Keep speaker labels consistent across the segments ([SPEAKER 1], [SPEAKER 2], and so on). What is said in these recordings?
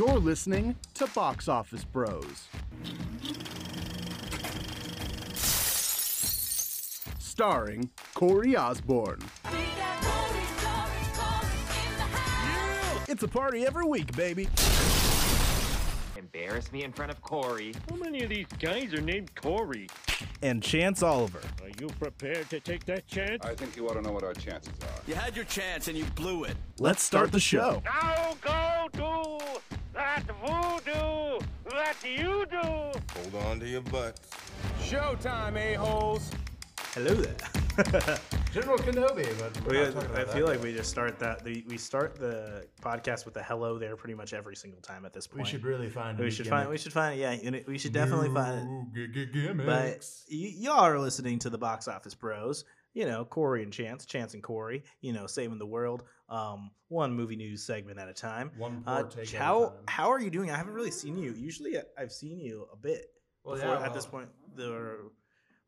[SPEAKER 1] You're listening to Box Office Bros. Starring Corey Osborne. It's a party every week, baby.
[SPEAKER 2] Embarrass me in front of Corey.
[SPEAKER 3] How many of these guys are named Corey?
[SPEAKER 1] And Chance Oliver.
[SPEAKER 3] Are you prepared to take that chance?
[SPEAKER 4] I think you ought to know what our chances are.
[SPEAKER 5] You had your chance and you blew it.
[SPEAKER 1] Let's start the show.
[SPEAKER 3] Now go do that voodoo that you do.
[SPEAKER 6] Hold on to your butts.
[SPEAKER 7] Showtime, a-holes.
[SPEAKER 8] Hello there.
[SPEAKER 7] General Kenobi, but we're
[SPEAKER 8] We,
[SPEAKER 7] not talking
[SPEAKER 8] I
[SPEAKER 7] about
[SPEAKER 8] feel
[SPEAKER 7] that.
[SPEAKER 8] like we just start that. The, we start the podcast with a hello there pretty much every single time at this point.
[SPEAKER 7] we should really find. a
[SPEAKER 8] We should
[SPEAKER 7] gimmick.
[SPEAKER 8] find. We should find. Yeah, we should definitely find.
[SPEAKER 7] New g- g-
[SPEAKER 8] But y- y'all are listening to the Box Office Bros. You know, Corey and Chance, Chance and Corey. You know, saving the world. Um, one movie news segment at a time.
[SPEAKER 7] One
[SPEAKER 8] Uh,
[SPEAKER 7] poor take at a
[SPEAKER 8] how
[SPEAKER 7] time.
[SPEAKER 8] how are you doing? I haven't really seen you. Usually, I've seen you a bit.
[SPEAKER 7] Well,
[SPEAKER 8] before,
[SPEAKER 7] yeah,
[SPEAKER 8] at this point, the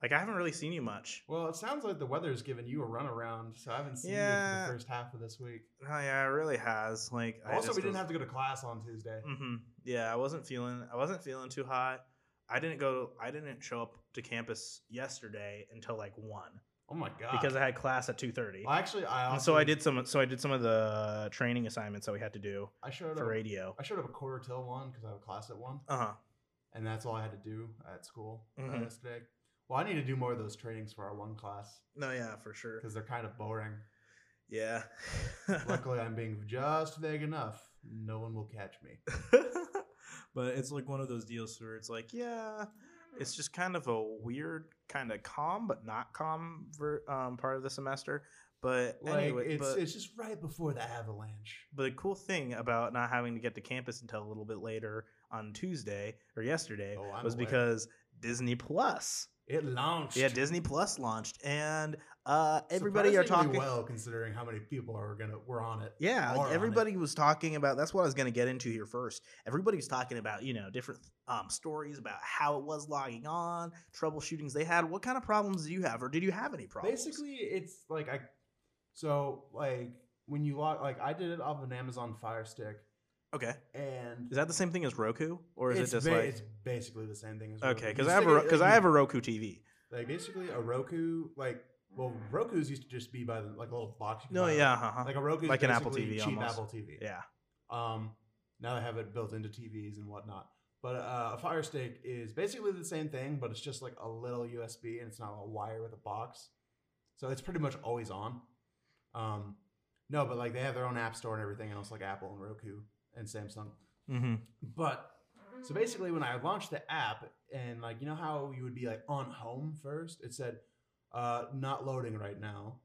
[SPEAKER 8] like I haven't really seen you much.
[SPEAKER 7] Well, it sounds like the weather's given you a runaround, so I haven't seen you
[SPEAKER 8] Yeah.
[SPEAKER 7] for the first half of this week.
[SPEAKER 8] Oh yeah, it really has. Like I
[SPEAKER 7] Also, we didn't
[SPEAKER 8] was-
[SPEAKER 7] have to go to class on Tuesday.
[SPEAKER 8] Mm-hmm. Yeah, I wasn't feeling. I wasn't feeling too hot. I didn't go. I didn't show up to campus yesterday until like one
[SPEAKER 7] Oh my god!
[SPEAKER 8] because I had class at two thirty.
[SPEAKER 7] Well, actually, I also
[SPEAKER 8] And so I did some. So I did some of the training assignments that we had to do
[SPEAKER 7] I showed
[SPEAKER 8] for
[SPEAKER 7] up.
[SPEAKER 8] radio.
[SPEAKER 7] I showed up a quarter till one because I have a class at one,
[SPEAKER 8] Uh huh.
[SPEAKER 7] and that's all I had to do at school uh,
[SPEAKER 8] Mhm.
[SPEAKER 7] yesterday. Well, I need to do more of those trainings for our one class
[SPEAKER 8] No, yeah, for sure.
[SPEAKER 7] because they're kind of boring.
[SPEAKER 8] Yeah.
[SPEAKER 7] Luckily, I'm being just vague enough. No one will catch me.
[SPEAKER 8] but it's like one of those deals where it's like, yeah, it's just kind of a weird, kind of calm but not calm ver- um, part of the semester. But
[SPEAKER 7] Like
[SPEAKER 8] anyway,
[SPEAKER 7] it's
[SPEAKER 8] but,
[SPEAKER 7] it's just right before the avalanche.
[SPEAKER 8] but the cool thing about not having to get to campus until a little bit later on Tuesday or yesterday
[SPEAKER 7] Oh,
[SPEAKER 8] was
[SPEAKER 7] aware.
[SPEAKER 8] because Disney Plus.
[SPEAKER 7] It launched.
[SPEAKER 8] Yeah, Disney Plus launched, and uh, everybody are talking.
[SPEAKER 7] well considering how many people are gonna were on it.
[SPEAKER 8] Yeah, like everybody was talking about. That's what I was to get into here first. Everybody was talking about you know different um, stories about how it was logging on, troubleshootings they had. What kind of problems do you have, or did you have any problems?
[SPEAKER 7] Basically, it's like I. So like when you log, like I did it off an Amazon Fire Stick,
[SPEAKER 8] okay.
[SPEAKER 7] and
[SPEAKER 8] Is that the same thing as Roku, or is it just
[SPEAKER 7] ba-
[SPEAKER 8] like
[SPEAKER 7] it's basically the same thing as
[SPEAKER 8] okay? Because I have a because
[SPEAKER 7] like,
[SPEAKER 8] I have a Roku TV.
[SPEAKER 7] like basically a Roku like well Roku's used to just be by the, like a little box.
[SPEAKER 8] No, yeah, uh-huh.
[SPEAKER 7] like a Roku,
[SPEAKER 8] Like an Apple TV
[SPEAKER 7] cheap
[SPEAKER 8] almost.
[SPEAKER 7] Apple TV.
[SPEAKER 8] yeah.
[SPEAKER 7] Um, now they have it built into TVs and whatnot. But uh, a Fire Stick is basically the same thing, but it's just like a little USB and it's not a wire with a box. So it's pretty much always on. Um, no, but like they have their own app store and everything else, like Apple and Roku and Samsung.
[SPEAKER 8] Mm-hmm.
[SPEAKER 7] But so basically, when I launched the app, and like you know how you would be like on home first, it said uh, not loading right now.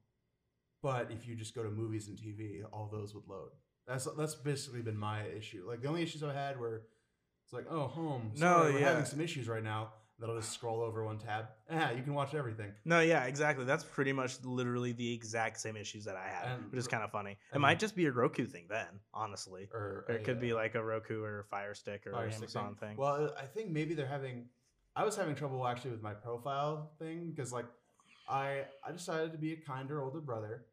[SPEAKER 7] But if you just go to movies and TV, all those would load. That's that's basically been my issue. Like the only issues I had were it's like oh home.
[SPEAKER 8] No,
[SPEAKER 7] we're
[SPEAKER 8] yeah.
[SPEAKER 7] having some issues right now. That'll just scroll over one tab. Ah, you can watch everything.
[SPEAKER 8] No, yeah, exactly. That's pretty much literally the exact same issues that I had,
[SPEAKER 7] And-
[SPEAKER 8] which is kind of funny. It might just be a Roku thing then, honestly.
[SPEAKER 7] Or,
[SPEAKER 8] Or it could be
[SPEAKER 7] uh,
[SPEAKER 8] like a Roku or Fire Stick or
[SPEAKER 7] Fire
[SPEAKER 8] Amazon thing.
[SPEAKER 7] Well, I think maybe they're having. I was having trouble actually with my profile thing because like I I decided to be a kinder older brother,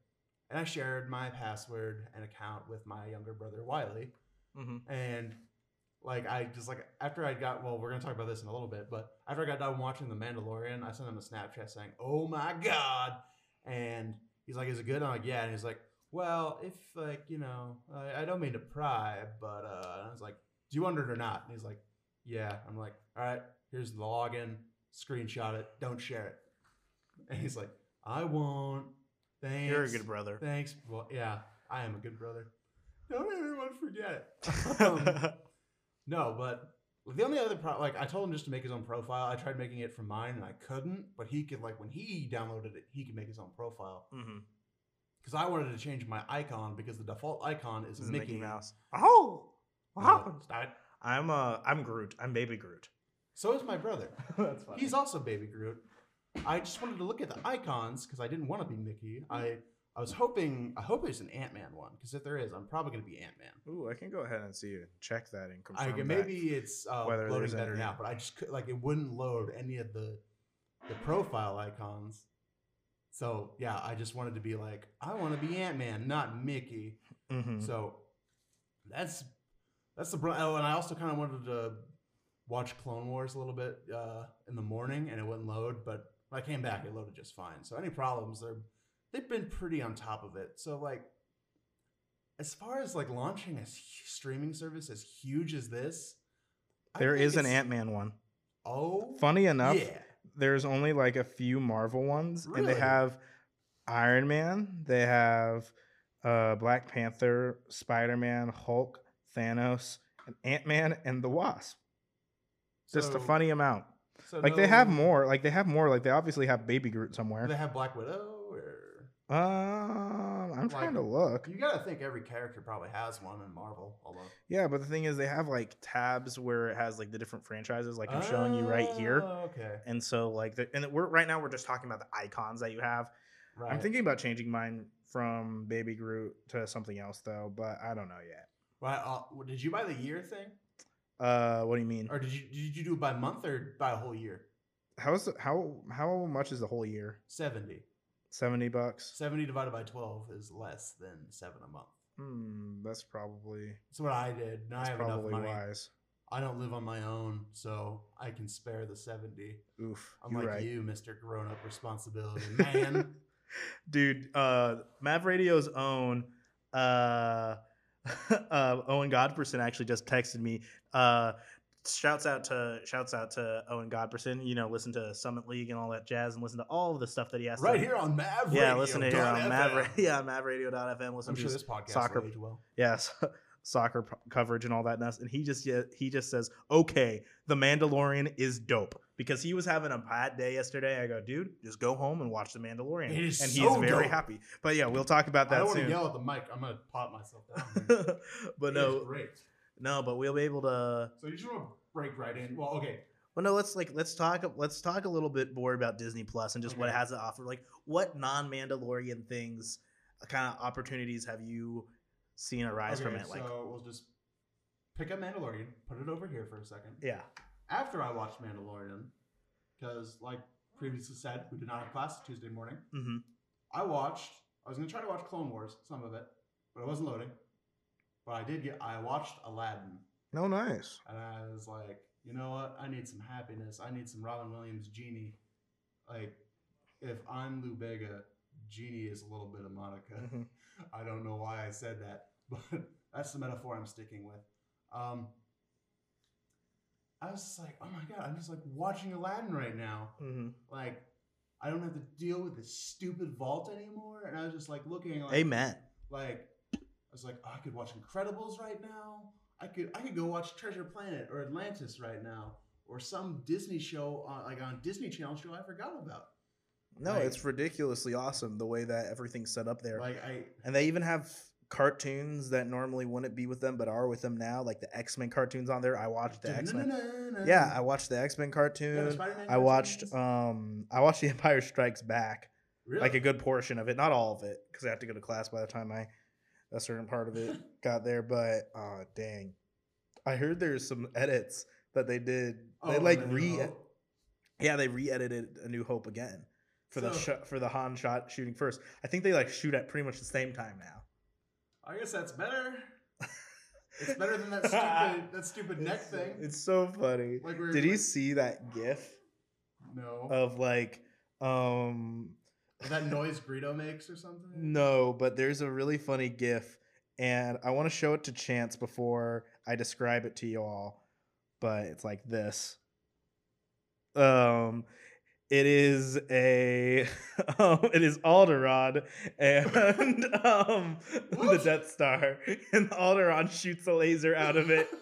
[SPEAKER 7] and I shared my password and account with my younger brother Wiley,
[SPEAKER 8] hmm
[SPEAKER 7] and like I just like after I got well we're gonna talk about this in a little bit, but after I got done watching The Mandalorian, I sent him a Snapchat saying, "Oh my god," and he's like, "Is it good?" I'm like, "Yeah," and he's like, "Well, if like you know, I, I don't mean to pry, but uh," I was like, "Do you want it or not?" And he's like, "Yeah." I'm like, "All right, here's the login. Screenshot it. Don't share it." And he's like, "I won't." Thanks.
[SPEAKER 8] You're a good brother.
[SPEAKER 7] Thanks. Well, yeah, I am a good brother. Don't everyone forget it. Um, no, but the only other pro like I told him just to make his own profile. I tried making it from mine and I couldn't, but he could like when he downloaded it, he could make his own profile.
[SPEAKER 8] hmm
[SPEAKER 7] Because I wanted to change my icon because the default icon is
[SPEAKER 8] is
[SPEAKER 7] Mickey,
[SPEAKER 8] Mickey Mouse. Oh, what happened? I'm uh, I'm Groot. I'm Baby Groot.
[SPEAKER 7] So is my brother.
[SPEAKER 8] That's funny.
[SPEAKER 7] He's also Baby Groot. I just wanted to look at the icons because I didn't want to be Mickey. I I was hoping I hope there's an Ant Man one because if there is, I'm probably gonna be Ant Man.
[SPEAKER 8] Ooh, I can go ahead and see you check that and
[SPEAKER 7] I
[SPEAKER 8] confirm.
[SPEAKER 7] maybe it's uh,
[SPEAKER 8] whether
[SPEAKER 7] loading
[SPEAKER 8] there's
[SPEAKER 7] better now, but I just could like it wouldn't load any of the the profile icons. So yeah, I just wanted to be like, I want to be Ant Man, not Mickey.
[SPEAKER 8] hmm
[SPEAKER 7] So that's That's the oh, and I also kind of wanted to watch Clone Wars a little bit uh, in the morning, and it wouldn't load. But when I came back, it loaded just fine. So any problems, they're they've been pretty on top of it. So like, as far as like launching a streaming service as huge as this,
[SPEAKER 8] There is an Ant Man one.
[SPEAKER 7] Oh,
[SPEAKER 8] Funny enough,
[SPEAKER 7] yeah.
[SPEAKER 8] there's only like a few Marvel ones, and they have Iron Man, they have uh, Black Panther, Spider Man, Hulk, Thanos, and Ant Man, and the Wasp. Just a funny amount.
[SPEAKER 7] So
[SPEAKER 8] Like they have more. Like they have more. Like they obviously have Baby Groot somewhere.
[SPEAKER 7] they have Black Widow or?
[SPEAKER 8] Um, I'm trying to look.
[SPEAKER 7] You gotta think every character probably has one in Marvel. Although
[SPEAKER 8] Yeah, but the thing is, they have like tabs where it has like the different franchises, like I'm showing you right here.
[SPEAKER 7] Oh, Okay,
[SPEAKER 8] And so, like, the, and we're right now we're just talking about the icons that you have.
[SPEAKER 7] right.
[SPEAKER 8] I'm thinking about changing mine from Baby Groot to something else though, but I don't know yet.
[SPEAKER 7] Right, uh, did you buy the year thing,
[SPEAKER 8] Uh, what do you mean?
[SPEAKER 7] or did you did you do it by month or by a whole year?
[SPEAKER 8] How is the, how how much is the whole year?
[SPEAKER 7] Seventy.
[SPEAKER 8] Seventy bucks.
[SPEAKER 7] 70 divided by 12 is less than 7 a month.
[SPEAKER 8] Hmm, that's probably
[SPEAKER 7] That's what I did. Now I have enough
[SPEAKER 8] probably
[SPEAKER 7] money.
[SPEAKER 8] wise.
[SPEAKER 7] I don't live on my own, so I can spare the 70.
[SPEAKER 8] Oof,
[SPEAKER 7] Unlike
[SPEAKER 8] you're right.
[SPEAKER 7] you, Mr. Grown Up Responsibility Man.
[SPEAKER 8] dude uh mav radio's own uh uh owen godperson actually just texted me uh shouts out to shouts out to owen godperson you know listen to summit league and all that jazz and listen to all of the stuff that he has
[SPEAKER 7] right
[SPEAKER 8] to,
[SPEAKER 7] here on Mav Radio.
[SPEAKER 8] yeah
[SPEAKER 7] Radio
[SPEAKER 8] listen to here on mav. Yeah mavradio.fm listen
[SPEAKER 7] I'm
[SPEAKER 8] to
[SPEAKER 7] sure this podcast
[SPEAKER 8] soccer
[SPEAKER 7] will age well.
[SPEAKER 8] yes soccer p- coverage and all that mess and he just yeah, he just says okay the mandalorian is dope because he was having a bad day yesterday i go dude just go home and watch the mandalorian and
[SPEAKER 7] so
[SPEAKER 8] he's very
[SPEAKER 7] dope.
[SPEAKER 8] happy but yeah we'll talk about that.
[SPEAKER 7] I don't
[SPEAKER 8] soon.
[SPEAKER 7] want to yell at the mic. I'm going to pop myself down.
[SPEAKER 8] but
[SPEAKER 7] It
[SPEAKER 8] no no but we'll be able to
[SPEAKER 7] So you just want to break right in. Well, okay.
[SPEAKER 8] well no let's like let's talk let's talk a little bit more about disney plus and just what it has to offer like what non-mandalorian things uh, kind of opportunities have you seen arise from it like
[SPEAKER 7] so we'll just pick up Mandalorian, put it over here for a second.
[SPEAKER 8] yeah
[SPEAKER 7] after I watched Mandalorian, because like previously said, we did not have class Tuesday morning.
[SPEAKER 8] mm-hmm.
[SPEAKER 7] I watched. I was gonna try to watch Clone Wars, some of it, but it wasn't loading. But I did get. I watched Aladdin,
[SPEAKER 8] no nice
[SPEAKER 7] and I was like, you know what? I need some happiness. I need some Robin Williams genie. Like, if I'm Lou Bega, genie is a little bit of Monica.
[SPEAKER 8] Mhm.
[SPEAKER 7] I don't know why I said that, but that's the metaphor I'm sticking with. Um, I was just like, oh my god, I'm just like watching Aladdin right now.
[SPEAKER 8] mm-hmm.
[SPEAKER 7] Like, I don't have to deal with this stupid vault anymore. And I was just like looking like,
[SPEAKER 8] amen
[SPEAKER 7] like I was like, oh, I could watch Incredibles right now. I could I could go watch Treasure Planet or Atlantis right now, or some Disney show on, like on Disney Channel show I forgot about.
[SPEAKER 8] no
[SPEAKER 7] Like-
[SPEAKER 8] it's ridiculously awesome the way that everything's set up there
[SPEAKER 7] Like I
[SPEAKER 8] and they even have cartoons that normally wouldn't be with them but are with them now like the x-men cartoons on there i watched the x-men yeah i watched the x-men cartoon
[SPEAKER 7] Spider-Man
[SPEAKER 8] I watched um I watched The Empire Strikes Back,
[SPEAKER 7] really?
[SPEAKER 8] like a good portion of it, not all of it, because I have to go to class by the time I a certain part of it got there. But uh dang, I heard there's some edits that they did. They
[SPEAKER 7] Oh,
[SPEAKER 8] like re yeah they re-edited A New Hope again for the sh- for the Han shot shooting first. I think they like shoot at pretty much the same time now.
[SPEAKER 7] I guess that's better. It's better than that stupid that stupid neck
[SPEAKER 8] It's-
[SPEAKER 7] thing.
[SPEAKER 8] It's so funny.
[SPEAKER 7] Like where
[SPEAKER 8] Did you
[SPEAKER 7] like-
[SPEAKER 8] see that GIF
[SPEAKER 7] no
[SPEAKER 8] of like um
[SPEAKER 7] that noise Greedo makes or something?
[SPEAKER 8] No, but there's a really funny GIF, and I want to show it to Chance before I describe it to you all. But it's like this. Um, it is a, um, it is Alderaan and um the Death Star, and Alderaan shoots a laser out of it.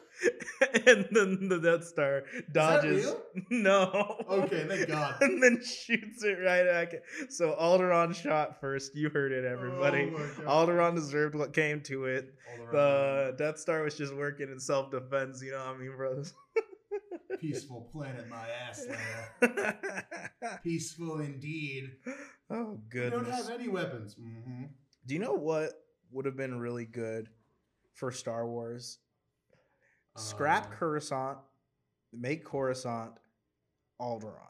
[SPEAKER 8] And then the Death Star
[SPEAKER 7] that
[SPEAKER 8] dodges. No.
[SPEAKER 7] Okay, thank God.
[SPEAKER 8] and then shoots it right back. So Alderaan shot first. You heard it, everybody.
[SPEAKER 7] Oh.
[SPEAKER 8] Alderaan deserved what came to it. The Death Star was just working in self defense. You know what I mean, brothers?
[SPEAKER 7] Peaceful planet, my ass layer. Peaceful indeed.
[SPEAKER 8] oh
[SPEAKER 7] We don't have any weapons. Mm-hmm.
[SPEAKER 8] Do you know what would have been really good for Star Wars? Scrap
[SPEAKER 7] Uh,
[SPEAKER 8] Coruscant, make Coruscant Alderaan.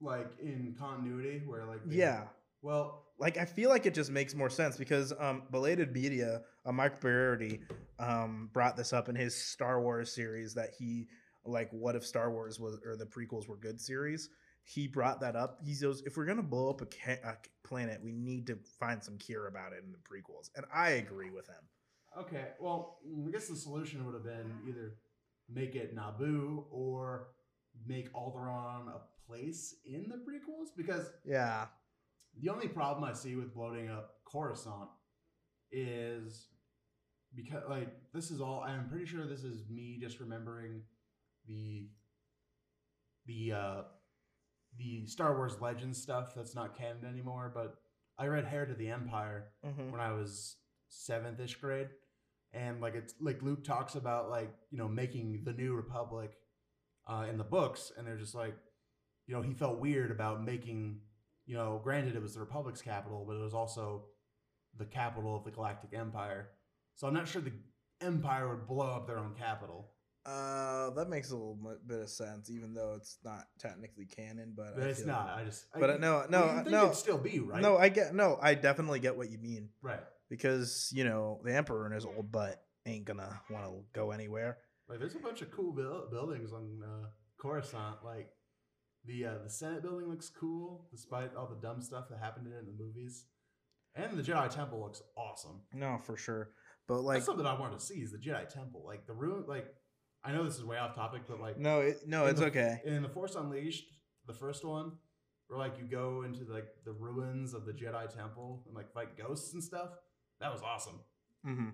[SPEAKER 7] like in continuity, where like
[SPEAKER 8] Yeah.
[SPEAKER 7] Well,
[SPEAKER 8] like I feel like it just makes more sense because um belated media uh, Mike Berardi um, brought this up in his Star Wars series that he like, what if Star Wars was or the prequels were good series? He brought that up. He goes, if we're gonna blow up a, ca- a planet, we need to find some cure about it in the prequels, and I agree with him.
[SPEAKER 7] Okay, well, I guess the solution would have been either make it Naboo or make Alderaan a place in the prequels because
[SPEAKER 8] Yeah,
[SPEAKER 7] the only problem I see with bloating up Coruscant is because like this is all I'm pretty sure this is me just remembering the the uh the Star Wars Legends stuff that's not canon anymore, but I read Heir to the Empire
[SPEAKER 8] Mhm.
[SPEAKER 7] when I was seventh ish grade. And like it's like Luke talks about like, you know, making the new republic uh in the books, and they're just like, you know, he felt weird about making, you know, granted it was the Republic's capital, but it was also the capital of the Galactic Empire. So I'm not sure the Empire would blow up their own capital.
[SPEAKER 8] Uh, that makes a little bit of sense, even though it's not technically canon. But,
[SPEAKER 7] But it's not.
[SPEAKER 8] like-
[SPEAKER 7] I just
[SPEAKER 8] But
[SPEAKER 7] I,
[SPEAKER 8] uh, no, no, no,
[SPEAKER 7] still be right.
[SPEAKER 8] no. I get no. I definitely get what you mean
[SPEAKER 7] right.
[SPEAKER 8] because you know the emperor and his old butt ain't gonna want to go anywhere.
[SPEAKER 7] Like there's a bunch of cool buil- buildings on uh, Coruscant. Like the uh, the Senate building looks cool, despite all the dumb stuff that happened in it in the movies. And the Jedi Temple looks awesome.
[SPEAKER 8] No, for sure. But like,
[SPEAKER 7] That's something I wanted to see is the Jedi Temple. Like the room, Like I know this is way off topic, but like
[SPEAKER 8] no, it, no, it's
[SPEAKER 7] the-
[SPEAKER 8] okay.
[SPEAKER 7] In the Force Unleashed, the first one, where like you go into like the ruins of the Jedi Temple and like fight ghosts and stuff. That was awesome.
[SPEAKER 8] hmm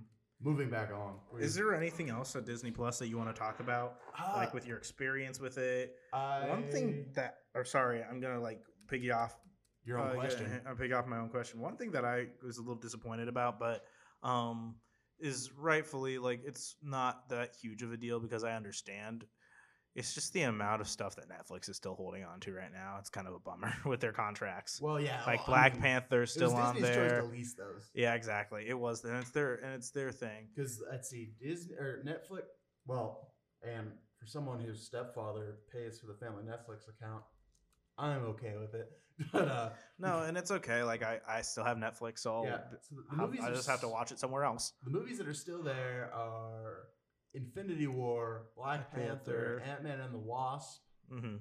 [SPEAKER 7] Moving back on.
[SPEAKER 8] Is there anything else at Disney Plus that you want to talk about,
[SPEAKER 7] Uh,
[SPEAKER 8] like with your experience with it?
[SPEAKER 7] I,
[SPEAKER 8] One thing that, or sorry, I'm gonna like piggy off
[SPEAKER 7] your own
[SPEAKER 8] Uh, yeah,
[SPEAKER 7] question.
[SPEAKER 8] I'll pick off my own question. One thing that I was a little disappointed about, but um, is rightfully like it's not that huge of a deal because I understand. It's just the amount of stuff that Netflix is still holding on to right now. It's kind of a bummer with their contracts.
[SPEAKER 7] Well, yeah,
[SPEAKER 8] like
[SPEAKER 7] well, I
[SPEAKER 8] Black
[SPEAKER 7] mean,
[SPEAKER 8] Panther
[SPEAKER 7] it was
[SPEAKER 8] still on
[SPEAKER 7] Disney's choice to lease those.
[SPEAKER 8] Yeah, exactly. It was, and it's their and it's their thing.
[SPEAKER 7] Because let's see, Disney or Netflix. Well, and for someone whose stepfather pays for the family Netflix account, I'm okay with it. But uh,
[SPEAKER 8] No, and it's okay. Like I, I still have Netflix, so
[SPEAKER 7] yeah, so the, movies
[SPEAKER 8] I
[SPEAKER 7] are
[SPEAKER 8] just have to watch it somewhere else.
[SPEAKER 7] The movies that are still there are Infinity War, Black Panther,
[SPEAKER 8] Panther.
[SPEAKER 7] Ant Man and the Wasp.
[SPEAKER 8] hmm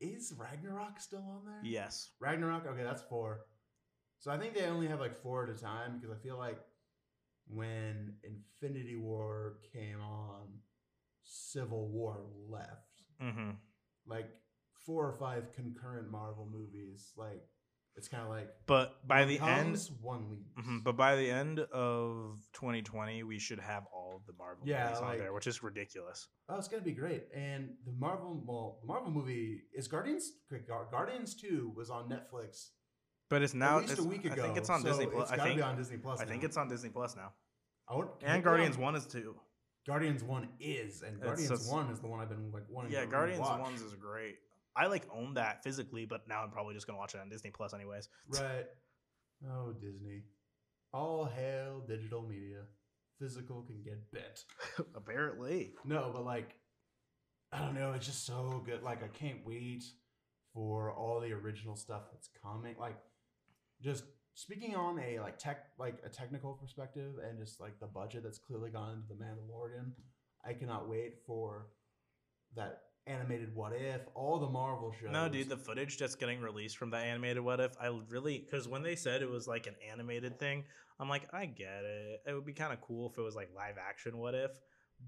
[SPEAKER 7] Is Ragnarok still on there?
[SPEAKER 8] Yes.
[SPEAKER 7] Ragnarok. Okay, that's four. So I think they only have like four at a time because I feel like when Infinity War came on, Civil War left.
[SPEAKER 8] hmm
[SPEAKER 7] Like four or five concurrent Marvel movies. Like it's kind of like
[SPEAKER 8] But by
[SPEAKER 7] one
[SPEAKER 8] the end,
[SPEAKER 7] comes, one leaves.
[SPEAKER 8] Mhm, But by the end of 2020, we should have all of the Marvel
[SPEAKER 7] Yeah,
[SPEAKER 8] movies on
[SPEAKER 7] like-
[SPEAKER 8] there, which is ridiculous.
[SPEAKER 7] Oh, it's gonna be great. And the Marvel, well, the Marvel movie is Guardians. Gar- Guardians Two was on Netflix
[SPEAKER 8] But it's now.
[SPEAKER 7] at least
[SPEAKER 8] it's-
[SPEAKER 7] a week ago.
[SPEAKER 8] I think it's on
[SPEAKER 7] so
[SPEAKER 8] Disney Plus.
[SPEAKER 7] It's
[SPEAKER 8] I
[SPEAKER 7] gotta
[SPEAKER 8] think.
[SPEAKER 7] be on Disney Plus.
[SPEAKER 8] I think
[SPEAKER 7] now.
[SPEAKER 8] it's on Disney Plus now.
[SPEAKER 7] I would-
[SPEAKER 8] And Guardians
[SPEAKER 7] on-
[SPEAKER 8] One is too.
[SPEAKER 7] Guardians One is, and
[SPEAKER 8] It's
[SPEAKER 7] Guardians
[SPEAKER 8] just-
[SPEAKER 7] One is the one I've been like wanting.
[SPEAKER 8] Yeah,
[SPEAKER 7] to
[SPEAKER 8] Guardians
[SPEAKER 7] rewatch.
[SPEAKER 8] Ones is great. I like own that physically, but now I'm probably just gonna watch it on Disney Plus anyways.
[SPEAKER 7] Right. Oh, Disney. All hail digital media. Physical can get bent.
[SPEAKER 8] Apparently.
[SPEAKER 7] No, but like, I don't know. It's just so good. Like, I can't wait for all the original stuff that's coming. Like, just speaking on a like tech, like a technical perspective, and just like the budget that's clearly gone into the Mandalorian. I cannot wait for that animated What If, all the Marvel shows.
[SPEAKER 8] No, dude, the footage that's getting released from the animated What If, I really because when they said it was like an animated thing, I'm like, I get it. It would be kind of cool if it was like live action What If,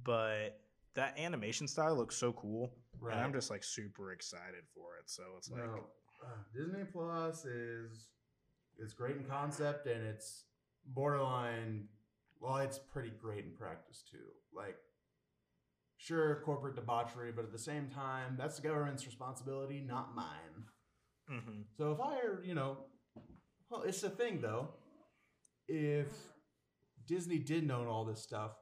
[SPEAKER 8] but that animation style looks so cool,
[SPEAKER 7] right.
[SPEAKER 8] and I'm just like super excited for it. So it's like,
[SPEAKER 7] no, uh, Disney Plus is it's great in concept and it's borderline. Well, it's pretty great in practice too. Like, sure, corporate debauchery, but at the same time, that's the government's responsibility, not mine.
[SPEAKER 8] mhm.
[SPEAKER 7] So if I, you know, well, it's a thing though. If Disney didn't own all this stuff,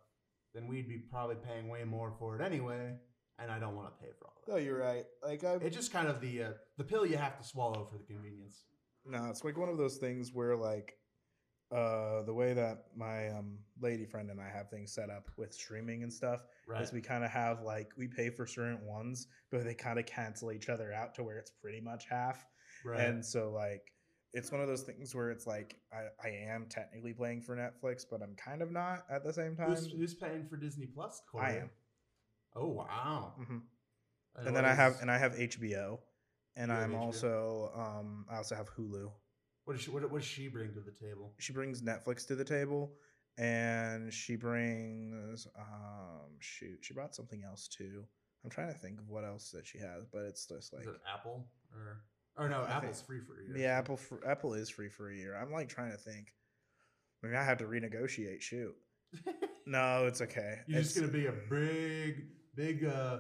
[SPEAKER 7] then we'd be probably paying way more for it anyway, and I don't want to pay for all that.
[SPEAKER 8] no, you're right. Like I,
[SPEAKER 7] It's just kind of the uh, the pill you have to swallow for the convenience.
[SPEAKER 8] No, it's like one of those things where like uh the way that my um lady friend and I have things set up with streaming and stuff
[SPEAKER 7] Right.
[SPEAKER 8] is we kind of have like we pay for certain ones, but they kind of cancel each other out to where it's pretty much half.
[SPEAKER 7] right.
[SPEAKER 8] And so like it's one of those things where it's like I, I am technically playing for Netflix, but I'm kind of not at the same time.
[SPEAKER 7] Who's, who's paying for Disney Plus? Corey?
[SPEAKER 8] I am.
[SPEAKER 7] Oh wow.
[SPEAKER 8] Mhm.
[SPEAKER 7] And,
[SPEAKER 8] And then I have and I have HBO, and
[SPEAKER 7] You
[SPEAKER 8] I'm
[SPEAKER 7] HBO?
[SPEAKER 8] also um I also have Hulu.
[SPEAKER 7] What does she what, what does she bring to the table?
[SPEAKER 8] She brings Netflix to the table, and she brings um shoot she brought something else too. I'm trying to think of what else that she has, but it's just like
[SPEAKER 7] is it Apple or or no?
[SPEAKER 8] I
[SPEAKER 7] Apple's
[SPEAKER 8] think-
[SPEAKER 7] free for a year.
[SPEAKER 8] yeah, Apple for, Apple is free for a year. I'm like trying to think. Maybe I have to renegotiate. Shoot, no, it's okay.
[SPEAKER 7] You're just
[SPEAKER 8] It's-
[SPEAKER 7] gonna be a big, big uh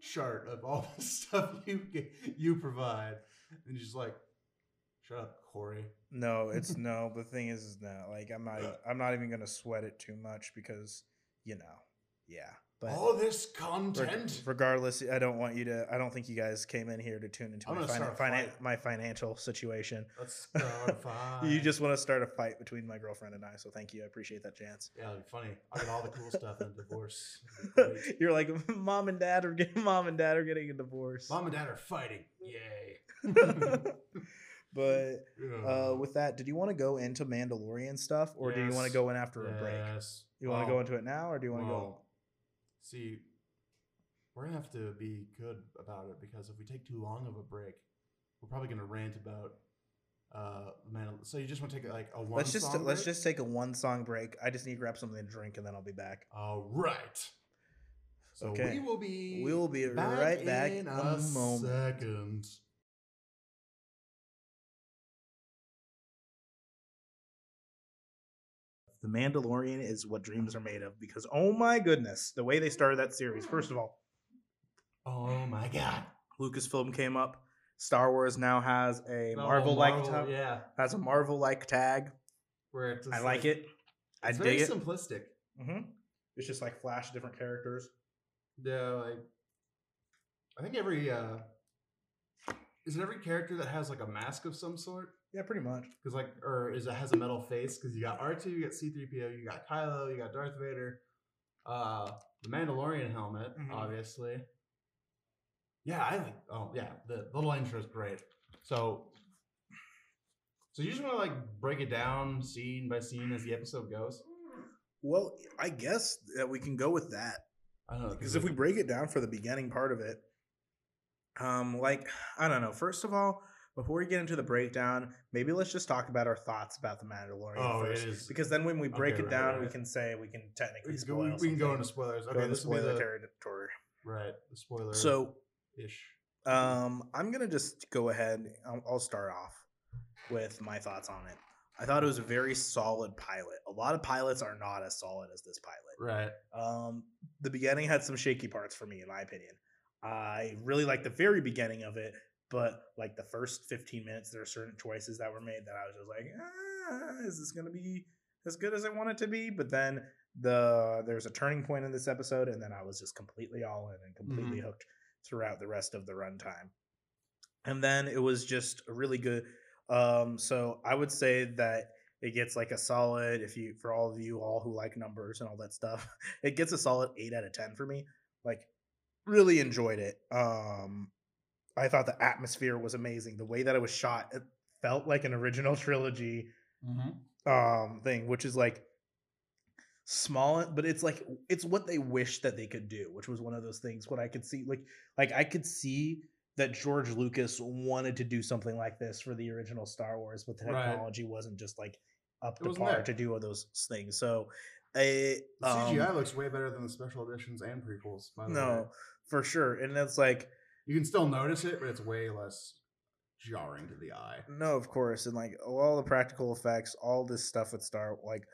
[SPEAKER 7] chart of all the stuff you get, you provide, and you're just like, shut up, Corey.
[SPEAKER 8] No, it's no. The thing is, is no. Like I'm not. e- uh. I'm not even gonna sweat it too much because, you know, yeah. But
[SPEAKER 7] all this
[SPEAKER 8] reg-
[SPEAKER 7] content.
[SPEAKER 8] regardless, I don't want you to. I don't think you guys came in here to tune into my,
[SPEAKER 7] gonna
[SPEAKER 8] finan-
[SPEAKER 7] start a
[SPEAKER 8] finan-
[SPEAKER 7] fight.
[SPEAKER 8] my financial situation.
[SPEAKER 7] Let's start a fight.
[SPEAKER 8] You just want to start a fight between my girlfriend and I. So thank you. I appreciate that chance.
[SPEAKER 7] yeah, it'd be funny. I get all the cool stuff in a divorce. It'd be great.
[SPEAKER 8] You're like mom and dad are getting mom and dad are getting a divorce.
[SPEAKER 7] Mom and dad are fighting. Yay.
[SPEAKER 8] But uh, with that, did you want to go into Mandalorian stuff, or do you want to go in after a break? You want to
[SPEAKER 7] Well,
[SPEAKER 8] go into it now, or do you want to go?
[SPEAKER 7] See, we're gonna have to be good about it because if we take too long of a break, we're probably gonna rant about uh man. So you just want to take like a one.
[SPEAKER 8] Let's just
[SPEAKER 7] song
[SPEAKER 8] let's just take a one song break. I just need to grab something to drink, and then I'll be back.
[SPEAKER 7] All right. So
[SPEAKER 8] Okay.
[SPEAKER 7] we will be.
[SPEAKER 8] We will be right back
[SPEAKER 7] in
[SPEAKER 8] in
[SPEAKER 7] a
[SPEAKER 8] a moment.
[SPEAKER 7] second.
[SPEAKER 8] The Mandalorian is what dreams are made of because oh my goodness, the way they started that series. First of all,
[SPEAKER 7] Oh my god.
[SPEAKER 8] Lucasfilm came up. Star Wars now has a
[SPEAKER 7] No,
[SPEAKER 8] Marvel like
[SPEAKER 7] Marvel, yeah.
[SPEAKER 8] has a Marvel like tag.
[SPEAKER 7] Where it's
[SPEAKER 8] I
[SPEAKER 7] just
[SPEAKER 8] like it. I
[SPEAKER 7] It's
[SPEAKER 8] dig
[SPEAKER 7] very
[SPEAKER 8] it.
[SPEAKER 7] simplistic.
[SPEAKER 8] hmm It's just like flash different characters.
[SPEAKER 7] Yeah, like I think every uh is it every character that has like a mask of some sort?
[SPEAKER 8] Yeah, pretty much.
[SPEAKER 7] Because like, or is it has a metal face? Because you got R two, you got C three PO, you got Kylo, you got Darth Vader, uh, the Mandalorian helmet,
[SPEAKER 8] Mhm.
[SPEAKER 7] obviously. Yeah, I like. Oh yeah, the, the little intro is great. So, so you just want to like break it down scene by scene as the episode goes.
[SPEAKER 8] Well, I guess that we can go with that.
[SPEAKER 7] I don't know
[SPEAKER 8] because if we break it down for the beginning part of it um like i don't know first of all before we get into the breakdown maybe let's just talk about our thoughts about the mandalorian
[SPEAKER 7] Oh, it
[SPEAKER 8] first
[SPEAKER 7] is-
[SPEAKER 8] because then when we break
[SPEAKER 7] Okay,
[SPEAKER 8] it
[SPEAKER 7] right,
[SPEAKER 8] down
[SPEAKER 7] right.
[SPEAKER 8] we can say we can technically
[SPEAKER 7] we go,
[SPEAKER 8] spoil
[SPEAKER 7] we can go into spoilers. Okay,
[SPEAKER 8] into
[SPEAKER 7] this
[SPEAKER 8] spoiler
[SPEAKER 7] the
[SPEAKER 8] territory
[SPEAKER 7] right the spoiler.
[SPEAKER 8] so
[SPEAKER 7] ish.
[SPEAKER 8] um i'm gonna just go ahead I'll, I'll start off with my thoughts on it i thought it was a very solid pilot a lot of pilots are not as solid as this pilot
[SPEAKER 7] Right.
[SPEAKER 8] Um, the beginning had some shaky parts for me, in my opinion. I really liked the very beginning of it, but like the first 15 minutes, there are certain choices that were made that I was just like, ah, is this going to be as good as I want it to be? But then the there's a turning point in this episode, and then I was just completely all in and completely hooked throughout the rest of the runtime. And then it was just a really good. Um, so I would say that it gets like a solid if you for all of you all who like numbers and all that stuff it gets a solid 8 out of 10 for me like really enjoyed it um i thought the atmosphere was amazing the way that it was shot it felt like an original trilogy
[SPEAKER 7] Mm-hmm.
[SPEAKER 8] um thing which is like small but it's like it's what they wish that they could do which was one of those things what i could see like like i could see that george lucas wanted to do something like this for the original star wars but the
[SPEAKER 7] Right.
[SPEAKER 8] technology wasn't just like up
[SPEAKER 7] It
[SPEAKER 8] to par
[SPEAKER 7] there.
[SPEAKER 8] to do all those things so I,
[SPEAKER 7] The CGI
[SPEAKER 8] um,
[SPEAKER 7] looks way better than the special editions and prequels. By the way.
[SPEAKER 8] no for sure and it's like
[SPEAKER 7] you can still notice it, but it's way less jarring to the eye.
[SPEAKER 8] No, of course, and like all the practical effects, all this stuff with Star, like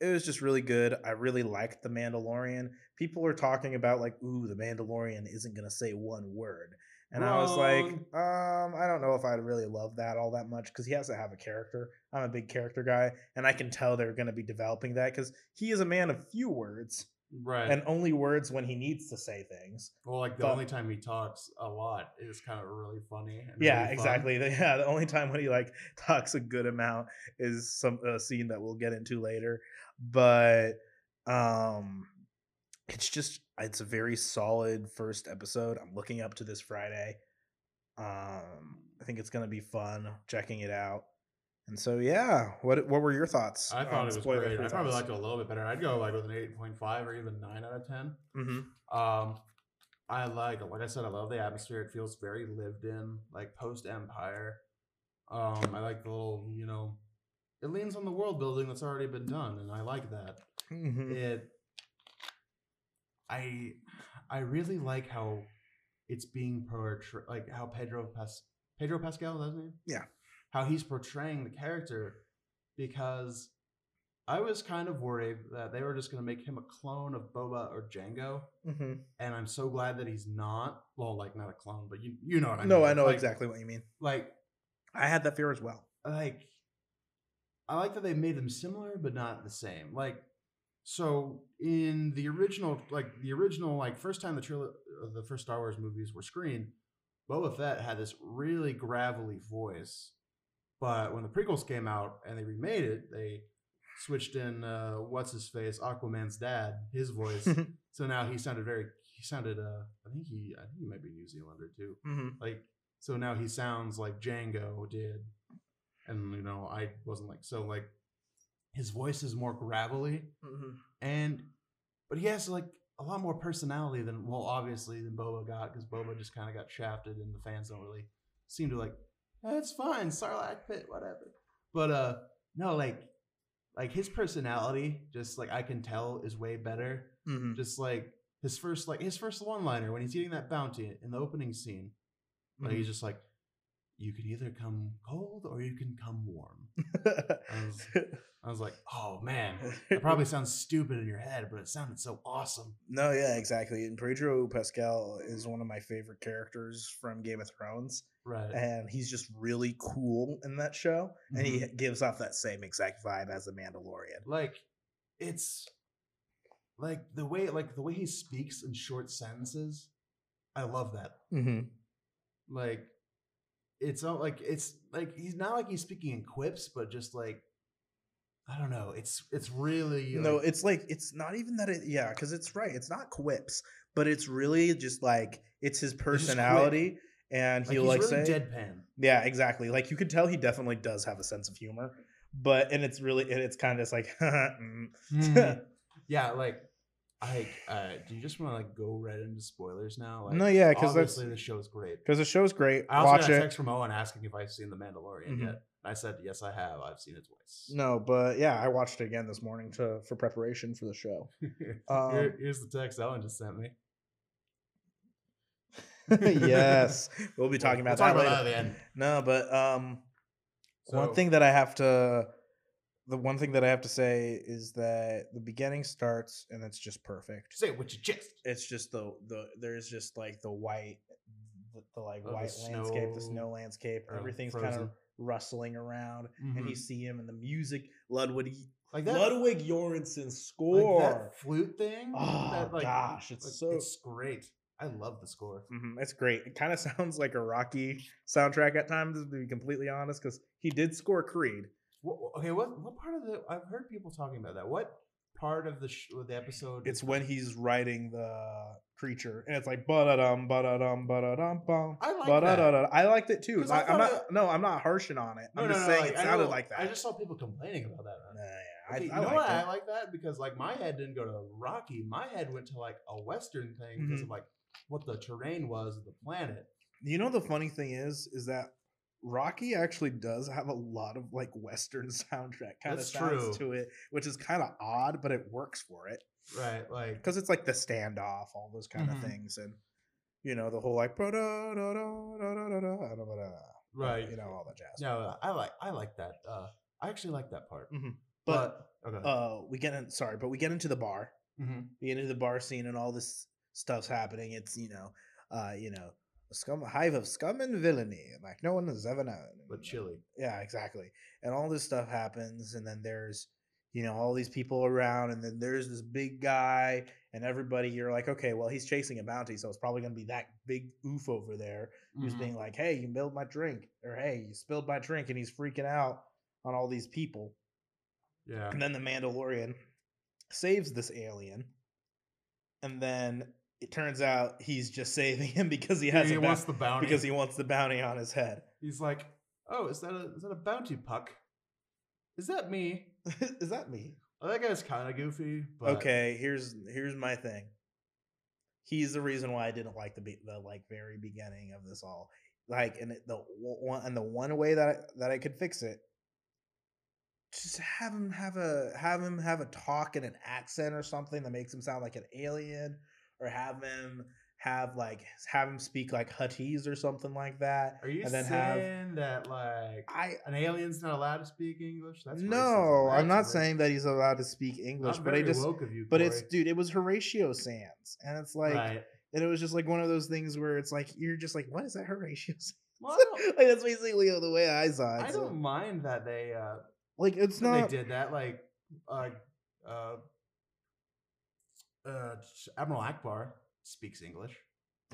[SPEAKER 8] it was just really good. I really liked the Mandalorian. People were talking about like, ooh, the Mandalorian isn't gonna say one word, and I was like, um, I don't know if I'd really love that all that much because he has to have a character. I'm a big character guy, and I can tell they're gonna be developing that because he is a man of few words
[SPEAKER 7] Right.
[SPEAKER 8] and only words when he needs to say things.
[SPEAKER 7] well, like the
[SPEAKER 8] but-
[SPEAKER 7] only time he talks a lot is kind of really funny. And
[SPEAKER 8] Yeah,
[SPEAKER 7] really
[SPEAKER 8] exactly. The- Yeah, the only time when he like talks a good amount is some a scene that we'll get into later. But um it's just it's a very solid first episode. I'm looking up to this Friday. Um, I think it's gonna be fun checking it out. And so yeah, what what were your thoughts?
[SPEAKER 7] I thought it was great. I probably liked it a little bit better. I'd go like with an eight point five or even nine out of ten.
[SPEAKER 8] Mhm.
[SPEAKER 7] Um, I like, like I said, I love the atmosphere. It feels very lived in, like post Empire. Um, I like the little, you know, it leans on the world building that's already been done, and I like that.
[SPEAKER 8] Mhm.
[SPEAKER 7] It, I, I really like how it's being portrayed, like how Pedro Pas Pedro Pascal, is that his name?
[SPEAKER 8] Yeah.
[SPEAKER 7] How he's portraying the character, because I was kind of worried that they were just going to make him a clone of Boba or Jango
[SPEAKER 8] Mhm.
[SPEAKER 7] and I'm so glad that he's not. Well, like not a clone, but you you know what I mean.
[SPEAKER 8] No, I know
[SPEAKER 7] Like-
[SPEAKER 8] exactly what you mean.
[SPEAKER 7] Like
[SPEAKER 8] I had that fear as well.
[SPEAKER 7] like I like that they made them similar but not the same. Like so in the original like the original like first time the trilo- uh, the first Star Wars movies were screened, Boba Fett had this really gravelly voice. But when the prequels came out and they remade it, they switched in uh what's his face, Aquaman's dad, his voice. so now he sounded very he sounded uh I think he I think he might be New Zealander too.
[SPEAKER 8] Mhm.
[SPEAKER 7] Like so now he sounds like Jango did. And you know, I wasn't like so like his voice is more gravelly
[SPEAKER 8] Mhm.
[SPEAKER 7] and but he has like a lot more personality than well obviously than Boba got because Boba just kind of got shafted and the fans don't really seem to like "Eh, it's fine Sarlacc pit whatever but uh no like like his personality just like I can tell is way better
[SPEAKER 8] Mhm.
[SPEAKER 7] just like his first like his first one liner when he's eating that bounty in the opening scene like
[SPEAKER 8] Mhm.
[SPEAKER 7] he's just like you can either come cold or you can come warm I was, I was like oh man it probably sounds stupid in your head but it sounded so awesome
[SPEAKER 8] No, yeah, exactly. And Pedro Pascal is one of my favorite characters from Game of Thrones,
[SPEAKER 7] right
[SPEAKER 8] and he's just really cool in that show, and he
[SPEAKER 7] Mhm.
[SPEAKER 8] gives off that same exact vibe as the Mandalorian.
[SPEAKER 7] like it's like the way like the way he speaks in short sentences i love that
[SPEAKER 8] Mm-hmm.
[SPEAKER 7] like it's not like it's like he's not like he's speaking in quips but just like i don't know it's it's really
[SPEAKER 8] No,
[SPEAKER 7] like,
[SPEAKER 8] it's like it's not even that. It, yeah, because it's right. It's not quips, but it's really just like it's his personality, and he'll
[SPEAKER 7] he's
[SPEAKER 8] like
[SPEAKER 7] really
[SPEAKER 8] say,
[SPEAKER 7] deadpan
[SPEAKER 8] Yeah, exactly. Like you could tell he definitely does have a sense of humor, but and it's really and it's kind of just like mm.
[SPEAKER 7] Mhm. yeah like i uh do you just want to like go right into spoilers now like
[SPEAKER 8] no, yeah, because that's
[SPEAKER 7] obviously the show's great
[SPEAKER 8] because the show's great.
[SPEAKER 7] i also
[SPEAKER 8] Watch
[SPEAKER 7] got a
[SPEAKER 8] it.
[SPEAKER 7] text from owen asking if i've seen the mandalorian
[SPEAKER 8] Mhm.
[SPEAKER 7] yet i said yes i have i've seen it twice
[SPEAKER 8] No, but yeah, I watched it again this morning to for preparation for the show. Um,
[SPEAKER 7] Here- here's the text owen just sent me
[SPEAKER 8] yes, we'll be talking
[SPEAKER 7] We'll
[SPEAKER 8] about
[SPEAKER 7] talk
[SPEAKER 8] that later.
[SPEAKER 7] at the end.
[SPEAKER 8] No, but um, one
[SPEAKER 7] So-
[SPEAKER 8] thing that I have to, the one thing that I have to say is that the beginning starts and it's just perfect.
[SPEAKER 7] say it with your chest
[SPEAKER 8] It's just the the there's just like the white, the, the like
[SPEAKER 7] Oh, the
[SPEAKER 8] white landscape, the
[SPEAKER 7] snow-
[SPEAKER 8] snow landscape.
[SPEAKER 7] or
[SPEAKER 8] Everything's kind of rustling around, and you
[SPEAKER 7] Mhm.
[SPEAKER 8] see him and the music. Ludwig
[SPEAKER 7] like that
[SPEAKER 8] Ludwig Göransson
[SPEAKER 7] like
[SPEAKER 8] score.
[SPEAKER 7] that flute thing
[SPEAKER 8] Oh,
[SPEAKER 7] that, like,
[SPEAKER 8] gosh, it's
[SPEAKER 7] like,
[SPEAKER 8] so-
[SPEAKER 7] it's great i love the score
[SPEAKER 8] hmm it's great. It kind of sounds like a Rocky soundtrack at times, to be completely honest, because he did score Creed.
[SPEAKER 7] What, okay, what what part of the? I've heard people talking about that. What part of the sh- the episode?
[SPEAKER 8] It's when he's riding the creature, and it's like ba da dum ba da dum ba da dum bum.
[SPEAKER 7] I like
[SPEAKER 8] ba da da
[SPEAKER 7] that.
[SPEAKER 8] I liked it too.
[SPEAKER 7] 'Cause I
[SPEAKER 8] I, am
[SPEAKER 7] thought
[SPEAKER 8] not.
[SPEAKER 7] it-
[SPEAKER 8] no, I'm not harshing on it. I'm just saying
[SPEAKER 7] like,
[SPEAKER 8] it
[SPEAKER 7] I
[SPEAKER 8] sounded
[SPEAKER 7] know-
[SPEAKER 8] like that.
[SPEAKER 7] I just saw people complaining about that.
[SPEAKER 8] Nah, yeah, I,
[SPEAKER 7] Okay, you
[SPEAKER 8] I
[SPEAKER 7] know
[SPEAKER 8] liked
[SPEAKER 7] why
[SPEAKER 8] it.
[SPEAKER 7] I like that? Because like my head didn't go to Rocky. My head went to like a Western thing because
[SPEAKER 8] Mhm.
[SPEAKER 7] of like what the terrain was of the planet.
[SPEAKER 8] You know the funny thing is, is that Rocky actually does have a lot of like Western soundtrack kind of sounds to it, which is kind of odd, but it works for it.
[SPEAKER 7] Right, like
[SPEAKER 8] because it's like the standoff, all those kind
[SPEAKER 7] mm-hmm.
[SPEAKER 8] of things, and you know the whole like da da da da da da da
[SPEAKER 7] right,
[SPEAKER 8] you know all the jazz.
[SPEAKER 7] No, I like I like that. Uh, I actually like that part.
[SPEAKER 8] Mm-hmm. But,
[SPEAKER 7] but oh, okay.
[SPEAKER 8] uh, we get in. Sorry, but we get into the bar.
[SPEAKER 7] Mm-hmm.
[SPEAKER 8] We get into the bar scene, and all this stuff's happening. It's you know, uh, you know, scum, hive of scum and villainy, like no one has ever known.
[SPEAKER 7] But chilly.
[SPEAKER 8] Yeah, exactly. And all this stuff happens, and then there's, you know, all these people around, and then there's this big guy, and everybody. You're like, okay, well, he's chasing a bounty, so it's probably gonna be that big oof over there who's
[SPEAKER 7] Mhm.
[SPEAKER 8] being like, hey, you spilled my drink, or hey, you spilled my drink, and he's freaking out on all these people.
[SPEAKER 7] Yeah.
[SPEAKER 8] And then the Mandalorian saves this alien. And then it turns out he's just saving him because he has
[SPEAKER 7] he
[SPEAKER 8] a
[SPEAKER 7] wants
[SPEAKER 8] bou-
[SPEAKER 7] the bounty
[SPEAKER 8] because he wants the bounty on his head.
[SPEAKER 7] He's like, "Oh, is that a is that a bounty puck? Is that me?
[SPEAKER 8] Is that me?
[SPEAKER 7] Oh, that guy's kind of goofy, but
[SPEAKER 8] Okay, here's here's my thing. He's the reason why I didn't like the be- the like very beginning of this all. Like, and it- the one and the one way that I, that I could fix it, just have him have a have him have a talk in an accent or something that makes him sound like an alien, or have him have like have him speak like Huttese or something like that.
[SPEAKER 7] Are you
[SPEAKER 8] and then
[SPEAKER 7] saying
[SPEAKER 8] have
[SPEAKER 7] that like
[SPEAKER 8] I
[SPEAKER 7] an alien's not allowed to speak English? That's
[SPEAKER 8] no. I'm not
[SPEAKER 7] That's
[SPEAKER 8] saying that he's allowed to speak English, but I just
[SPEAKER 7] you,
[SPEAKER 8] but it's dude, it was Horatio Sanz, and it's like,
[SPEAKER 7] right.
[SPEAKER 8] and it was just like one of those things where it's like you're just like, what is that Horatio Sanz?
[SPEAKER 7] Well,
[SPEAKER 8] like that's basically the way I saw it.
[SPEAKER 7] I
[SPEAKER 8] so,
[SPEAKER 7] don't mind that they uh
[SPEAKER 8] like it's not.
[SPEAKER 7] they did that. Like uh uh uh Admiral Ackbar speaks English.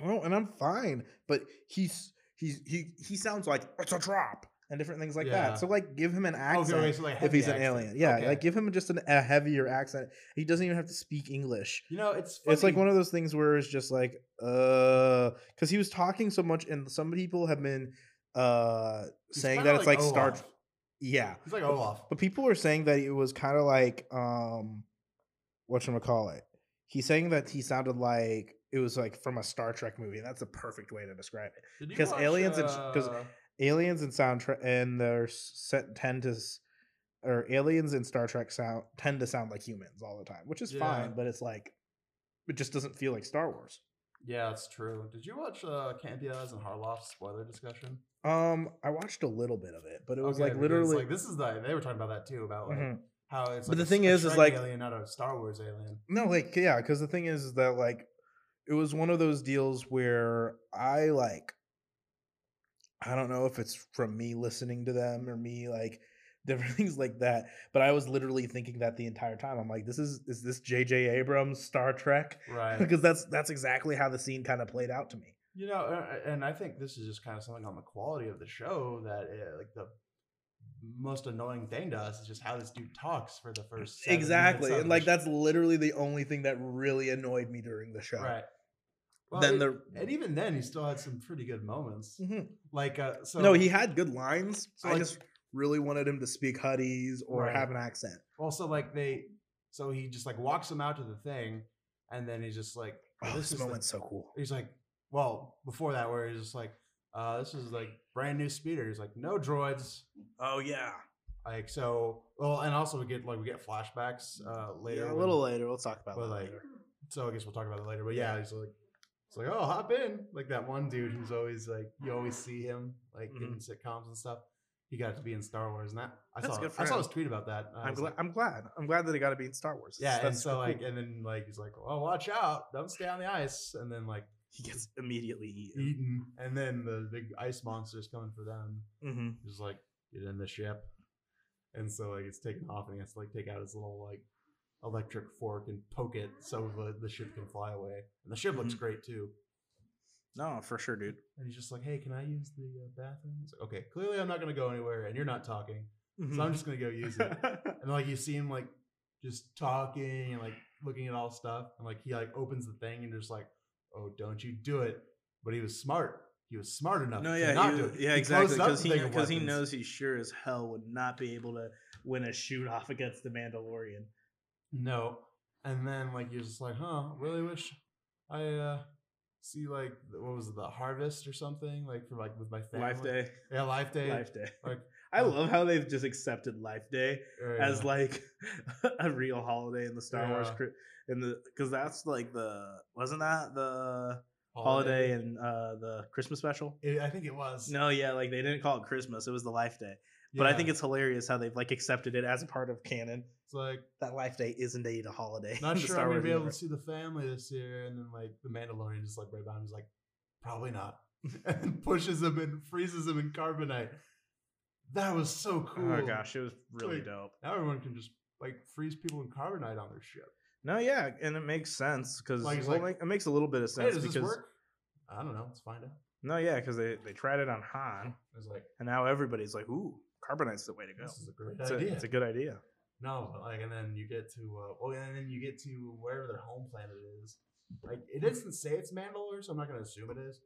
[SPEAKER 8] Oh, and I'm fine, but he's he's he he sounds like it's a drop and different things like
[SPEAKER 7] Yeah.
[SPEAKER 8] that. So like, give him an accent
[SPEAKER 7] okay, so like
[SPEAKER 8] if he's an
[SPEAKER 7] accent.
[SPEAKER 8] alien. Yeah,
[SPEAKER 7] Okay.
[SPEAKER 8] like give him just an, a heavier accent. He doesn't even have to speak English.
[SPEAKER 7] you know, it's
[SPEAKER 8] It's like one of those things where it's just like, uh, because he was talking so much, and some people have been uh
[SPEAKER 7] He's
[SPEAKER 8] saying that it's like Star.
[SPEAKER 7] Olaf.
[SPEAKER 8] Yeah,
[SPEAKER 7] He's like Olaf.
[SPEAKER 8] but people are saying that it was kind of like um, what call it? He's saying that he sounded like it was like from a Star Trek movie. and That's a perfect way to describe it. Because aliens and 'cause
[SPEAKER 7] uh,
[SPEAKER 8] Aliens and soundtrack and their set tend to, or aliens in Star Trek sound tend to sound like humans all the time, which is
[SPEAKER 7] Yeah.
[SPEAKER 8] fine. But it's like, it just doesn't feel like Star Wars.
[SPEAKER 7] Yeah, that's true. Did you watch uh Campia's and Harloff's spoiler discussion?
[SPEAKER 8] Um, I watched a little bit of it, but it was
[SPEAKER 7] Okay,
[SPEAKER 8] like
[SPEAKER 7] because,
[SPEAKER 8] literally.
[SPEAKER 7] like this is the they were talking about that too about like
[SPEAKER 8] Mhm.
[SPEAKER 7] How it's.
[SPEAKER 8] But
[SPEAKER 7] like
[SPEAKER 8] the
[SPEAKER 7] a
[SPEAKER 8] thing
[SPEAKER 7] s-
[SPEAKER 8] is,
[SPEAKER 7] a
[SPEAKER 8] is, like-
[SPEAKER 7] alien, not a Star Wars alien.
[SPEAKER 8] No, like yeah, because the thing is, is that like it was one of those deals where I like I don't know if it's from me listening to them or me like different things like that, but I was literally thinking that the entire time. I'm like, this is is this J.J. Abrams Star Trek?
[SPEAKER 7] Right.
[SPEAKER 8] Because that's that's exactly how the scene kind of played out to me.
[SPEAKER 7] You know, and I think this is just kind of something on the quality of the show that uh, like the most annoying thing to us is just how this dude talks for the first
[SPEAKER 8] Exactly, and like that's literally the only thing that really annoyed me during the show.
[SPEAKER 7] right. Well,
[SPEAKER 8] then
[SPEAKER 7] it-
[SPEAKER 8] the
[SPEAKER 7] and even then he still had some pretty good moments.
[SPEAKER 8] Mhm.
[SPEAKER 7] Like uh, so
[SPEAKER 8] no, he had good lines.
[SPEAKER 7] so,
[SPEAKER 8] I
[SPEAKER 7] like-
[SPEAKER 8] just really wanted him to speak Huttese or
[SPEAKER 7] Right.
[SPEAKER 8] have an accent.
[SPEAKER 7] Also, like they, so he just like walks him out to the thing, and then he's just like,
[SPEAKER 8] Oh,
[SPEAKER 7] "This
[SPEAKER 8] this
[SPEAKER 7] is the-"
[SPEAKER 8] so cool.
[SPEAKER 7] He's like, well, before that, where he's just like, uh, "This is like brand new speeder." He's like, "No droids."
[SPEAKER 8] Oh yeah,
[SPEAKER 7] Like so, well, and also we get like we get flashbacks uh later.
[SPEAKER 8] yeah. A
[SPEAKER 7] when-
[SPEAKER 8] little later, we'll talk about
[SPEAKER 7] but,
[SPEAKER 8] that
[SPEAKER 7] like,
[SPEAKER 8] later.
[SPEAKER 7] So I guess we'll talk about it later. But yeah,
[SPEAKER 8] Yeah.
[SPEAKER 7] he's like, it's like, oh, hop in. Like that one dude who's always like, you always see him like in
[SPEAKER 8] Mhm.
[SPEAKER 7] sitcoms and stuff. He got to be in Star Wars, and that I
[SPEAKER 8] That's
[SPEAKER 7] saw.
[SPEAKER 8] good for
[SPEAKER 7] I saw
[SPEAKER 8] him.
[SPEAKER 7] his tweet about that. I
[SPEAKER 8] I'm
[SPEAKER 7] was
[SPEAKER 8] glad.
[SPEAKER 7] like,
[SPEAKER 8] I'm glad. I'm glad that he got to be in Star Wars.
[SPEAKER 7] yeah, and so
[SPEAKER 8] cool.
[SPEAKER 7] like, and then like he's like, "Oh, watch out! Don't stay on the ice." And then like
[SPEAKER 8] he gets immediately eaten.
[SPEAKER 7] eaten, and then the big ice monster's coming for them.
[SPEAKER 8] Mm-hmm.
[SPEAKER 7] He's like, "Get in the ship," and so like it's taken off, and he has to like take out his little like electric fork and poke it so the, the ship can fly away. And the ship looks
[SPEAKER 8] Mhm.
[SPEAKER 7] great too.
[SPEAKER 8] No, for sure, dude.
[SPEAKER 7] And he's just like, "Hey, can I use the uh, bathroom?" He's like, "Okay, clearly I'm not gonna go anywhere, and you're not talking,
[SPEAKER 8] Mm-hmm.
[SPEAKER 7] so I'm just gonna go use it." and like you see him like just talking and like looking at all stuff and like he like opens the thing and just like oh don't you do it but he was smart he was smart enough
[SPEAKER 8] no,
[SPEAKER 7] to
[SPEAKER 8] yeah,
[SPEAKER 7] not
[SPEAKER 8] he-
[SPEAKER 7] do it.
[SPEAKER 8] yeah,
[SPEAKER 7] He
[SPEAKER 8] exactly. Because he because he knows he sure as hell would not be able to win a shoot off against the Mandalorian.
[SPEAKER 7] no and then like you're just like huh really wish i uh see like what was it the harvest or something like for like with my family
[SPEAKER 8] Life Day,
[SPEAKER 7] yeah life day
[SPEAKER 8] Life Day.
[SPEAKER 7] like
[SPEAKER 8] I love how they've just accepted Life Day
[SPEAKER 7] or,
[SPEAKER 8] as like a real holiday in the Star Wars
[SPEAKER 7] Yeah.
[SPEAKER 8] cri- in the because that's like the wasn't that the holiday and uh the Christmas special?
[SPEAKER 7] It- i think it was
[SPEAKER 8] No, yeah, like they didn't call it Christmas; it was the Life Day. But I think it's hilarious how they've like accepted it as a part of canon.
[SPEAKER 7] it's like
[SPEAKER 8] That Life Day is indeed a holiday.
[SPEAKER 7] Not sure
[SPEAKER 8] Star
[SPEAKER 7] I'm gonna
[SPEAKER 8] Wars
[SPEAKER 7] be able to see the family this year. And then like the Mandalorian just like right behind him is like, probably not. and pushes him and freezes him in carbonite. That was so cool.
[SPEAKER 8] Oh gosh, it was really
[SPEAKER 7] Like,
[SPEAKER 8] dope.
[SPEAKER 7] Now everyone can just like freeze people in carbonite on their ship.
[SPEAKER 8] No, yeah, and it makes sense because
[SPEAKER 7] Like,
[SPEAKER 8] well,
[SPEAKER 7] like,
[SPEAKER 8] it makes a little bit of
[SPEAKER 7] Hey,
[SPEAKER 8] sense
[SPEAKER 7] does
[SPEAKER 8] because
[SPEAKER 7] this work? I don't know. Let's find out.
[SPEAKER 8] no, yeah, because they they tried it on Han,
[SPEAKER 7] It's like
[SPEAKER 8] and now everybody's like, "Ooh, carbonite's the way to go."
[SPEAKER 7] this is a great
[SPEAKER 8] It's a,
[SPEAKER 7] idea.
[SPEAKER 8] it's a good idea.
[SPEAKER 7] no, but like, and then you get to uh, well, and then you get to wherever their home planet is, like it doesn't say it's Mandalore, so I'm not gonna assume it is.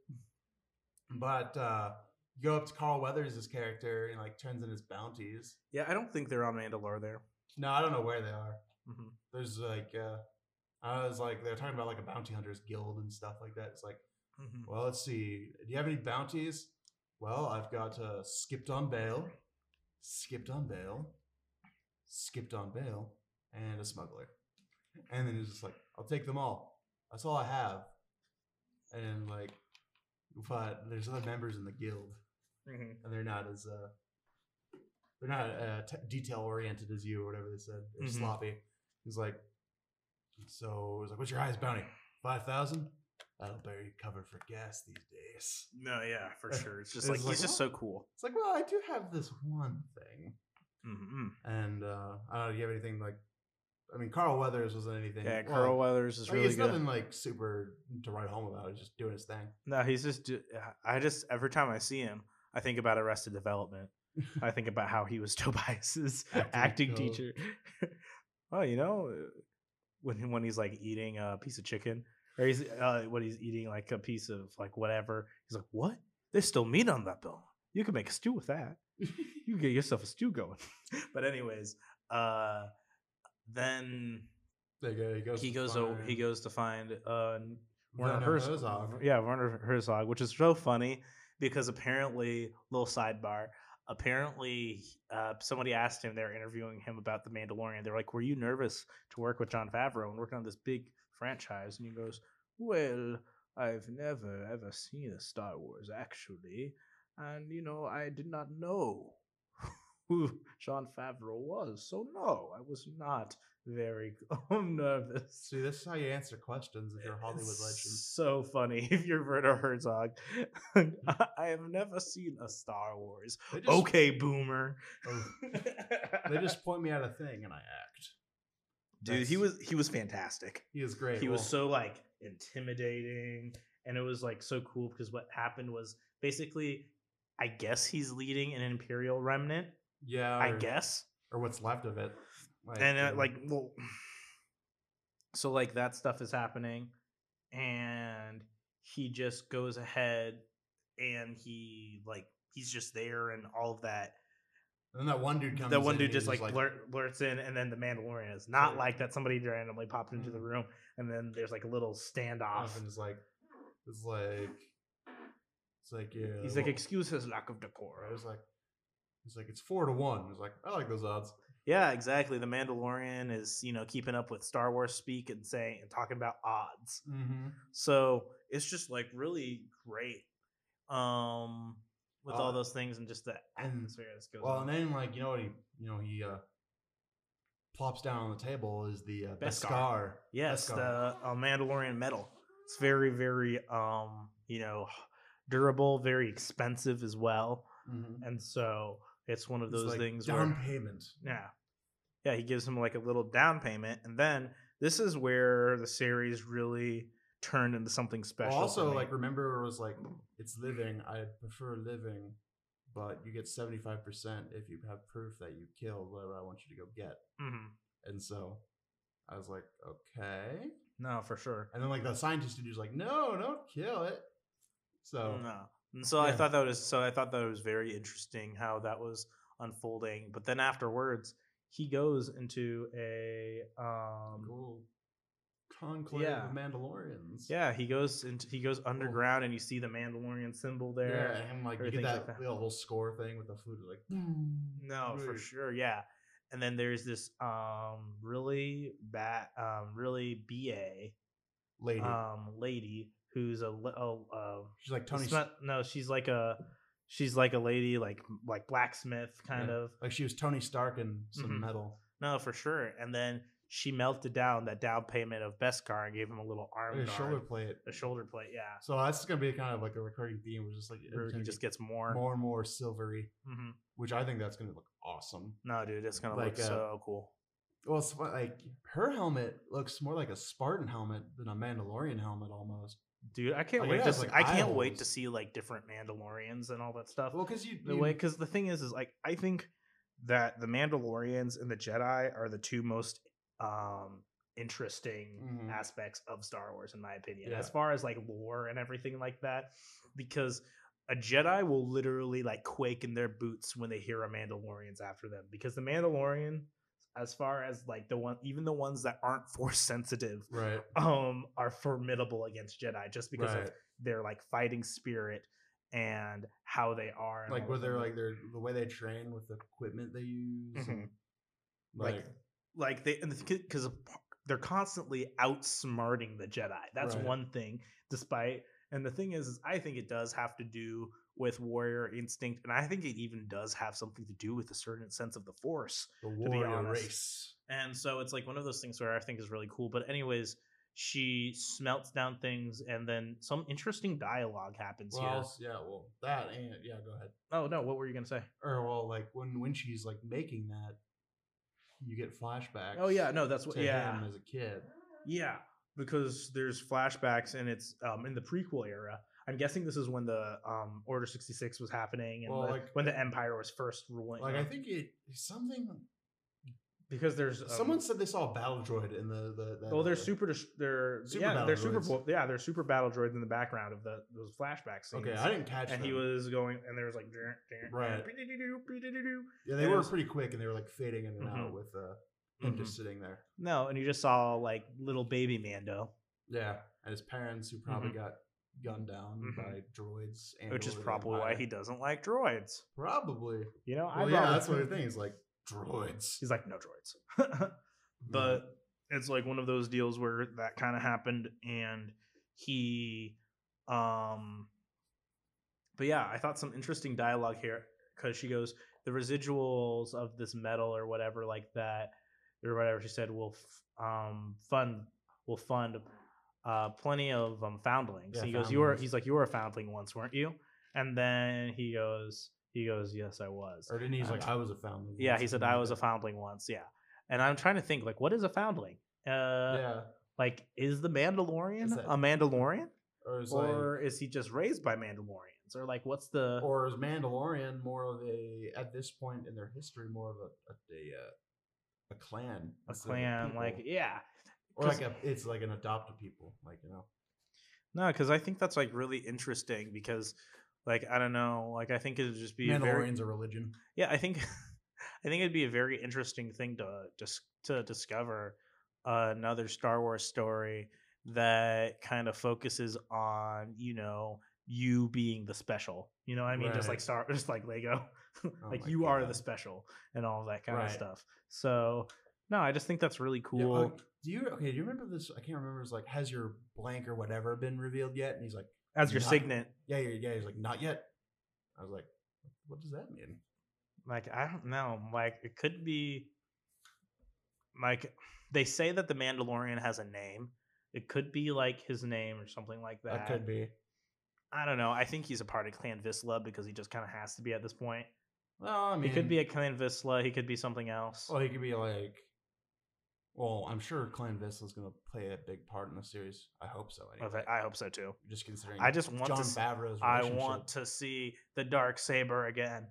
[SPEAKER 7] But uh you go up to Carl Weathers' character and like turns in his bounties.
[SPEAKER 8] Yeah, I don't think they're on Mandalore there.
[SPEAKER 7] No, I don't know where they are.
[SPEAKER 8] Mhm.
[SPEAKER 7] There's like uh I was like they're talking about like a bounty hunters guild and stuff like that. It's like,
[SPEAKER 8] Mhm.
[SPEAKER 7] well, let's see. Do you have any bounties? Well, I've got uh, skipped on bail, skipped on bail, skipped on bail, and a smuggler. And then he's just like, I'll take them all. That's all I have. And like, but there's other members in the guild,
[SPEAKER 8] Mhm.
[SPEAKER 7] and they're not as uh, they're not uh, t- detail oriented as you or whatever they said. They're
[SPEAKER 8] Mhm.
[SPEAKER 7] sloppy. He's like, so he's like, what's your highest bounty? Five thousand. That'll barely cover for gas these days.
[SPEAKER 8] No, yeah, for sure. It's just
[SPEAKER 7] It's
[SPEAKER 8] like,
[SPEAKER 7] like,
[SPEAKER 8] he's just so cool.
[SPEAKER 7] It's like, well, I do have this one thing,
[SPEAKER 8] hmm
[SPEAKER 7] and uh, I don't know. Do you have anything like? I mean, Carl Weathers wasn't anything.
[SPEAKER 8] Yeah,
[SPEAKER 7] well,
[SPEAKER 8] Carl Weathers is
[SPEAKER 7] I mean,
[SPEAKER 8] really
[SPEAKER 7] it's
[SPEAKER 8] good.
[SPEAKER 7] nothing like super to write home about. He's just doing his thing.
[SPEAKER 8] No, he's just. do- I just every time I see him, I think about Arrested Development. I think about how he was Tobias's
[SPEAKER 7] Acting
[SPEAKER 8] acting, teacher. oh, you know, when when he's like eating a piece of chicken, or he's uh, when he's eating like a piece of like whatever, he's like, "What? There's still meat on that bone. You can make a stew with that. You can get yourself a stew going." but anyways, uh, then
[SPEAKER 7] go. He goes.
[SPEAKER 8] he
[SPEAKER 7] to
[SPEAKER 8] goes o- he goes to find uh Werner
[SPEAKER 7] Werner
[SPEAKER 8] Herz-
[SPEAKER 7] Herzog.
[SPEAKER 8] Yeah, Werner Herzog, which is so funny because apparently, little sidebar, apparently uh, somebody asked him, they're interviewing him about The Mandalorian. They're like, Were you nervous to work with Jon Favreau and working on this big franchise? And he goes, Well, I've never ever seen a Star Wars actually. And, you know, I did not know who Jon Favreau was. So, no, I was not very um, nervous.
[SPEAKER 7] See, this is how you answer questions if you're a Hollywood legend.
[SPEAKER 8] So funny if you're Werner Herzog. I have never seen a Star Wars.
[SPEAKER 7] Just,
[SPEAKER 8] Okay, boomer.
[SPEAKER 7] Oh. They just point me at a thing and I act.
[SPEAKER 8] dude, he was he was fantastic.
[SPEAKER 7] He was great.
[SPEAKER 8] He was so like intimidating, and it was like so cool because what happened was basically, I guess he's leading an Imperial remnant.
[SPEAKER 7] Yeah.
[SPEAKER 8] I
[SPEAKER 7] or-
[SPEAKER 8] guess,
[SPEAKER 7] or what's left of it. Like,
[SPEAKER 8] and uh,
[SPEAKER 7] um,
[SPEAKER 8] like well so like that stuff is happening and he just goes ahead and he like he's just there and all of that
[SPEAKER 7] and then that one dude comes.
[SPEAKER 8] that one dude just
[SPEAKER 7] he's
[SPEAKER 8] like, blurt, blurts in and then the mandalorian is not
[SPEAKER 7] Yeah.
[SPEAKER 8] like that somebody randomly popped into the
[SPEAKER 7] Mm.
[SPEAKER 8] room and then there's like a little standoff
[SPEAKER 7] and it's like, it's like, it's like yeah.
[SPEAKER 8] he's like
[SPEAKER 7] well-
[SPEAKER 8] excuse his lack of decor
[SPEAKER 7] I was like, he's like, it's four to one. He's like, I like those odds.
[SPEAKER 8] yeah exactly the mandalorian is you know keeping up with star wars speak and saying and talking about odds
[SPEAKER 7] Mm-hmm.
[SPEAKER 8] So it's just like really great. Um with all
[SPEAKER 7] Uh,
[SPEAKER 8] those things and just the
[SPEAKER 7] and-
[SPEAKER 8] atmosphere that goes
[SPEAKER 7] Well,
[SPEAKER 8] on.
[SPEAKER 7] and then like you know what he, you know he uh plops down on the table is the uh,
[SPEAKER 8] Beskar.
[SPEAKER 7] Beskar.
[SPEAKER 8] yes,
[SPEAKER 7] Beskar.
[SPEAKER 8] the uh, Mandalorian metal. It's very, very um, you know, durable, very expensive as well.
[SPEAKER 7] Mhm.
[SPEAKER 8] And so it's one of those
[SPEAKER 7] like
[SPEAKER 8] things
[SPEAKER 7] down
[SPEAKER 8] where
[SPEAKER 7] payment.
[SPEAKER 8] Yeah. Yeah, he gives him like a little down payment and then this is where the series really turned into something special.
[SPEAKER 7] Also like remember it was like it's living. I prefer living, but you get seventy five percent if you have proof that you killed whatever I want you to go get.
[SPEAKER 8] Mhm.
[SPEAKER 7] And so I was like, okay.
[SPEAKER 8] No, for sure.
[SPEAKER 7] And then like the scientist dude's like, no, don't kill it. So
[SPEAKER 8] No. And so I thought that was so I thought that was very interesting how that was unfolding. But then afterwards, he goes into a um
[SPEAKER 7] cool conclave
[SPEAKER 8] Yeah.
[SPEAKER 7] of Mandalorians.
[SPEAKER 8] yeah, he goes into he goes underground and you see the Mandalorian symbol there.
[SPEAKER 7] Yeah,
[SPEAKER 8] there.
[SPEAKER 7] and like you get that,
[SPEAKER 8] like that.
[SPEAKER 7] little score thing with the food, like
[SPEAKER 8] No, for sure, yeah. And then there's this um really bad um really BA
[SPEAKER 7] lady.
[SPEAKER 8] um lady who's a, li- oh, uh,
[SPEAKER 7] She's like Tony.
[SPEAKER 8] not- no, she's like a she's like a lady like like blacksmith kind
[SPEAKER 7] Yeah.
[SPEAKER 8] of.
[SPEAKER 7] like she was Tony Stark in some
[SPEAKER 8] Mhm.
[SPEAKER 7] metal.
[SPEAKER 8] No, for sure. And then she melted down that down payment of Beskar and gave him a little arm
[SPEAKER 7] Like a
[SPEAKER 8] guard,
[SPEAKER 7] shoulder plate.
[SPEAKER 8] a shoulder plate. Yeah,
[SPEAKER 7] So that's gonna be kind of like a recurring theme, which is like every
[SPEAKER 8] he just gets more.
[SPEAKER 7] more and more silvery,
[SPEAKER 8] hmm
[SPEAKER 7] which I think that's gonna look awesome.
[SPEAKER 8] No, dude, it's gonna
[SPEAKER 7] Like,
[SPEAKER 8] look
[SPEAKER 7] uh,
[SPEAKER 8] so cool.
[SPEAKER 7] Well, like her helmet looks more like a Spartan helmet than a Mandalorian helmet almost.
[SPEAKER 8] Dude, I can't
[SPEAKER 7] it
[SPEAKER 8] wait to.
[SPEAKER 7] has,
[SPEAKER 8] See,
[SPEAKER 7] like,
[SPEAKER 8] I can't wait to see like different Mandalorians and all that stuff.
[SPEAKER 7] Well, because you,
[SPEAKER 8] the
[SPEAKER 7] you-
[SPEAKER 8] way because the thing is is like i think that the mandalorians and the jedi are the two most um interesting
[SPEAKER 7] Mhm.
[SPEAKER 8] aspects of Star Wars, in my opinion,
[SPEAKER 7] Yeah.
[SPEAKER 8] as far as like lore and everything like that. Because a Jedi will literally like quake in their boots when they hear a Mandalorian's after them. Because the Mandalorian, as far as like the one, even the ones that aren't force sensitive,
[SPEAKER 7] Right.
[SPEAKER 8] um, are formidable against Jedi just because
[SPEAKER 7] right.
[SPEAKER 8] of their like fighting spirit and how they are.
[SPEAKER 7] like where they're like they're the way they train with the equipment they use.
[SPEAKER 8] Mhm.
[SPEAKER 7] and,
[SPEAKER 8] Like,
[SPEAKER 7] like
[SPEAKER 8] like they because they're constantly outsmarting the Jedi. That's
[SPEAKER 7] Right.
[SPEAKER 8] one thing. Despite and the thing is, is, I think it does have to do with warrior instinct, and I think it even does have something to do with a certain sense of the Force.
[SPEAKER 7] the
[SPEAKER 8] be
[SPEAKER 7] warrior
[SPEAKER 8] honest.
[SPEAKER 7] race.
[SPEAKER 8] And so it's like one of those things where I think is really cool. But anyways, she smelts down things, and then some interesting dialogue happens
[SPEAKER 7] Well,
[SPEAKER 8] here.
[SPEAKER 7] yeah, well, that and yeah, go ahead.
[SPEAKER 8] Oh no, what were you gonna say?
[SPEAKER 7] Or well, like when when she's like making that, you get flashbacks.
[SPEAKER 8] Oh yeah, no, that's what.
[SPEAKER 7] to
[SPEAKER 8] Yeah,
[SPEAKER 7] him as a kid.
[SPEAKER 8] Yeah, because there's flashbacks and it's um, in the prequel era. I'm guessing this is when the um, Order 66 was happening and
[SPEAKER 7] Well,
[SPEAKER 8] the-
[SPEAKER 7] like-
[SPEAKER 8] when the Empire was first ruling.
[SPEAKER 7] Like I think it something.
[SPEAKER 8] because there's um,
[SPEAKER 7] Someone said they saw a battle droid in the the. That,
[SPEAKER 8] Oh, they're
[SPEAKER 7] uh,
[SPEAKER 8] super. They're
[SPEAKER 7] Super
[SPEAKER 8] yeah, they're super.
[SPEAKER 7] droids.
[SPEAKER 8] bo- Yeah, they're super battle droids in the background of the those flashback scenes.
[SPEAKER 7] Okay, I didn't catch.
[SPEAKER 8] And he was going, and there was like, "Dun, dun,
[SPEAKER 7] Right. Yeah, they
[SPEAKER 8] and
[SPEAKER 7] were
[SPEAKER 8] was-
[SPEAKER 7] pretty quick, and they were like fading in and
[SPEAKER 8] Mhm.
[SPEAKER 7] out with uh, him
[SPEAKER 8] Mhm.
[SPEAKER 7] just sitting there.
[SPEAKER 8] no, and you just saw like little baby Mando,
[SPEAKER 7] Yeah, and his parents who probably
[SPEAKER 8] Mhm.
[SPEAKER 7] got gunned down
[SPEAKER 8] Mhm.
[SPEAKER 7] by droids, and
[SPEAKER 8] which is probably why he doesn't like droids.
[SPEAKER 7] probably.
[SPEAKER 8] You know,
[SPEAKER 7] Well, yeah, that's what the thing is like droids.
[SPEAKER 8] He's like, no droids. but it's like one of those deals where that kind of happened and he um but yeah i thought some interesting dialogue here because she goes the residuals of this metal or whatever like that or whatever she said will f- um fund will fund uh plenty of um foundlings
[SPEAKER 7] Yeah,
[SPEAKER 8] he goes you were he's like you were a foundling once weren't you and then he goes he goes yes i was
[SPEAKER 7] or didn't he? He's like, I was a foundling.
[SPEAKER 8] yeah,
[SPEAKER 7] once,"
[SPEAKER 8] he said I was a foundling once. Yeah, and I'm trying to think like what is a foundling? Uh,
[SPEAKER 7] yeah,
[SPEAKER 8] like is the Mandalorian
[SPEAKER 7] Is that-
[SPEAKER 8] a Mandalorian,
[SPEAKER 7] or is
[SPEAKER 8] or is he just raised by Mandalorians, or like what's the?
[SPEAKER 7] or is Mandalorian more of a at this point in their history more of a a a, uh, a clan,
[SPEAKER 8] a clan, like yeah,
[SPEAKER 7] or like a it's like an adopted people, like you know.
[SPEAKER 8] no, because I think that's like really interesting because, like I don't know, like I think it'd just be a very
[SPEAKER 7] Mandalorian's a religion.
[SPEAKER 8] yeah i think i think it'd be a very interesting thing to just to discover another star wars story that kind of focuses on you know you being the special you know what i mean just like star just like lego like
[SPEAKER 7] my
[SPEAKER 8] you are the special and all that kind of stuff so no i just think that's really
[SPEAKER 7] Yeah,
[SPEAKER 8] cool
[SPEAKER 7] uh, do you okay? Do you remember this? I can't remember. It's like, has your blank or whatever been revealed yet? And he's like,
[SPEAKER 8] as your signet
[SPEAKER 7] yeah, yeah, yeah. He's like, not yet. I was like, what does that mean?
[SPEAKER 8] like i don't know like it could be like they say that the mandalorian has a name it could be like his name or something like that
[SPEAKER 7] That could be.
[SPEAKER 8] i don't know i think he's a part of clan Vizsla because he just kind of has to be at this point
[SPEAKER 7] Well, I mean,
[SPEAKER 8] he could be a clan Vizsla he could be something else
[SPEAKER 7] Well, he could be like. Well, I'm sure Clan Vizsla is going to play a big part in the series. I hope so. Anyway.
[SPEAKER 8] Okay, i hope so too
[SPEAKER 7] Just considering.
[SPEAKER 8] I just want to
[SPEAKER 7] Jon
[SPEAKER 8] s-
[SPEAKER 7] Favreau's.
[SPEAKER 8] i want to see the dark saber again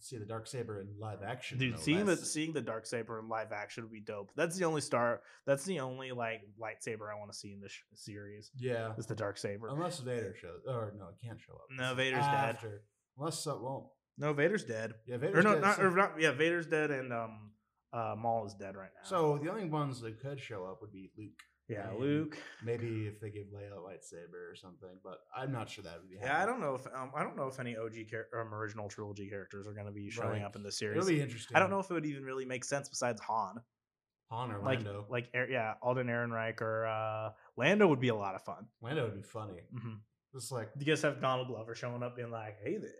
[SPEAKER 7] see the dark saber in live action.
[SPEAKER 8] dude
[SPEAKER 7] no
[SPEAKER 8] seeing the seeing the dark saber in live action would be dope that's the only star that's the only like lightsaber i want to see in this sh- series
[SPEAKER 7] yeah,
[SPEAKER 8] is the dark saber
[SPEAKER 7] unless Vader shows, or no, it can't show up.
[SPEAKER 8] No, Vader's dead.
[SPEAKER 7] after. Unless so, well,
[SPEAKER 8] No, Vader's dead.
[SPEAKER 7] yeah, Vader's
[SPEAKER 8] or no,
[SPEAKER 7] dead,
[SPEAKER 8] not, or not. Yeah, Vader's dead, and um, uh, Maul is dead right now.
[SPEAKER 7] So the only ones that could show up would be Luke.
[SPEAKER 8] yeah,
[SPEAKER 7] and
[SPEAKER 8] Luke.
[SPEAKER 7] Maybe if they give Leia a lightsaber or something, but I'm not sure that would be.
[SPEAKER 8] Yeah, I don't know if um, I don't know if any OG char- um, original trilogy characters are going to be showing
[SPEAKER 7] Right.
[SPEAKER 8] up in this
[SPEAKER 7] It'll
[SPEAKER 8] series.
[SPEAKER 7] be interesting.
[SPEAKER 8] I don't know if it would even really make sense besides Han.
[SPEAKER 7] Han or
[SPEAKER 8] Like,
[SPEAKER 7] Lando.
[SPEAKER 8] like Er- yeah, Alden Ehrenreich or uh, Lando would be a lot of fun.
[SPEAKER 7] Lando would be funny.
[SPEAKER 8] hmm
[SPEAKER 7] Just like,
[SPEAKER 8] You guys have Donald Glover showing up being like, "Hey there,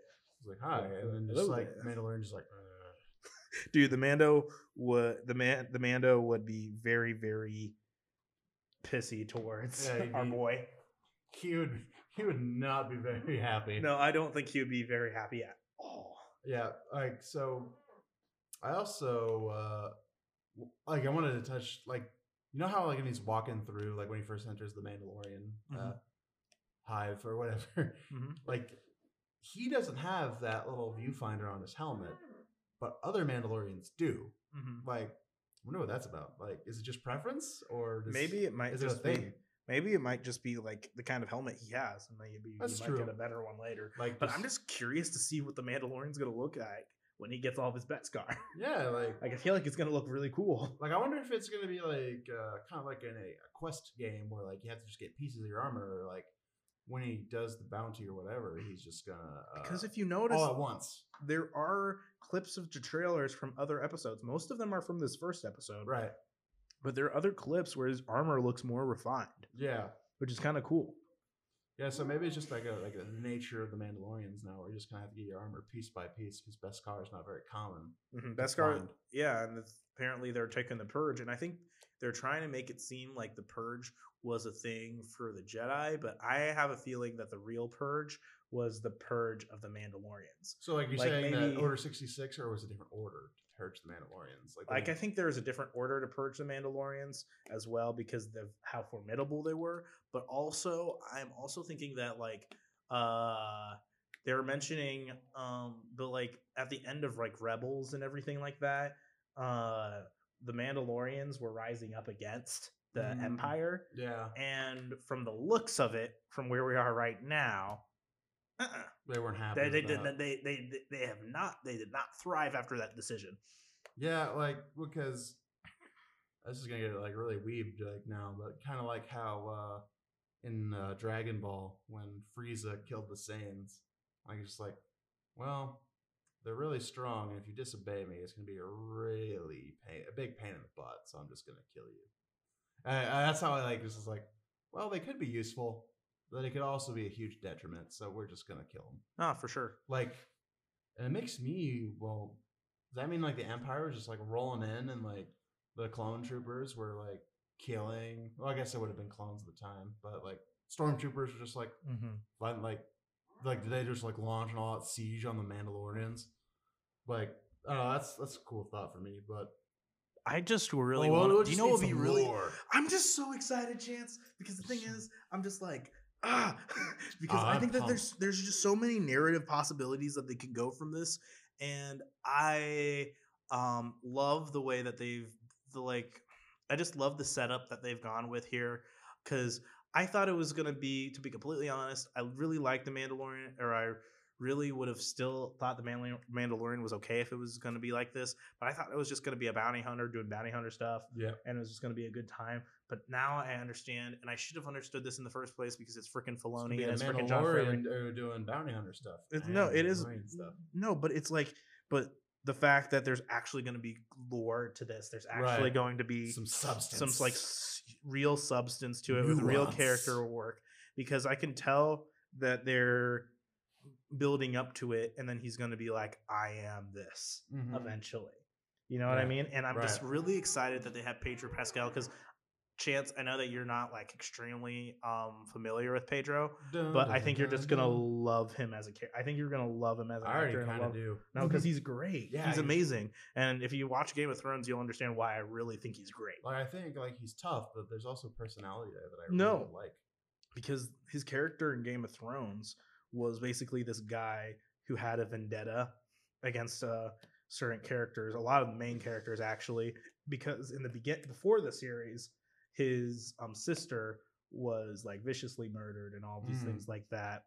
[SPEAKER 7] it's like hi, and then
[SPEAKER 8] Hello
[SPEAKER 7] just like
[SPEAKER 8] there.
[SPEAKER 7] Mandalorian, just like. "Uh."
[SPEAKER 8] dude." The Mando would the man the Mando would be very very pissy towards
[SPEAKER 7] Yeah, he'd
[SPEAKER 8] our
[SPEAKER 7] be-
[SPEAKER 8] boy.
[SPEAKER 7] He would. He would not be very happy.
[SPEAKER 8] No, I don't think he would be very happy at all.
[SPEAKER 7] Yeah, like so. I also uh w- like I wanted to touch like you know how like when he's walking through like when he first enters the Mandalorian uh,
[SPEAKER 8] Mhm.
[SPEAKER 7] hive or whatever,
[SPEAKER 8] Mhm.
[SPEAKER 7] like he doesn't have that little viewfinder on his helmet, but other Mandalorians do.
[SPEAKER 8] Mm-hmm.
[SPEAKER 7] Like wonder what that's about. Like, is it just preference or does,
[SPEAKER 8] maybe it might
[SPEAKER 7] is it a
[SPEAKER 8] just be.
[SPEAKER 7] thing?
[SPEAKER 8] Maybe it might just be like the kind of helmet he has, and maybe
[SPEAKER 7] That's
[SPEAKER 8] you
[SPEAKER 7] true.
[SPEAKER 8] might get a better one later.
[SPEAKER 7] like?
[SPEAKER 8] But I'm just curious to see what the Mandalorian's gonna look like when he gets all of his Beskar.
[SPEAKER 7] yeah, like
[SPEAKER 8] like I feel like it's gonna look really cool.
[SPEAKER 7] Like I wonder if it's gonna be like uh, kind of like in a, a quest game where like you have to just get pieces of your armor, or like when he does the bounty or whatever, he's just gonna uh,
[SPEAKER 8] Because if you notice,
[SPEAKER 7] all at once,
[SPEAKER 8] there are clips of trailers from other episodes. Most of them are from this first episode,
[SPEAKER 7] right?
[SPEAKER 8] But there are other clips where his armor looks more refined,
[SPEAKER 7] Yeah,
[SPEAKER 8] which is kind of cool.
[SPEAKER 7] yeah. So maybe it's just like a like the nature of the Mandalorians now, where you just kind of have to get your armor piece by piece because Beskar is not very common.
[SPEAKER 8] Mm-hmm. Beskar, yeah, and apparently they're taking the purge, and I think they're trying to make it seem like the purge was a thing for the Jedi, but I have a feeling that the real purge was the purge of the Mandalorians.
[SPEAKER 7] So like you're
[SPEAKER 8] Like,
[SPEAKER 7] saying
[SPEAKER 8] maybe-
[SPEAKER 7] that Order sixty six, or was it a different order to purge the Mandalorians? Like,
[SPEAKER 8] Like I think there is a different order to purge the Mandalorians as well because of how formidable they were. But also, I'm also thinking that like uh they were mentioning um but like at the end of like Rebels and everything like that, uh the Mandalorians were rising up against the
[SPEAKER 7] Mm.
[SPEAKER 8] Empire.
[SPEAKER 7] yeah,
[SPEAKER 8] And from the looks of it, from where we are right now, uh-uh.
[SPEAKER 7] they weren't happy.
[SPEAKER 8] they they, did
[SPEAKER 7] that.
[SPEAKER 8] they they they have not they did not thrive after that decision.
[SPEAKER 7] Yeah, like because this is gonna get like really weaved like now, but kind of like how uh in uh, Dragon Ball when Frieza killed the Saiyans, like just like, well, they're really strong, and if you disobey me, it's gonna be a really pain, a big pain in the butt. So I'm just gonna kill you. And I- that's how I like. This is like, well, they could be useful, but they could also be a huge detriment. So we're just gonna kill them
[SPEAKER 8] Oh, for sure.
[SPEAKER 7] like and it makes me well does that mean like the empire was just like rolling in and like the clone troopers were like killing well i guess it would have been clones at the time but like stormtroopers were just like
[SPEAKER 8] Mm-hmm.
[SPEAKER 7] like like like did they just like launch an all out siege on the mandalorians like I don't know, that's that's a cool thought for me, but
[SPEAKER 8] I just really
[SPEAKER 7] Oh, well,
[SPEAKER 8] want.
[SPEAKER 7] we'll
[SPEAKER 8] Do you know what would be really?
[SPEAKER 7] lore.
[SPEAKER 8] I'm just so excited, Chance, because the thing is, I'm just like ah, because
[SPEAKER 7] Oh,
[SPEAKER 8] I
[SPEAKER 7] I'm
[SPEAKER 8] think that
[SPEAKER 7] pumped.
[SPEAKER 8] there's there's just so many narrative possibilities that they can go from this, and I um love the way that they've the like. I just love the setup that they've gone with here, because I thought it was gonna be, to be completely honest, I really liked the Mandalorian, or I really would have still thought the Mandal- Mandalorian was okay if it was going to be like this. But I thought it was just going to be a bounty hunter doing bounty hunter stuff,
[SPEAKER 7] yeah,
[SPEAKER 8] and it was just going to be a good time. But now I understand, and I should have understood this in the first place because it's freaking Filoni
[SPEAKER 7] be
[SPEAKER 8] and it's freaking Jon Favreau.
[SPEAKER 7] Mandalorian uh, doing bounty hunter stuff.
[SPEAKER 8] It's, no, it is
[SPEAKER 7] stuff.
[SPEAKER 8] no, but it's like, but the fact that there's actually going to be lore to this, there's actually
[SPEAKER 7] Right.
[SPEAKER 8] going to be
[SPEAKER 7] Some substance,
[SPEAKER 8] some like s- real substance to it with real character work because I can tell that they're building up to it and then he's going to be like I am this
[SPEAKER 7] Mhm.
[SPEAKER 8] eventually. You know what I mean? And I'm just really excited that they have Pedro Pascal cuz Chance, I know that you're not like extremely um familiar with Pedro,
[SPEAKER 7] Dun,
[SPEAKER 8] but I
[SPEAKER 7] dun,
[SPEAKER 8] think you're just gonna
[SPEAKER 7] dun.
[SPEAKER 8] love him as a character. I think you're gonna love him as an
[SPEAKER 7] I already
[SPEAKER 8] actor. and
[SPEAKER 7] kind of
[SPEAKER 8] love-
[SPEAKER 7] do.
[SPEAKER 8] No, because he's great.
[SPEAKER 7] Yeah,
[SPEAKER 8] he's
[SPEAKER 7] he's-
[SPEAKER 8] amazing. And if you watch Game of Thrones, you'll understand why I really think he's great.
[SPEAKER 7] Like I think like he's tough, but there's also personality there that I
[SPEAKER 8] No.
[SPEAKER 7] really like.
[SPEAKER 8] because his character in Game of Thrones was basically this guy who had a vendetta against uh, certain characters, a lot of the main characters actually, because in the begin before the series, his um, sister was like viciously murdered and all these
[SPEAKER 7] Mm.
[SPEAKER 8] things like that,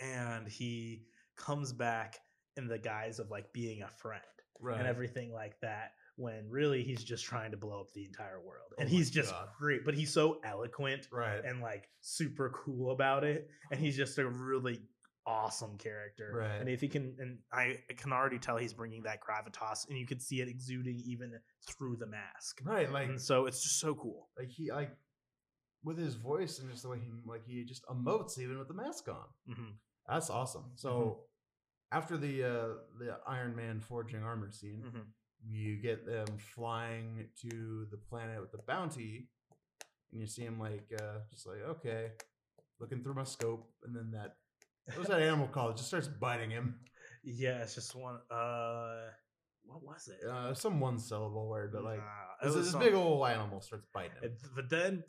[SPEAKER 8] and he comes back in the guise of like being a friend
[SPEAKER 7] Right.
[SPEAKER 8] and everything like that when really he's just trying to blow up the entire world and
[SPEAKER 7] Oh
[SPEAKER 8] he's just
[SPEAKER 7] God.
[SPEAKER 8] great but he's so eloquent
[SPEAKER 7] Right.
[SPEAKER 8] and like super cool about it and he's just a really awesome character
[SPEAKER 7] Right.
[SPEAKER 8] and if he can and I, can already tell he's bringing that gravitas and you can see it exuding even through the mask
[SPEAKER 7] right. Like
[SPEAKER 8] and so it's just so cool
[SPEAKER 7] like he like with his voice and just the way he like he just emotes even with the mask on.
[SPEAKER 8] hmm
[SPEAKER 7] That's awesome. So after the uh the Iron Man forging armor scene,
[SPEAKER 8] hmm
[SPEAKER 7] you get them flying to the planet with the bounty, and you see him like uh just like okay, looking through my scope, and then that what's that animal called? It just starts biting him.
[SPEAKER 8] yeah it's just one uh what was it
[SPEAKER 7] Uh, some one syllable word, but like
[SPEAKER 8] Nah,
[SPEAKER 7] this, this big old animal starts biting him.
[SPEAKER 8] It- but then